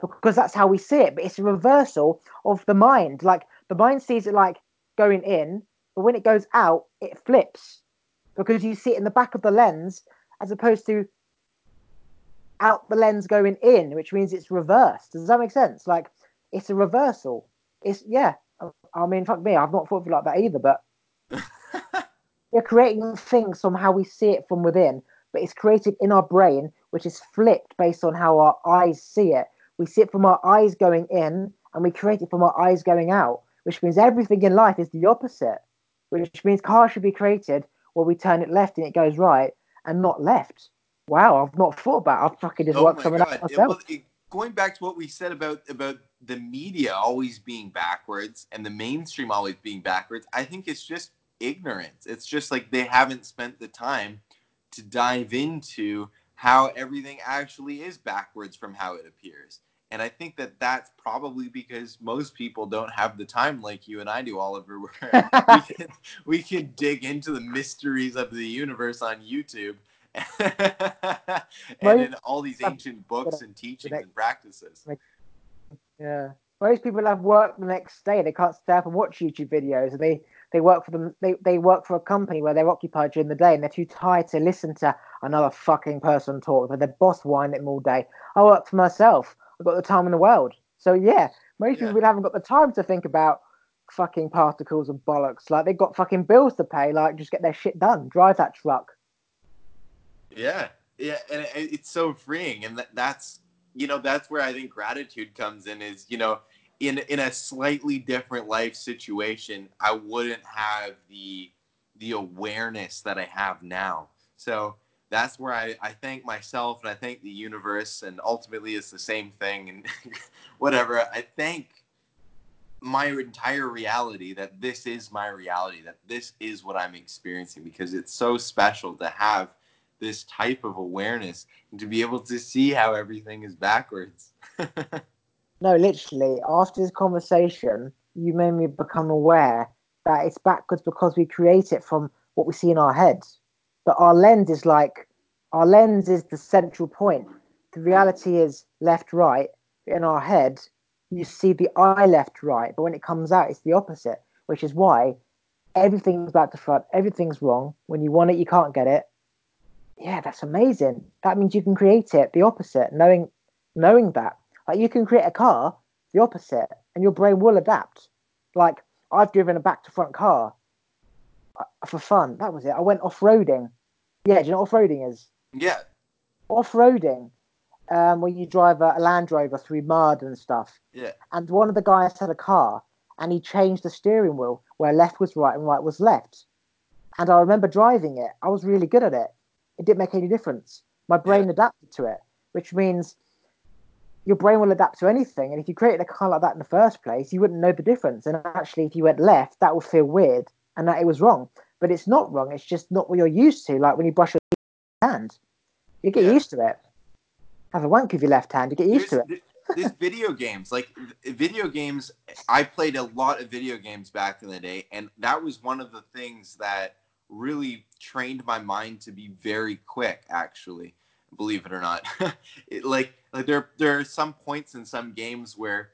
Speaker 1: because that's how we see it. But it's a reversal of the mind. Like the mind sees it like going in, but when it goes out, it flips because you see it in the back of the lens as opposed to out the lens going in, which means it's reversed. Does that make sense? Like it's a reversal. It's yeah. I mean, fuck me, I've not thought of it like that either. But we're creating things from how we see it from within, but it's created in our brain, which is flipped based on how our eyes see it. We see it from our eyes going in, and we create it from our eyes going out, which means everything in life is the opposite. Which means cars should be created where we turn it left and it goes right, and not left. Wow, I've not thought about. It. I've fucking just
Speaker 2: Oh
Speaker 1: worked
Speaker 2: my
Speaker 1: something
Speaker 2: god!
Speaker 1: out myself.
Speaker 2: well, it- going back to what we said about about the media always being backwards and the mainstream always being backwards, I think it's just ignorance. It's just like they haven't spent the time to dive into how everything actually is backwards from how it appears. And I think that that's probably because most people don't have the time like you and I do, Oliver, where we can, we can dig into the mysteries of the universe on YouTube and in all these ancient books and teachings and practices.
Speaker 1: Yeah. Most people have work the next day. They can't stay up and watch YouTube videos. And they, they work for them. They, they work for a company where they're occupied during the day and they're too tired to listen to another fucking person talk. But their boss whine at them all day. I work for myself. I've got the time in the world. So yeah, most
Speaker 2: Yeah.
Speaker 1: people haven't got the time to think about fucking particles and bollocks. Like they've got fucking bills to pay. Like just get their shit done. Drive that truck.
Speaker 2: Yeah, yeah, and it, it's so freeing, and that, that's you know that's where I think gratitude comes in. Is you know in in a slightly different life situation, I wouldn't have the the awareness that I have now. So that's where I, I thank myself and I thank the universe, and ultimately it's the same thing. And whatever, I thank my entire reality that this is my reality, that this is what I'm experiencing, because it's so special to have this type of awareness and to be able to see how everything is backwards.
Speaker 1: No, literally, after this conversation, you made me become aware that it's backwards because we create it from what we see in our heads. But our lens is like, our lens is the central point. The reality is left, right. In our head, you see the eye left, right. But when it comes out, it's the opposite, which is why everything's back to front, everything's wrong. When you want it, you can't get it. Yeah, that's amazing. That means you can create it the opposite, knowing knowing that. Like you can create a car the opposite, and your brain will adapt. Like I've driven a back to front car uh, for fun. That was it. I went off roading. Yeah, do you know what off roading is?
Speaker 2: yeah,
Speaker 1: Off roading, um, when you drive a, a Land Rover through mud and stuff.
Speaker 2: yeah,
Speaker 1: And one of the guys had a car, and he changed the steering wheel where left was right and right was left. And I remember driving it. I was really good at it. It didn't make any difference. My brain adapted to it, which means your brain will adapt to anything. And if you created a car like that in the first place, you wouldn't know the difference. And actually, if you went left, that would feel weird and that it was wrong. But it's not wrong. It's just not what you're used to. Like when you brush your hand, you get
Speaker 2: Yeah.
Speaker 1: used to it. Have a wank with your left hand, you get used to it.
Speaker 2: there's, there's video games like video games i played a lot of video games back in the day and that was one of the things that really trained my mind to be very quick actually believe it or not it, like like there there are some points in some games where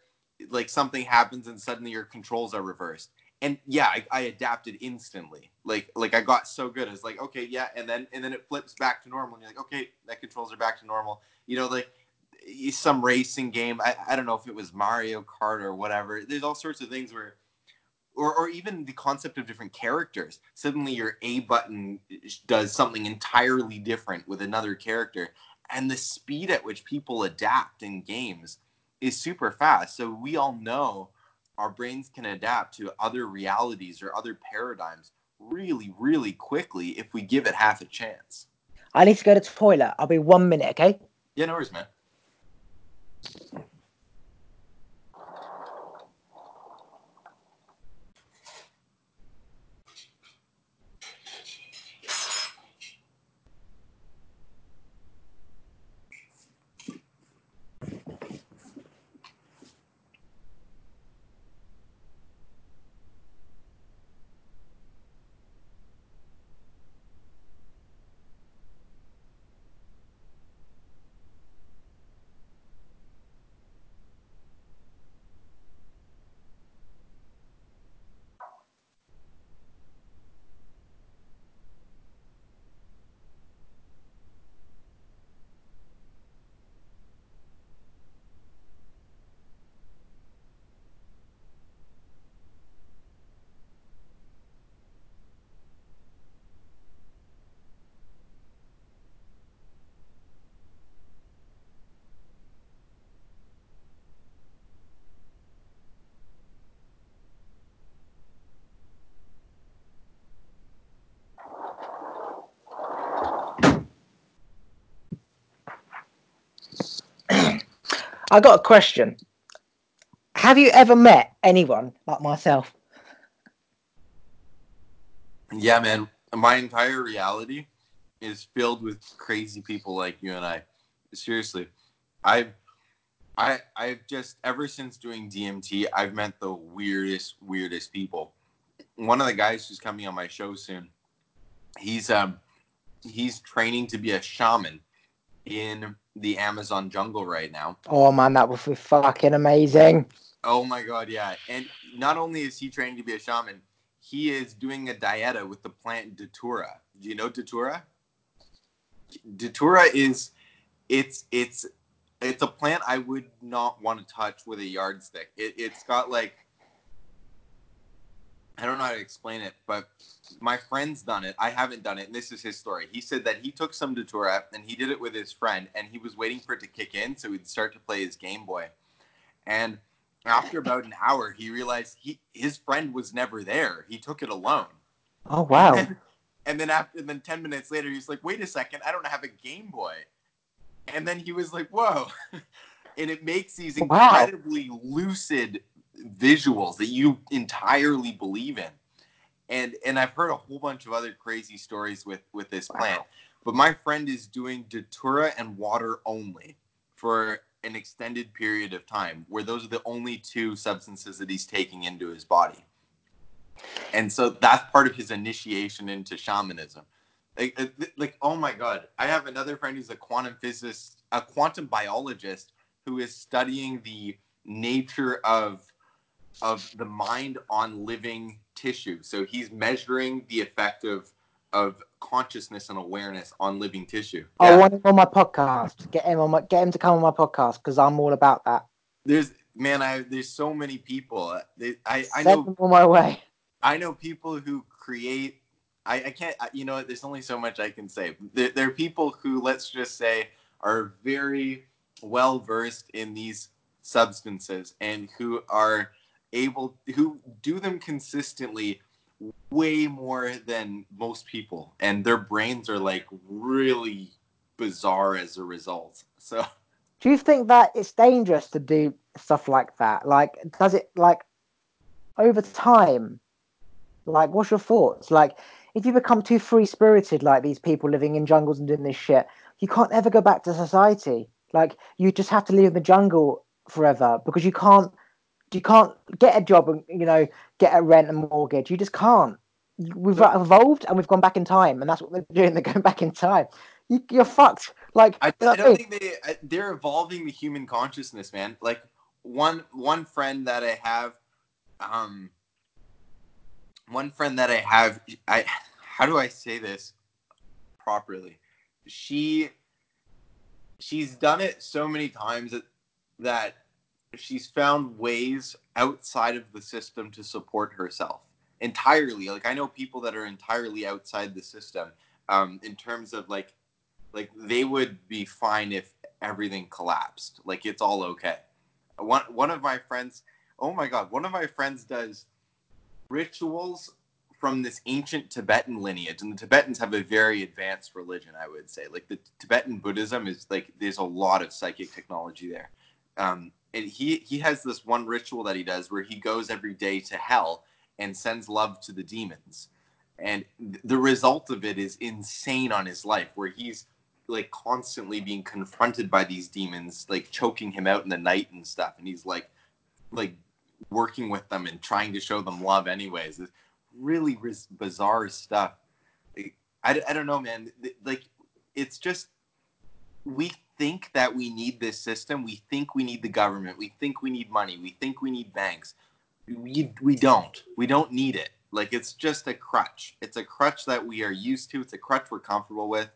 Speaker 2: like something happens and suddenly your controls are reversed and yeah I, I adapted instantly like like i got so good it's like okay yeah and then and then it flips back to normal and you're like okay that controls are back to normal you know like some racing game. I, I don't know if it was Mario Kart or whatever. There's all sorts of things where, or, or even the concept of different characters. Suddenly your A button does something entirely different with another character. And the speed at which people adapt in games is super fast. So we all know our brains can adapt to other realities or other paradigms really, really quickly if we give it half a chance.
Speaker 1: I need to go to the toilet. I'll be one minute, okay?
Speaker 2: Yeah, no worries, man.
Speaker 1: I got a question. Have you ever met anyone like myself?
Speaker 2: Yeah, man. My entire reality is filled with crazy people like you and I. Seriously, I've I I've just ever since doing DMT, I've met the weirdest weirdest people. One of the guys who's coming on my show soon, he's um he's training to be a shaman in the Amazon jungle right now.
Speaker 1: Oh man, that would be fucking amazing.
Speaker 2: Oh my god, yeah. And not only is he training to be a shaman, he is doing a dieta with the plant datura. Do you know datura? Datura is it's it's it's a plant I would not want to touch with a yardstick. It, it's got like I don't know how to explain it, but my friend's done it. I haven't done it, and this is his story. He said that he took some datura and he did it with his friend, and he was waiting for it to kick in so he'd start to play his Game Boy. And after about an hour, he realized he his friend was never there. He took it alone.
Speaker 1: Oh wow!
Speaker 2: And, and then after, then ten minutes later, he's like, "Wait a second, I don't have a Game Boy." And then he was like, "Whoa!" and it makes these incredibly wow. lucid visuals that you entirely believe in. And and I've heard a whole bunch of other crazy stories with with this plant. Wow. But my friend is doing datura and water only for an extended period of time where those are the only two substances that he's taking into his body. And so that's part of his initiation into shamanism. Like, uh, like, oh my God. I have another friend who's a quantum physicist, a quantum biologist who is studying the nature of of the mind on living tissue. So he's measuring the effect of of consciousness and awareness on living tissue.
Speaker 1: Yeah. I want him on my podcast. Get him on my get him to come on my podcast because I'm all about that.
Speaker 2: There's man, I there's so many people. I I, I know
Speaker 1: on my way.
Speaker 2: I know people who create. I, I can't. You know, there's only so much I can say. There, there are people who, let's just say, are very well versed in these substances and who are able who do them consistently way more than most people. And their brains are like really bizarre as a result. So
Speaker 1: do you think that it's dangerous to do stuff like that? Like does it like over time like what's your thoughts? Like if you become too free spirited like these people living in jungles and doing this shit you can't ever go back to society. Like you just have to live in the jungle forever because you can't you can't get a job and you know get a rent and mortgage. You just can't. We've no. evolved and we've gone back in time, and that's what they're doing. They're going back in time. You, are fucked. Like
Speaker 2: I, I don't think they they're evolving the human consciousness, man. Like one one friend that I have, um, one friend that I have, I how do I say this properly? She she's done it so many times that that she's found ways outside of the system to support herself entirely. Like I know people that are entirely outside the system um, in terms of like like they would be fine if everything collapsed. Like it's all okay. One one of my friends, oh my god, one of my friends does rituals from this ancient Tibetan lineage, and the Tibetans have a very advanced religion, I would say. Like the Tibetan Buddhism is like there's a lot of psychic technology there. Um, and he he has this one ritual that he does where he goes every day to hell and sends love to the demons. And the result of it is insane on his life where he's like constantly being confronted by these demons like choking him out in the night and stuff. And he's like like working with them and trying to show them love anyways. It's really bizarre stuff. I, I don't know man. Like it's just we think that we need this system. We think we need the government. We think we need money. We think we need banks. We, we don't. We don't need it. Like it's just a crutch. It's a crutch that we are used to. It's a crutch we're comfortable with.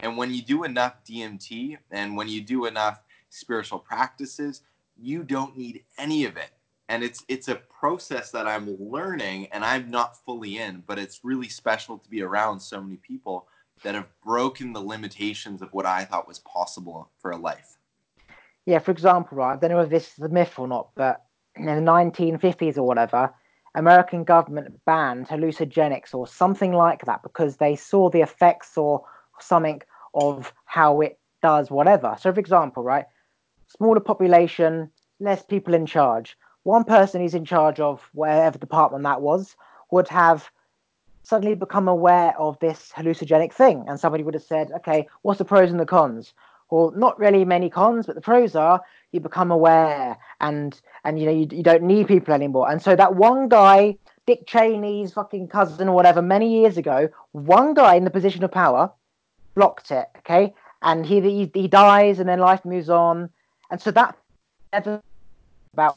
Speaker 2: And when you do enough DMT and when you do enough spiritual practices, you don't need any of it. And it's it's a process that I'm learning and I'm not fully in, but it's really special to be around so many people that have broken the limitations of what I thought was possible for a life.
Speaker 1: Yeah, for example, right, I don't know if this is a myth or not, but in the 1950s or whatever, American government banned hallucinogenics or something like that because they saw the effects or something of how it does whatever. So, for example, right, smaller population, less people in charge. One person who's in charge of wherever department that was would have suddenly become aware of this hallucinogenic thing, and somebody would have said, "Okay, what's the pros and the cons?" Well, not really many cons, but the pros are you become aware, and and you know you, you don't need people anymore. And so that one guy, Dick Cheney's fucking cousin or whatever, many years ago, one guy in the position of power blocked it. Okay, and he he, he dies, and then life moves on, and so that about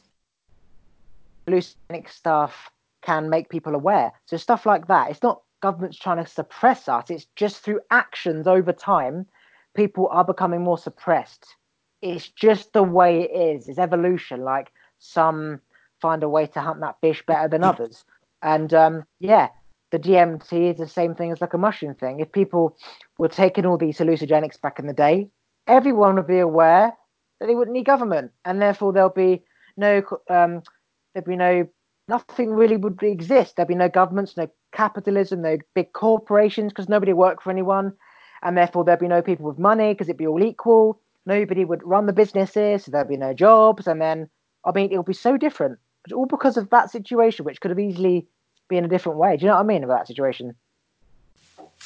Speaker 1: hallucinogenic stuff can make people aware. So stuff like that. It's not governments trying to suppress us. It's just through actions over time, people are becoming more suppressed. It's just the way it is. It's evolution. Like some find a way to hunt that fish better than others. And um, yeah, the DMT is the same thing as like a mushroom thing. If people were taking all these hallucinogenics back in the day, everyone would be aware that they wouldn't need government, and therefore there'll be no um, there'd be no nothing really would exist. There'd be no governments, no capitalism, no big corporations because nobody worked for anyone, and therefore there'd be no people with money because it'd be all equal. Nobody would run the businesses, so there'd be no jobs, and then I mean it would be so different. But all because of that situation, which could have easily been a different way. Do you know what I mean about that situation?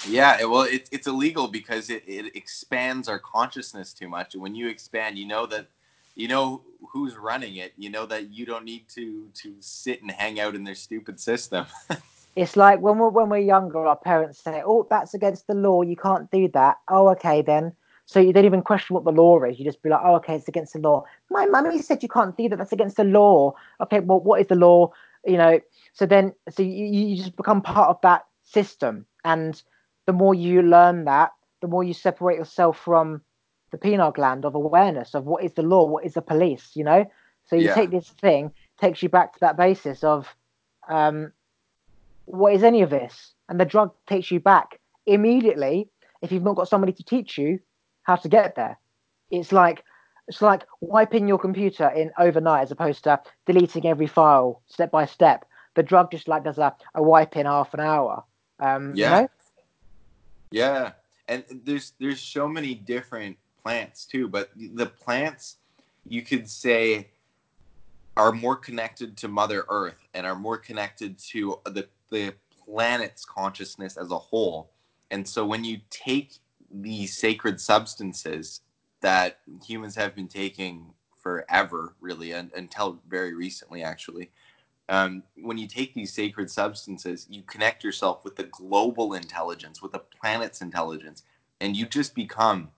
Speaker 2: Yeah, well, it, it's illegal because it, it expands our consciousness too much. And when you expand, you know that you know who's running it. You know that you don't need to to sit and hang out in their stupid system.
Speaker 1: it's like when we're when we're younger, our parents say, "Oh, that's against the law. You can't do that." Oh, okay then. So you don't even question what the law is. You just be like, "Oh, okay, it's against the law." My mummy said you can't do that. That's against the law. Okay, well, what is the law? You know. So then, so you, you just become part of that system, and the more you learn that, the more you separate yourself from the pineal gland of awareness of what is the law, what is the police, you know? So you yeah. take this thing, takes you back to that basis of um, what is any of this? And the drug takes you back immediately if you've not got somebody to teach you how to get there. It's like it's like wiping your computer in overnight as opposed to deleting every file step by step. The drug just like does a, a wipe in half an hour. Um, yeah. You know?
Speaker 2: Yeah. And there's there's so many different plants too, but the plants you could say are more connected to Mother Earth and are more connected to the the planet's consciousness as a whole. And so when you take these sacred substances that humans have been taking forever, really, and, until very recently, actually, um, when you take these sacred substances, you connect yourself with the global intelligence, with the planet's intelligence, and you just become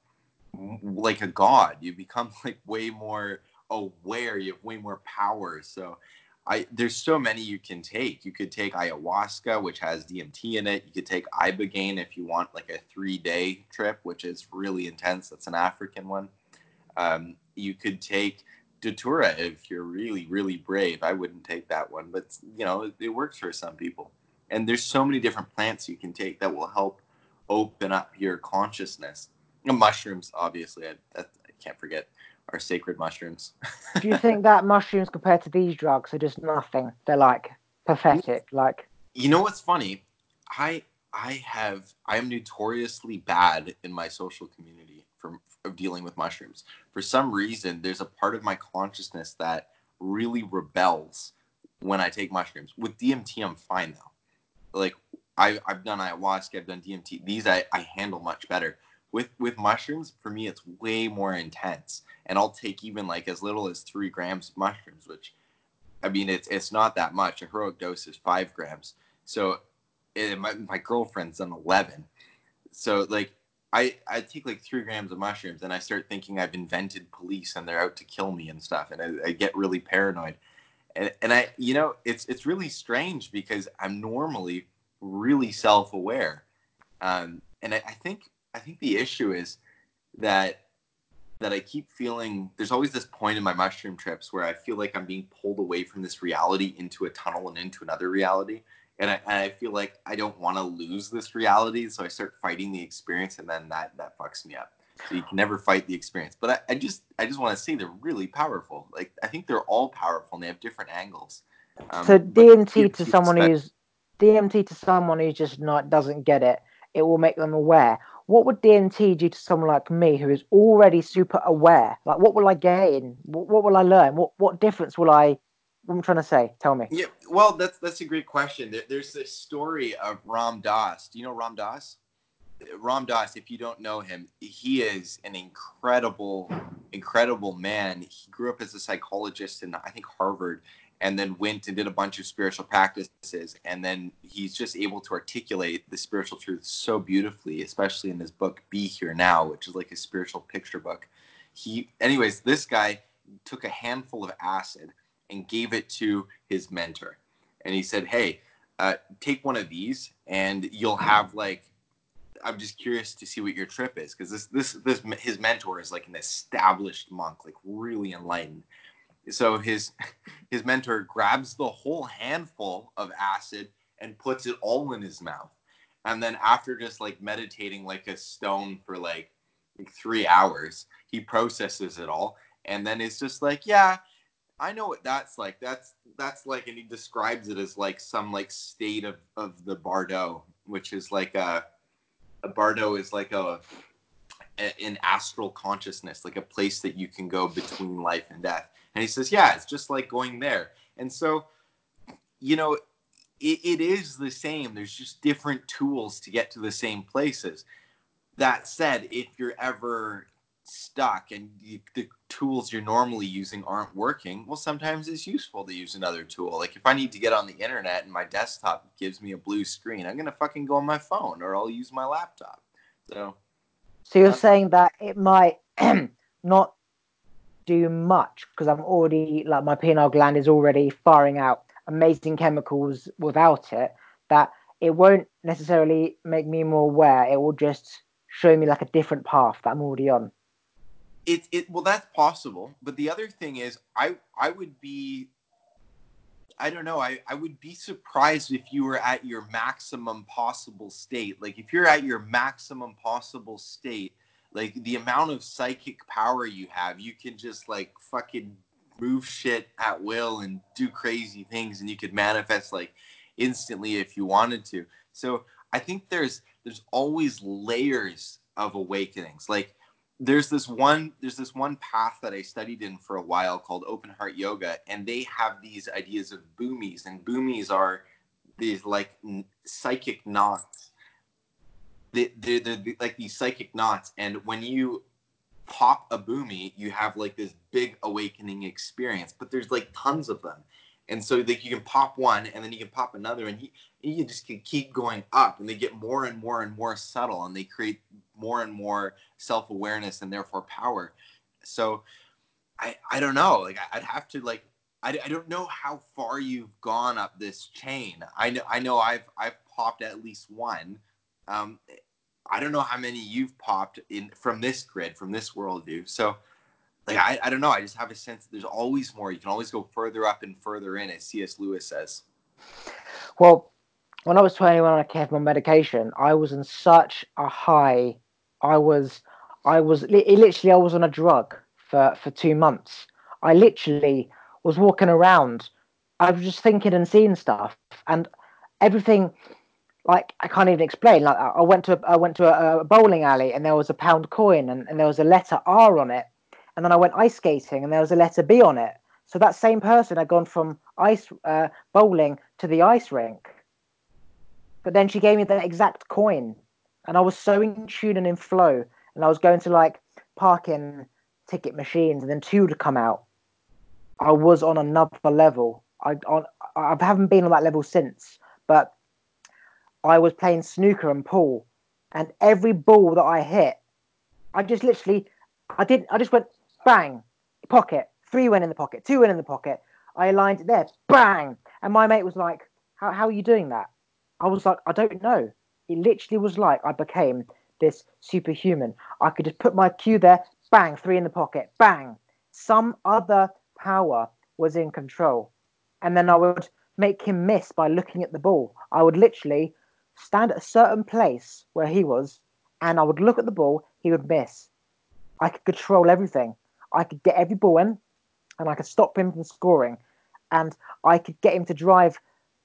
Speaker 2: like a god. You become like way more aware. You have way more power. So, I there's so many you can take. You could take ayahuasca, which has DMT in it. You could take ibogaine if you want like a three day trip, which is really intense. That's an African one. Um, you could take datura if you're really really brave. I wouldn't take that one, but you know it, it works for some people. And there's so many different plants you can take that will help open up your consciousness. mushrooms, obviously, I, I, I can't forget our sacred mushrooms.
Speaker 1: Do you think that mushrooms compared to these drugs are just nothing? They're like pathetic. Like
Speaker 2: you know what's funny? I I have I am notoriously bad in my social community for of dealing with mushrooms. For some reason, there's a part of my consciousness that really rebels when I take mushrooms. With DMT, I'm fine though. Like I, I've done ayahuasca, I've done DMT. These I, I handle much better. With with mushrooms, for me, it's way more intense, and I'll take even like as little as three grams of mushrooms, which I mean, it's it's not that much. A heroic dose is five grams. So, it, my my girlfriend's done eleven. So like I, I take like three grams of mushrooms and I start thinking I've invented police and they're out to kill me and stuff. And I, I get really paranoid. And, and I, you know, it's, it's really strange because I'm normally really self-aware. Um, and I, I think, I think the issue is that, that I keep feeling there's always this point in my mushroom trips where I feel like I'm being pulled away from this reality into a tunnel and into another reality and I, and I feel like I don't want to lose this reality, so I start fighting the experience, and then that that fucks me up. So you can never fight the experience. But I, I just I just want to say they're really powerful. Like I think they're all powerful, and they have different angles.
Speaker 1: Um, so DMT to someone who's DMT to someone who just not doesn't get it, it will make them aware. What would DMT do to someone like me who is already super aware? Like, what will I gain? What, what will I learn? What what difference will I? What I'm trying to say? Tell me.
Speaker 2: Yeah, well, that's that's a great question. There, there's this story of Ram Dass. Do you know Ram Dass? Ram Dass, if you don't know him, he is an incredible, incredible man. He grew up as a psychologist in I think Harvard, and then went and did a bunch of spiritual practices and then he's just able to articulate the spiritual truth so beautifully especially in his book be here now which is like a spiritual picture book. He anyways this guy took a handful of acid and gave it to his mentor. And he said hey uh, take one of these and you'll have like i'm just curious to see what your trip is because this this this his mentor is like an established monk like really enlightened so his his mentor grabs the whole handful of acid and puts it all in his mouth. And then after just like meditating like a stone for like, like three hours he processes it all. And then it's just like yeah i know what that's like. That's that's like and he describes it as like some like state of of the bardo which is like a, a bardo is like a an astral consciousness like a place that you can go between life and death and he says, Yeah, it's just like going there. And so, you know, it, it is the same. There's just different tools to get to the same places. That said, if you're ever stuck and you, the tools you're normally using aren't working, well, sometimes it's useful to use another tool. Like if I need to get on the internet and my desktop gives me a blue screen, I'm gonna fucking go on my phone or I'll use my laptop. So,
Speaker 1: so you're saying that it might not do much because I'm already like my pineal gland is already firing out amazing chemicals without it. That it won't necessarily make me more aware. It will just show me like a different path that I'm already on.
Speaker 2: It it well that's possible, but the other thing is I I would be I don't know. I, I would be surprised if you were at your maximum possible state. Like if you're at your maximum possible state, like the amount of psychic power you have, you can just like fucking move shit at will and do crazy things and you could manifest like instantly if you wanted to. So I think there's there's always layers of awakenings. Like there's this one there's this one path that I studied in for a while called open heart yoga and they have these ideas of bhumis and bhumis are these like psychic knots they, they're, they're like these psychic knots and when you pop a bhumi you have like this big awakening experience but there's like tons of them. And so like you can pop one and then you can pop another and you, you just can keep going up and they get more and more and more subtle and they create more and more self-awareness and therefore power. So i i don't know. Like i'd have to like I, I don't know how far you've gone up this chain. I know i know i've i've popped at least one. Um, I don't know how many you've popped in from this grid, from this worldview. So, like, I, I don't know. I just have a sense that there's always more. You can always go further up and further in, as C.S. Lewis says.
Speaker 1: Well, when I was 21 and I came on medication, I was in such a high. I was, I was literally, I was on a drug for, for two months. I literally was walking around. I was just thinking and seeing stuff, and everything like I can't even explain. Like I went to I went to a, a, bowling alley and there was a pound coin and, and there was a letter R on it, and then I went ice skating and there was a letter B on it. So that same person had gone from ice uh, bowling to the ice rink, but then she gave me the exact coin, and I was so in tune and in flow, and I was going to like parking ticket machines, and then two would come out. I was on another level. I on I haven't been on that level since, but I was playing snooker and pool, and every ball that I hit, I just literally, I didn't, I just went bang, pocket, three went in the pocket, two went in the pocket. I aligned it there, bang, and my mate was like, "How how are you doing that?" I was like, "I don't know." It literally was like I became this superhuman. I could just put my cue there, bang, three in the pocket, bang. Some other power was in control, and then I would make him miss by looking at the ball. I would literally stand at a certain place where he was, and I would look at the ball, he would miss. I could control everything. I could get every ball in, and I could stop him from scoring, and I could get him to drive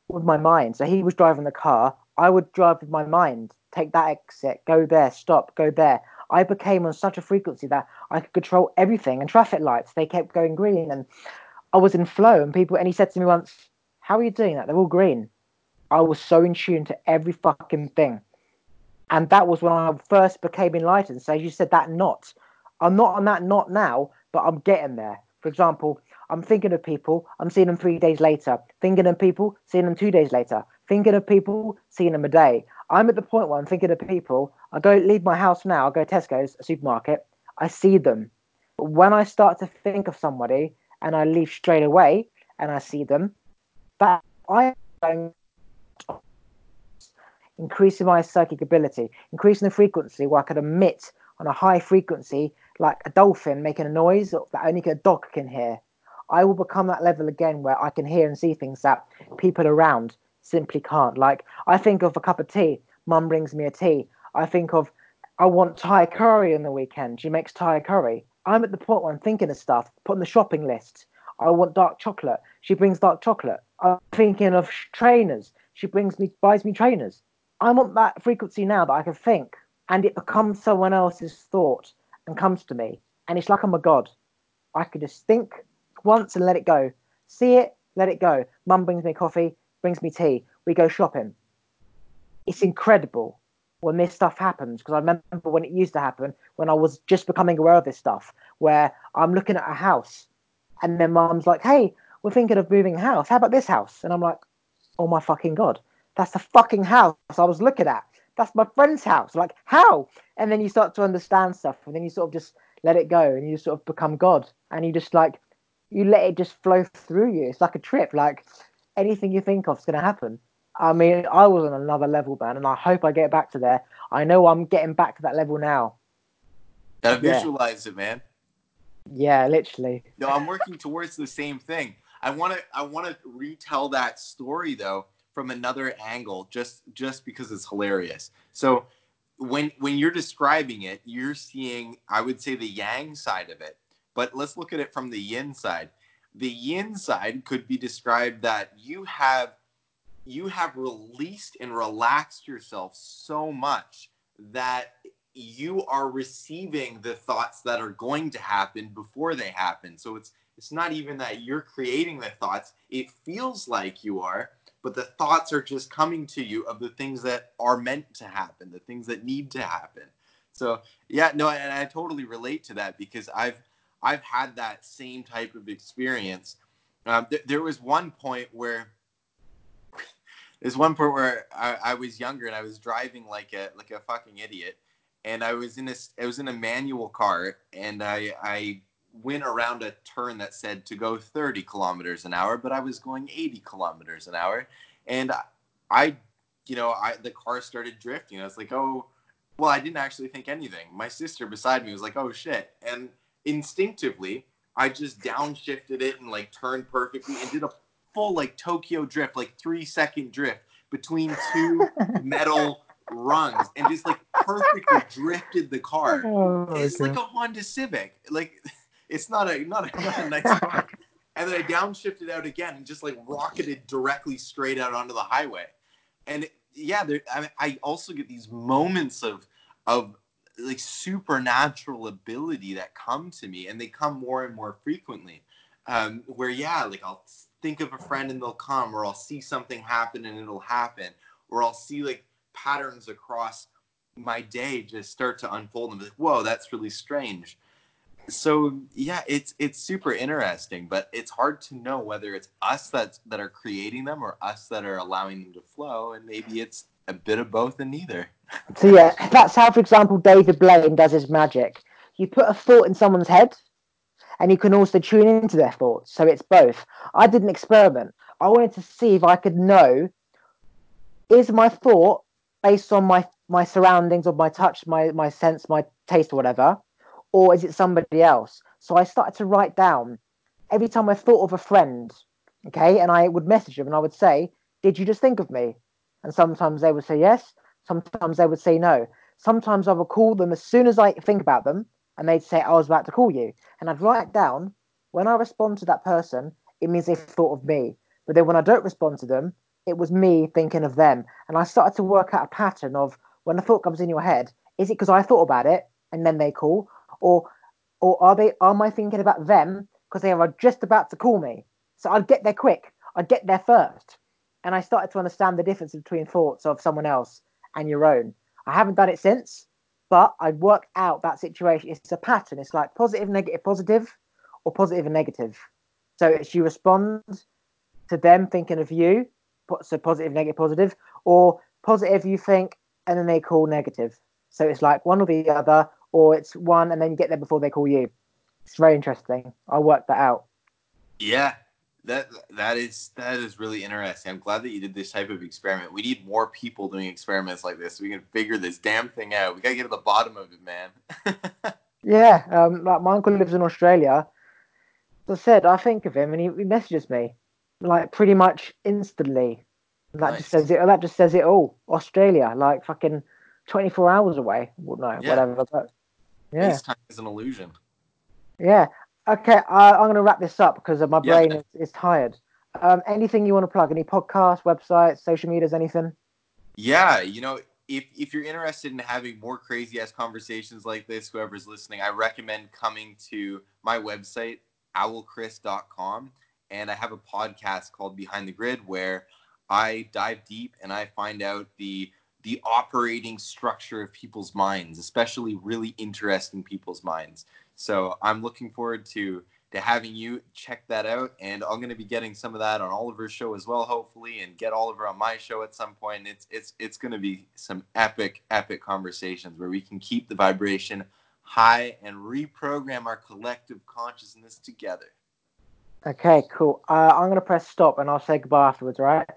Speaker 1: with my mind. So he was driving the car, I would drive with my mind, take that exit, go there, stop, go there. I became on such a frequency that I could control everything and traffic lights. They kept going green and I was in flow. And people, and he said to me once, How are you doing that? They're all green. I was so in tune to every fucking thing. And that was when I first became enlightened. So you said that knot. I'm not on that knot now, but I'm getting there. For example, I'm thinking of people, I'm seeing them three days later. Thinking of people, seeing them two days later. Thinking of people, seeing them a day. I'm at the point where I'm thinking of people. I go leave my house now, I go to Tesco's, a supermarket, I see them. But when I start to think of somebody and I leave straight away and I see them, that I am increasing my psychic ability, increasing the frequency where I could emit on a high frequency like a dolphin making a noise that only a dog can hear. I will become that level again where I can hear and see things that people around simply can't. Like I think of a cup of tea, mum brings me a tea. I think of I want Thai curry on the weekend. She makes Thai curry. I'm at the point where I'm thinking of stuff, putting the shopping list. I want dark chocolate. She brings dark chocolate. I'm thinking of trainers. She brings me, buys me trainers. I want that frequency now that I can think, and it becomes someone else's thought and comes to me, and it's like I'm a god. I could just think once and let it go. See it, let it go. Mum brings me coffee, brings me tea. We go shopping. It's incredible when this stuff happens because I remember when it used to happen when I was just becoming aware of this stuff, where I'm looking at a house and then mum's like, hey, we're thinking of moving house. How about this house? And I'm like, oh my fucking God, that's the fucking house I was looking at. That's my friend's house. Like, how? And then you start to understand stuff and then you sort of just let it go and you sort of become God and you just like, you let it just flow through you. It's like a trip. Like anything you think of is going to happen. I mean, I was on another level, man, and I hope I get back to there. I know I'm getting back to that level now.
Speaker 2: Gotta visualize yeah. it, man.
Speaker 1: Yeah, literally.
Speaker 2: No, I'm working towards the same thing. I want to, I want to retell that story though from another angle, just, just because it's hilarious. So, when when you're describing it, you're seeing, I would say, the yang side of it. But let's look at it from the yin side. The yin side could be described that you have you have released and relaxed yourself so much that you are receiving the thoughts that are going to happen before they happen. So it's it's not even that you're creating the thoughts. It feels like you are, but the thoughts are just coming to you of the things that are meant to happen, the things that need to happen. So yeah, no, and I totally relate to that because I've I've had that same type of experience. Um, th- there was one point where there's one point where I, I, was younger and I was driving like a like a fucking idiot, and I was in a I was in a manual car and I I went around a turn that said to go 30 kilometers an hour, but I was going 80 kilometers an hour, and I, you know, I the car started drifting. I was like, oh, well, I didn't actually think anything. My sister beside me was like, oh shit, and instinctively I just downshifted it and like turned perfectly and did a full like Tokyo drift, like three second drift between two metal rungs and just like perfectly drifted the car. Oh, it's like a Honda Civic. Like it's not a not a, not a nice car. And then I downshifted out again and just like rocketed directly straight out onto the highway. And it, yeah, there, I, I also get these moments of of like supernatural ability that come to me, and they come more and more frequently. Um, where yeah, like I'll think of a friend and they'll come, or I'll see something happen and it'll happen, or I'll see like patterns across my day just start to unfold and be like, whoa, that's really strange. So yeah, it's it's super interesting, but it's hard to know whether it's us that's that are creating them or us that are allowing them to flow, and maybe it's a bit of both and neither.
Speaker 1: So yeah, that's how, for example, David Blaine does his magic. You put a thought in someone's head, and you can also tune into their thoughts. So it's both. I did an experiment. I wanted to see if I could know is my thought based on my my surroundings or my touch, my my sense, my taste, or whatever, or is it somebody else? So I started to write down every time I thought of a friend, okay, and I would message them and I would say, "Did you just think of me?" And sometimes they would say yes, sometimes they would say no. Sometimes I would call them as soon as I think about them, and they'd say, I was about to call you. And I'd write down when I respond to that person, it means they thought of me. But then when I don't respond to them, it was me thinking of them. And I started to work out a pattern of when the thought comes in your head, is it because I thought about it and then they call, or or are they am I thinking about them because they are just about to call me? So I'd get there quick. I'd get there first. And I started to understand the difference between thoughts of someone else and your own. I haven't done it since, but I worked out that situation. It's a pattern. It's like positive, negative, positive, or positive and negative. So it's you respond to them thinking of you, so positive, negative, positive, or positive you think, and then they call negative. So it's like one or the other, or it's one and then you get there before they call you. It's very interesting. I worked that out.
Speaker 2: Yeah, that that is that is really interesting. I'm glad that you did this type of experiment. We need more people doing experiments like this so we can figure this damn thing out. We gotta get to the bottom of it, man.
Speaker 1: yeah, um, like my uncle lives in Australia. As I said, I think of him and he, he messages me like pretty much instantly. That nice. just says it. That just says it all. Australia, like fucking 24 hours away. Well, no, yeah. whatever. But yeah,
Speaker 2: FaceTime is an illusion.
Speaker 1: Yeah. Okay, uh, I'm going to wrap this up because my brain yeah. is, is, tired. Um, anything you want to plug? Any podcasts, websites, social medias, anything?
Speaker 2: Yeah, you know, if if you're interested in having more crazy ass conversations like this, whoever's listening, I recommend coming to my website, owlchris.com. And I have a podcast called Behind the Grid where I dive deep and I find out the the operating structure of people's minds, especially really interesting people's minds. So I'm looking forward to to having you check that out, and I'm going to be getting some of that on Oliver's show as well, hopefully, and get Oliver on my show at some point. It's it's it's going to be some epic epic conversations where we can keep the vibration high and reprogram our collective consciousness together.
Speaker 1: Okay, cool. Uh, I'm going to press stop and I'll say goodbye afterwards, right?